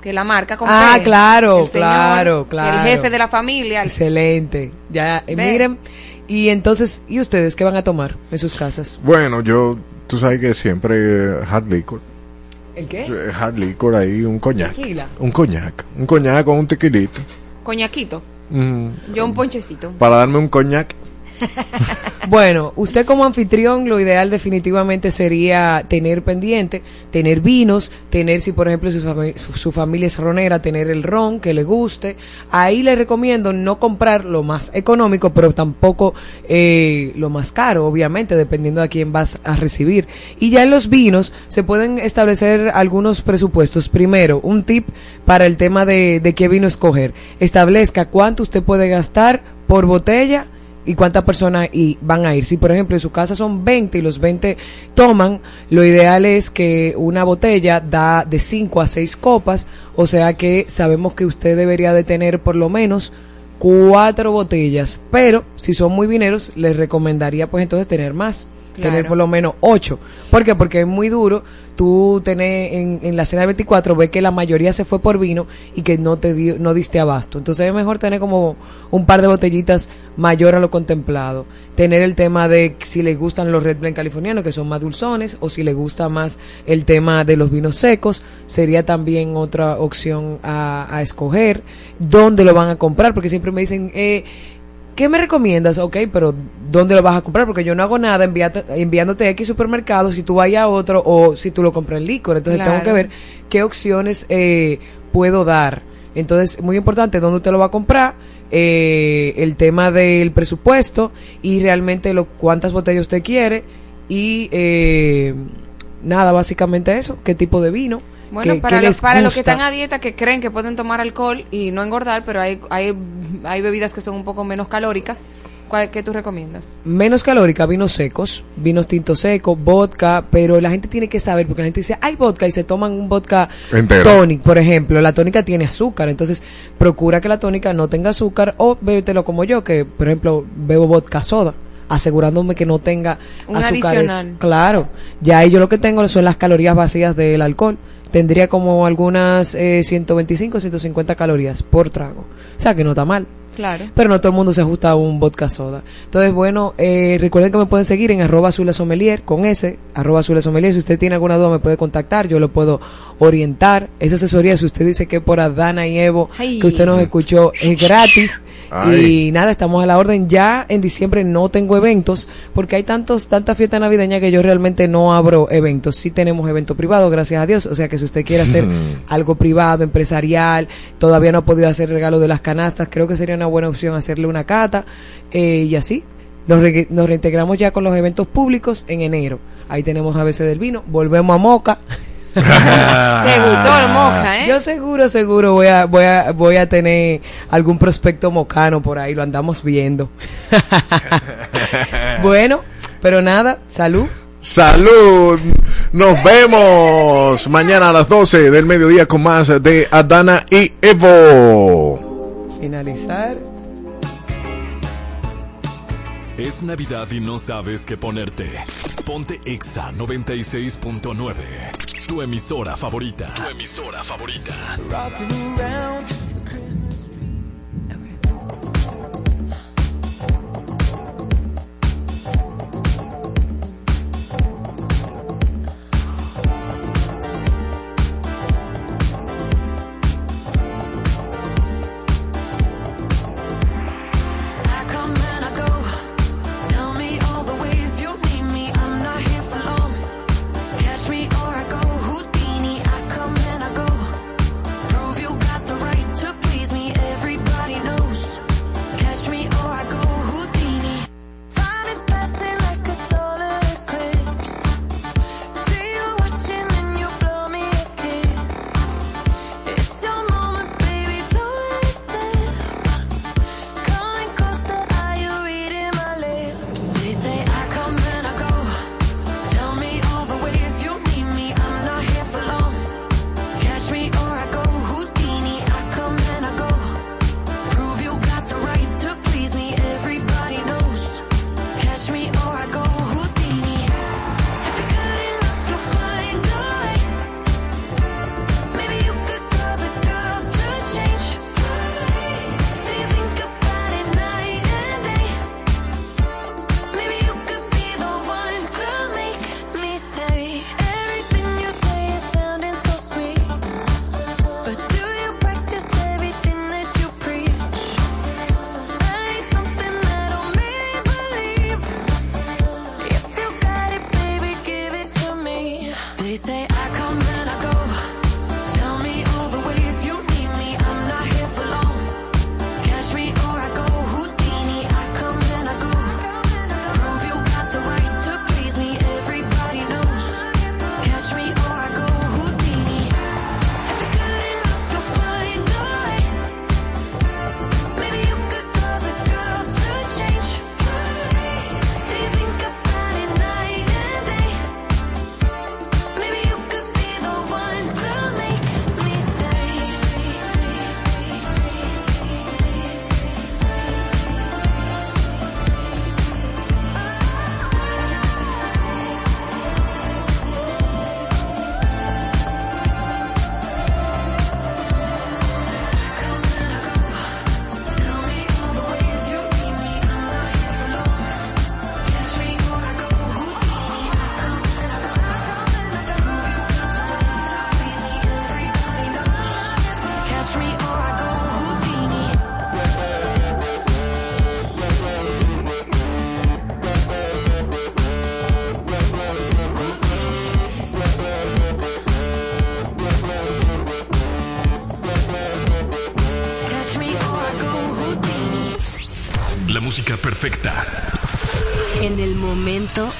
Que la marca con Ah, P. claro, El señor, claro, claro. El jefe de la familia. el- Excelente. Ya, eh, miren. Y entonces, ¿y ustedes qué van a tomar en sus casas? Bueno, yo, tú sabes que siempre hard liquor. ¿El qué? Hard liquor ahí, un coñac. Tequila. Un coñac. Un coñac con un tequilito. Coñaquito. Mm. Yo un ponchecito. Para darme un coñac. Bueno, usted como anfitrión, lo ideal definitivamente sería tener pendiente, tener vinos, tener si por ejemplo su, fami- su- su familia es ronera, tener el ron que le guste. Ahí le recomiendo no comprar lo más económico, pero tampoco eh, lo más caro, obviamente, dependiendo a quién vas a recibir. Y ya en los vinos se pueden establecer algunos presupuestos. Primero, un tip para el tema de qué vino escoger. Establezca cuánto usted puede gastar por botella y cuántas personas y van a ir. Si por ejemplo en su casa son 20 y los 20 toman, lo ideal es que una botella da de 5 a 6 copas, o sea que sabemos que usted debería de tener por lo menos cuatro botellas, pero si son muy vineros les recomendaría pues entonces tener más. tener por lo menos ocho. ¿Por qué? Porque es muy duro tú tener en, en la cena del 24, ves que la mayoría se fue por vino y que no te dio, no diste abasto. Entonces es mejor tener como un par de botellitas mayor a lo contemplado. Tener el tema de si les gustan los Red Blend californianos, que son más dulzones, o si les gusta más el tema de los vinos secos, sería también otra opción a, a escoger. ¿Dónde lo van a comprar? Porque siempre me dicen, eh, ¿Qué me recomiendas? Ok, pero ¿dónde lo vas a comprar? Porque yo no hago nada enviate- enviándote a X supermercados si tú vayas a otro o si tú lo compras en licor. Entonces Claro. tengo que ver qué opciones eh, puedo dar. Entonces, muy importante, dónde usted lo va a comprar, eh, el tema del presupuesto y realmente lo, cuántas botellas usted quiere y eh, nada, básicamente eso, qué tipo de vino. Bueno, qué- para, qué los, para los que están a dieta que creen que pueden tomar alcohol y no engordar, pero hay, hay, hay bebidas que son un poco menos calóricas, ¿cuál, ¿qué tú recomiendas? menos calórica, vinos secos, vinos tintos secos, vodka, pero la gente tiene que saber, porque la gente dice, hay vodka y se toman un vodka Entero. tonic, por ejemplo. La tónica tiene azúcar, entonces procura que la tónica no tenga azúcar o bébetelo como yo, que por ejemplo bebo vodka soda asegurándome que no tenga Un azúcares. adicional. Claro, ya ahí yo lo que tengo son las calorías vacías del alcohol. Tendría como algunas eh, 125, 150 calorías por trago. O sea que no está mal. Claro. Pero no todo el mundo se ajusta a un vodka soda. Entonces, bueno, eh, recuerden que me pueden seguir en arroba azulesomelier, con ese, arroba azulesomelier. Si usted tiene alguna duda me puede contactar, yo lo puedo orientar. Esa asesoría, si usted dice que por Adana y Evo, Ay. que usted nos escuchó, es gratis. Ay. Y nada, estamos a la orden. Ya en diciembre no tengo eventos, porque hay tantos, tanta fiesta navideña que yo realmente no abro eventos. Sí tenemos eventos privados, gracias a Dios. O sea que si usted quiere hacer algo privado, empresarial, todavía no ha podido hacer regalo de las canastas, creo que sería una buena opción hacerle una cata eh, y así. Nos, re- nos reintegramos ya con los eventos públicos en enero. Ahí tenemos a veces del vino, volvemos a Moca. Te gustó el moca, ¿eh? Yo seguro, seguro voy a, voy a, voy a tener algún prospecto mocano por ahí, lo andamos viendo. bueno, pero nada, salud. Salud. Nos vemos mañana a las 12 del mediodía con más de Adana y Evo. Finalizar. Es Navidad y no sabes qué ponerte. Ponte Exa 96.9. Tu emisora favorita. Tu emisora favorita. Rocking around the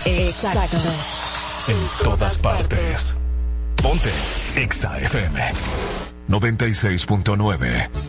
exacto. En todas partes. Ponte Exa FM 96.9.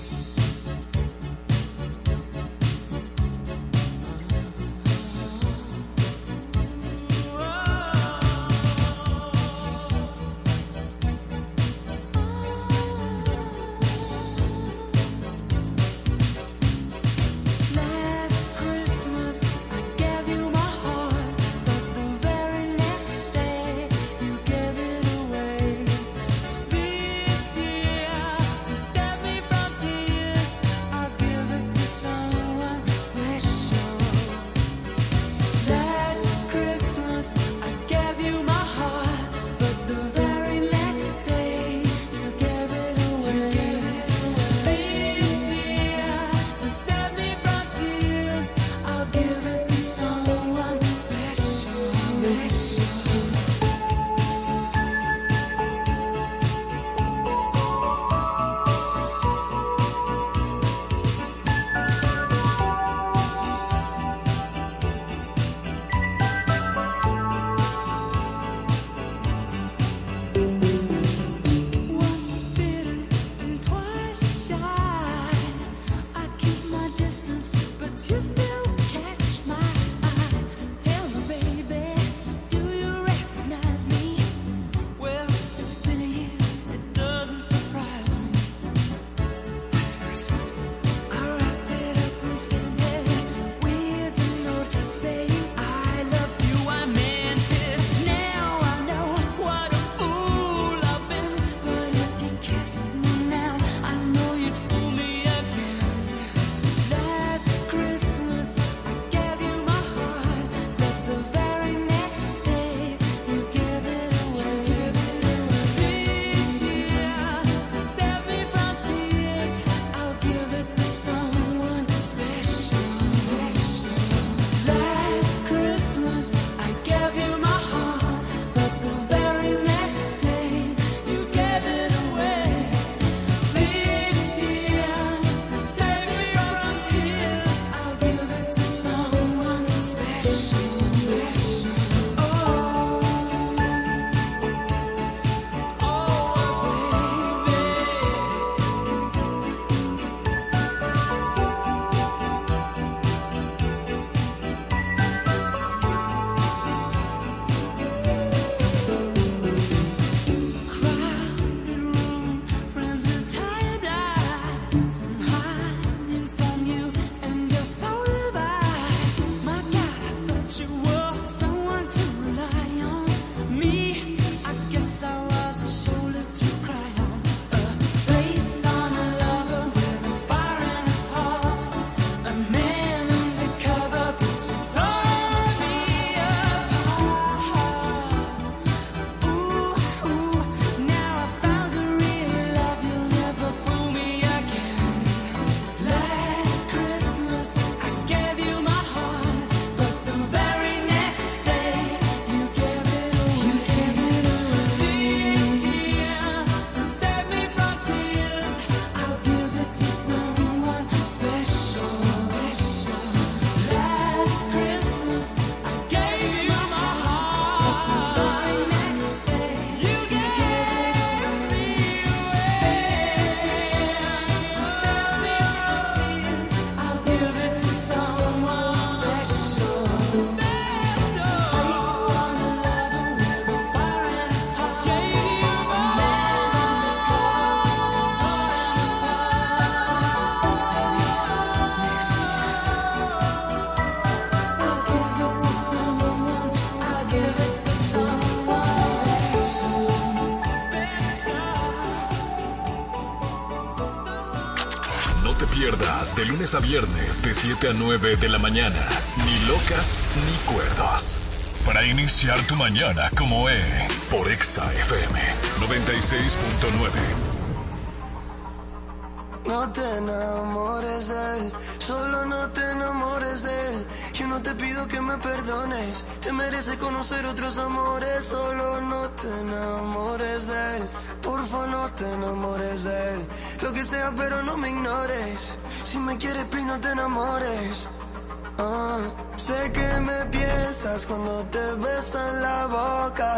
lunes a viernes de 7 a 9 de la mañana. Ni locas ni cuerdos. Para iniciar tu mañana como E. Por Exa FM 96.9. No te enamores de él, solo no te enamores de él. Yo no te pido que me perdones, te mereces conocer otros amores. Solo no te enamores de él, porfa no te enamores de él. Lo que sea, pero no me ignores. Si me quieres, please, no te enamores. Ah, sé que me piensas cuando te beso en la boca.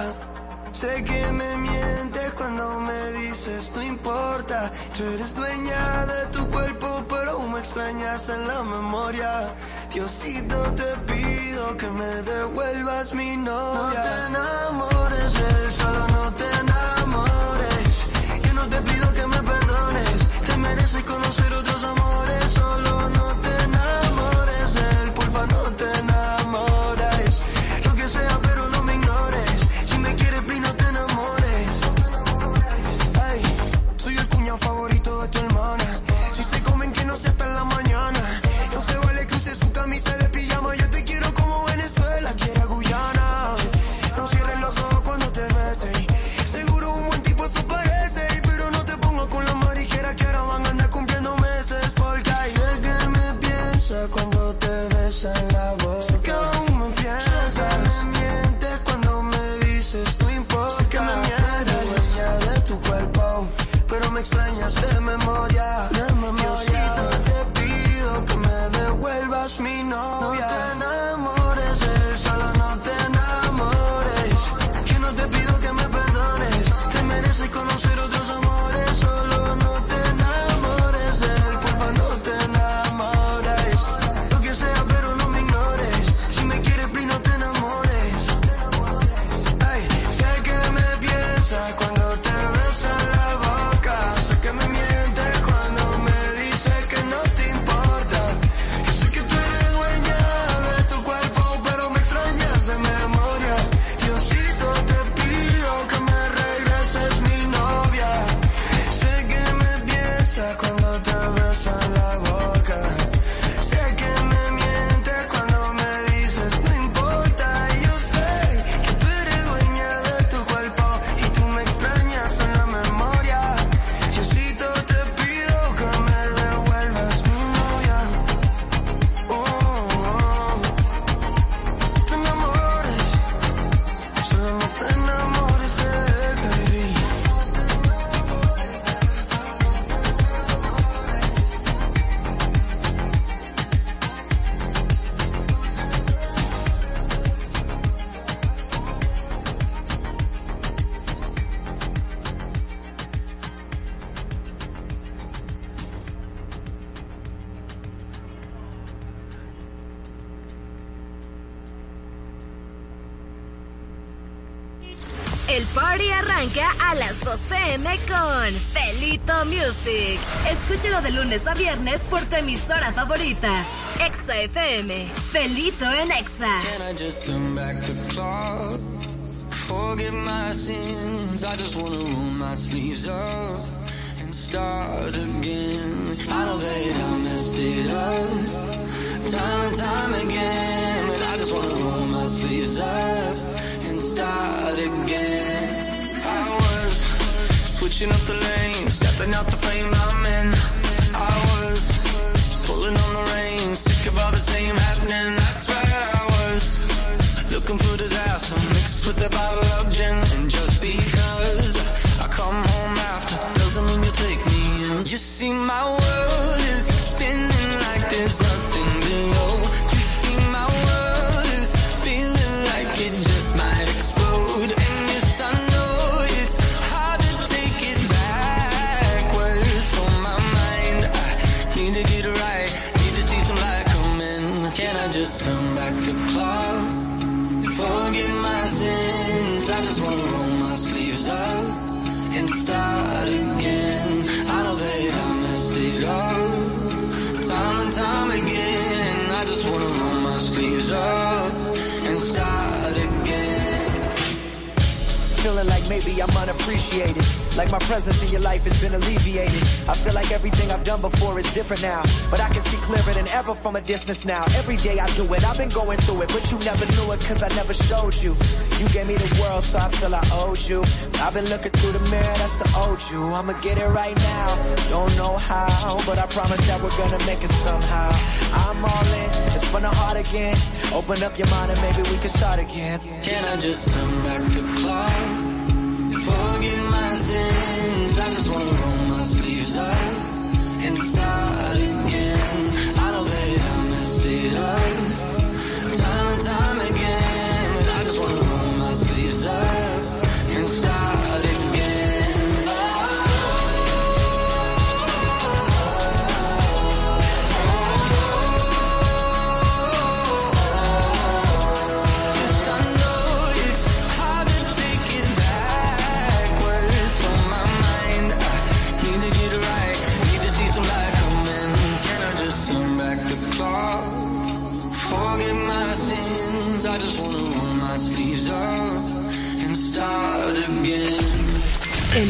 Sé que me mientes cuando me dices no importa. Tú eres dueña de tu cuerpo, pero aún me extrañas en la memoria. Diosito, te pido que me devuelvas mi novia. No te enamores de él, solo no te enamores. Yo no te pido que me perdones. Te mereces conocer otros amores. A las 2 pm con Felito Music. Escúchalo de lunes a viernes por tu emisora favorita. Exa FM. Felito en Exa. Can I just come back to club? Forget my sins. I just wanna roll my sleeves up and start again. I know that I messed it up time and time again, but I just wanna roll my sleeves up and start again. Switching up the lanes, stepping out the flame I'm in. I was pulling on the reins, sick of all the same happening. I swear I was looking for disaster mixed with a bottle of gin. And just because I come home after doesn't mean you take me in. You see, my world is I'm. Like my presence in your life has been alleviated. I feel like everything I've done before is different now. But I can see clearer than ever from a distance now. Every day I do it, I've been going through it. But you never knew it cause I never showed you. You gave me the world so I feel I owed you. I've been looking through the mirror, that's the old you. I'ma get it right now. Don't know how, but I promise that we're gonna make it somehow. I'm all in, it's from the heart again. Open up your mind and maybe we can start again. Can I just turn back the clock? Forget my sins. I just wanna roll my sleeves up and start again.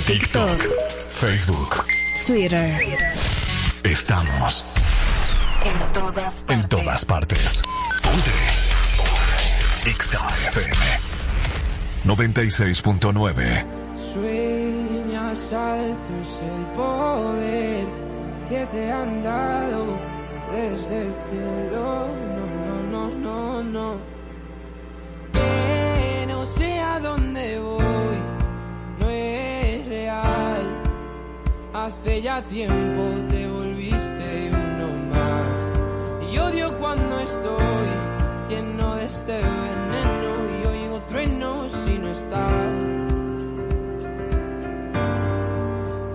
TikTok, Facebook. Twitter. Estamos En todas en todas partes. Ponte. Exa FM 96.9. Sueñas alto es el poder que te han dado desde el cielo. No, no, no, no, no. Que no sé a dónde voy, Hace ya tiempo te volviste uno más. Y odio cuando estoy lleno de este veneno y oigo truenos si no estás.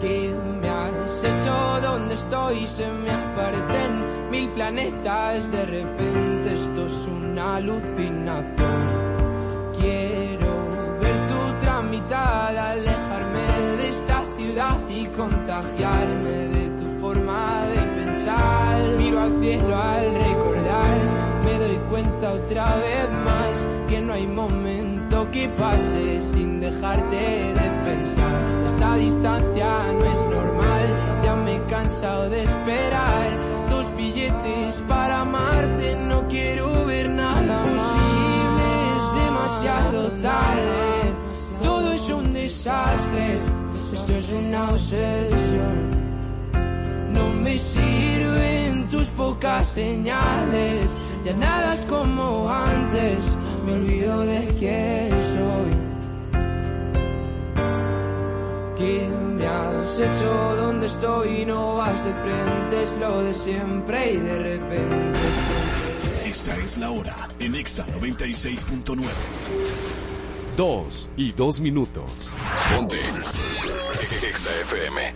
¿Qué me has hecho? ¿Dónde estoy? Se me aparecen mil planetas. De repente esto es una alucinación. Quiero ver tu tramitada, alejarme contagiarme de tu forma de pensar. Miro al cielo al recordar, me doy cuenta otra vez más que no hay momento que pase sin dejarte de pensar. Esta distancia no es normal, ya me he cansado de esperar. Dos billetes para amarte, no quiero ver nada posible, es demasiado tarde. Todo es un desastre, esto es una obsesión. No me sirven tus pocas señales, ya nada es como antes, me olvido de quién soy. ¿Qué me has hecho? ¿Dónde estoy? No vas de frente, es lo de siempre y de repente. Esta es la hora en Exa 96.9. Dos y dos minutos. Ponte. Exa FM.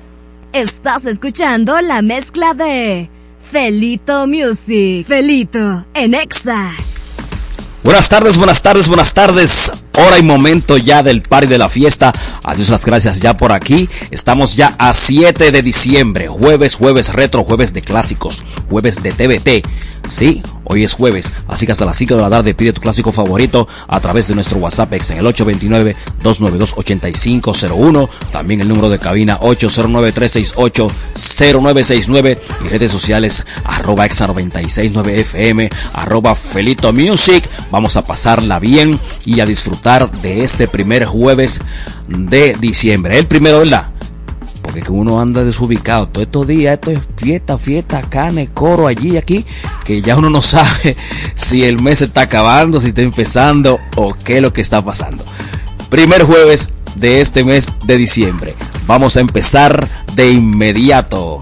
Estás escuchando la mezcla de Felito Music. Felito en Exa. Buenas tardes, buenas tardes, buenas tardes. Hora y momento ya del party de la fiesta. Adiós las gracias ya por aquí. Estamos ya a 7 de diciembre. Jueves, jueves retro, jueves de clásicos, jueves de TBT. Sí, hoy es jueves, así que hasta las 5 de la tarde pide tu clásico favorito a través de nuestro WhatsApp ex en el 829-292-8501. También el número de cabina 809-368-0969 y redes sociales arroba exa 969 FM, arroba Felito Music. Vamos a pasarla bien y a disfrutar de este primer jueves de diciembre. El primero, ¿verdad? Porque que uno anda desubicado. Todos estos días, esto es fiesta, fiesta, cane, coro, allí aquí, que ya uno no sabe si el mes está acabando, si está empezando o qué es lo que está pasando. Primer jueves de este mes de diciembre. Vamos a empezar de inmediato.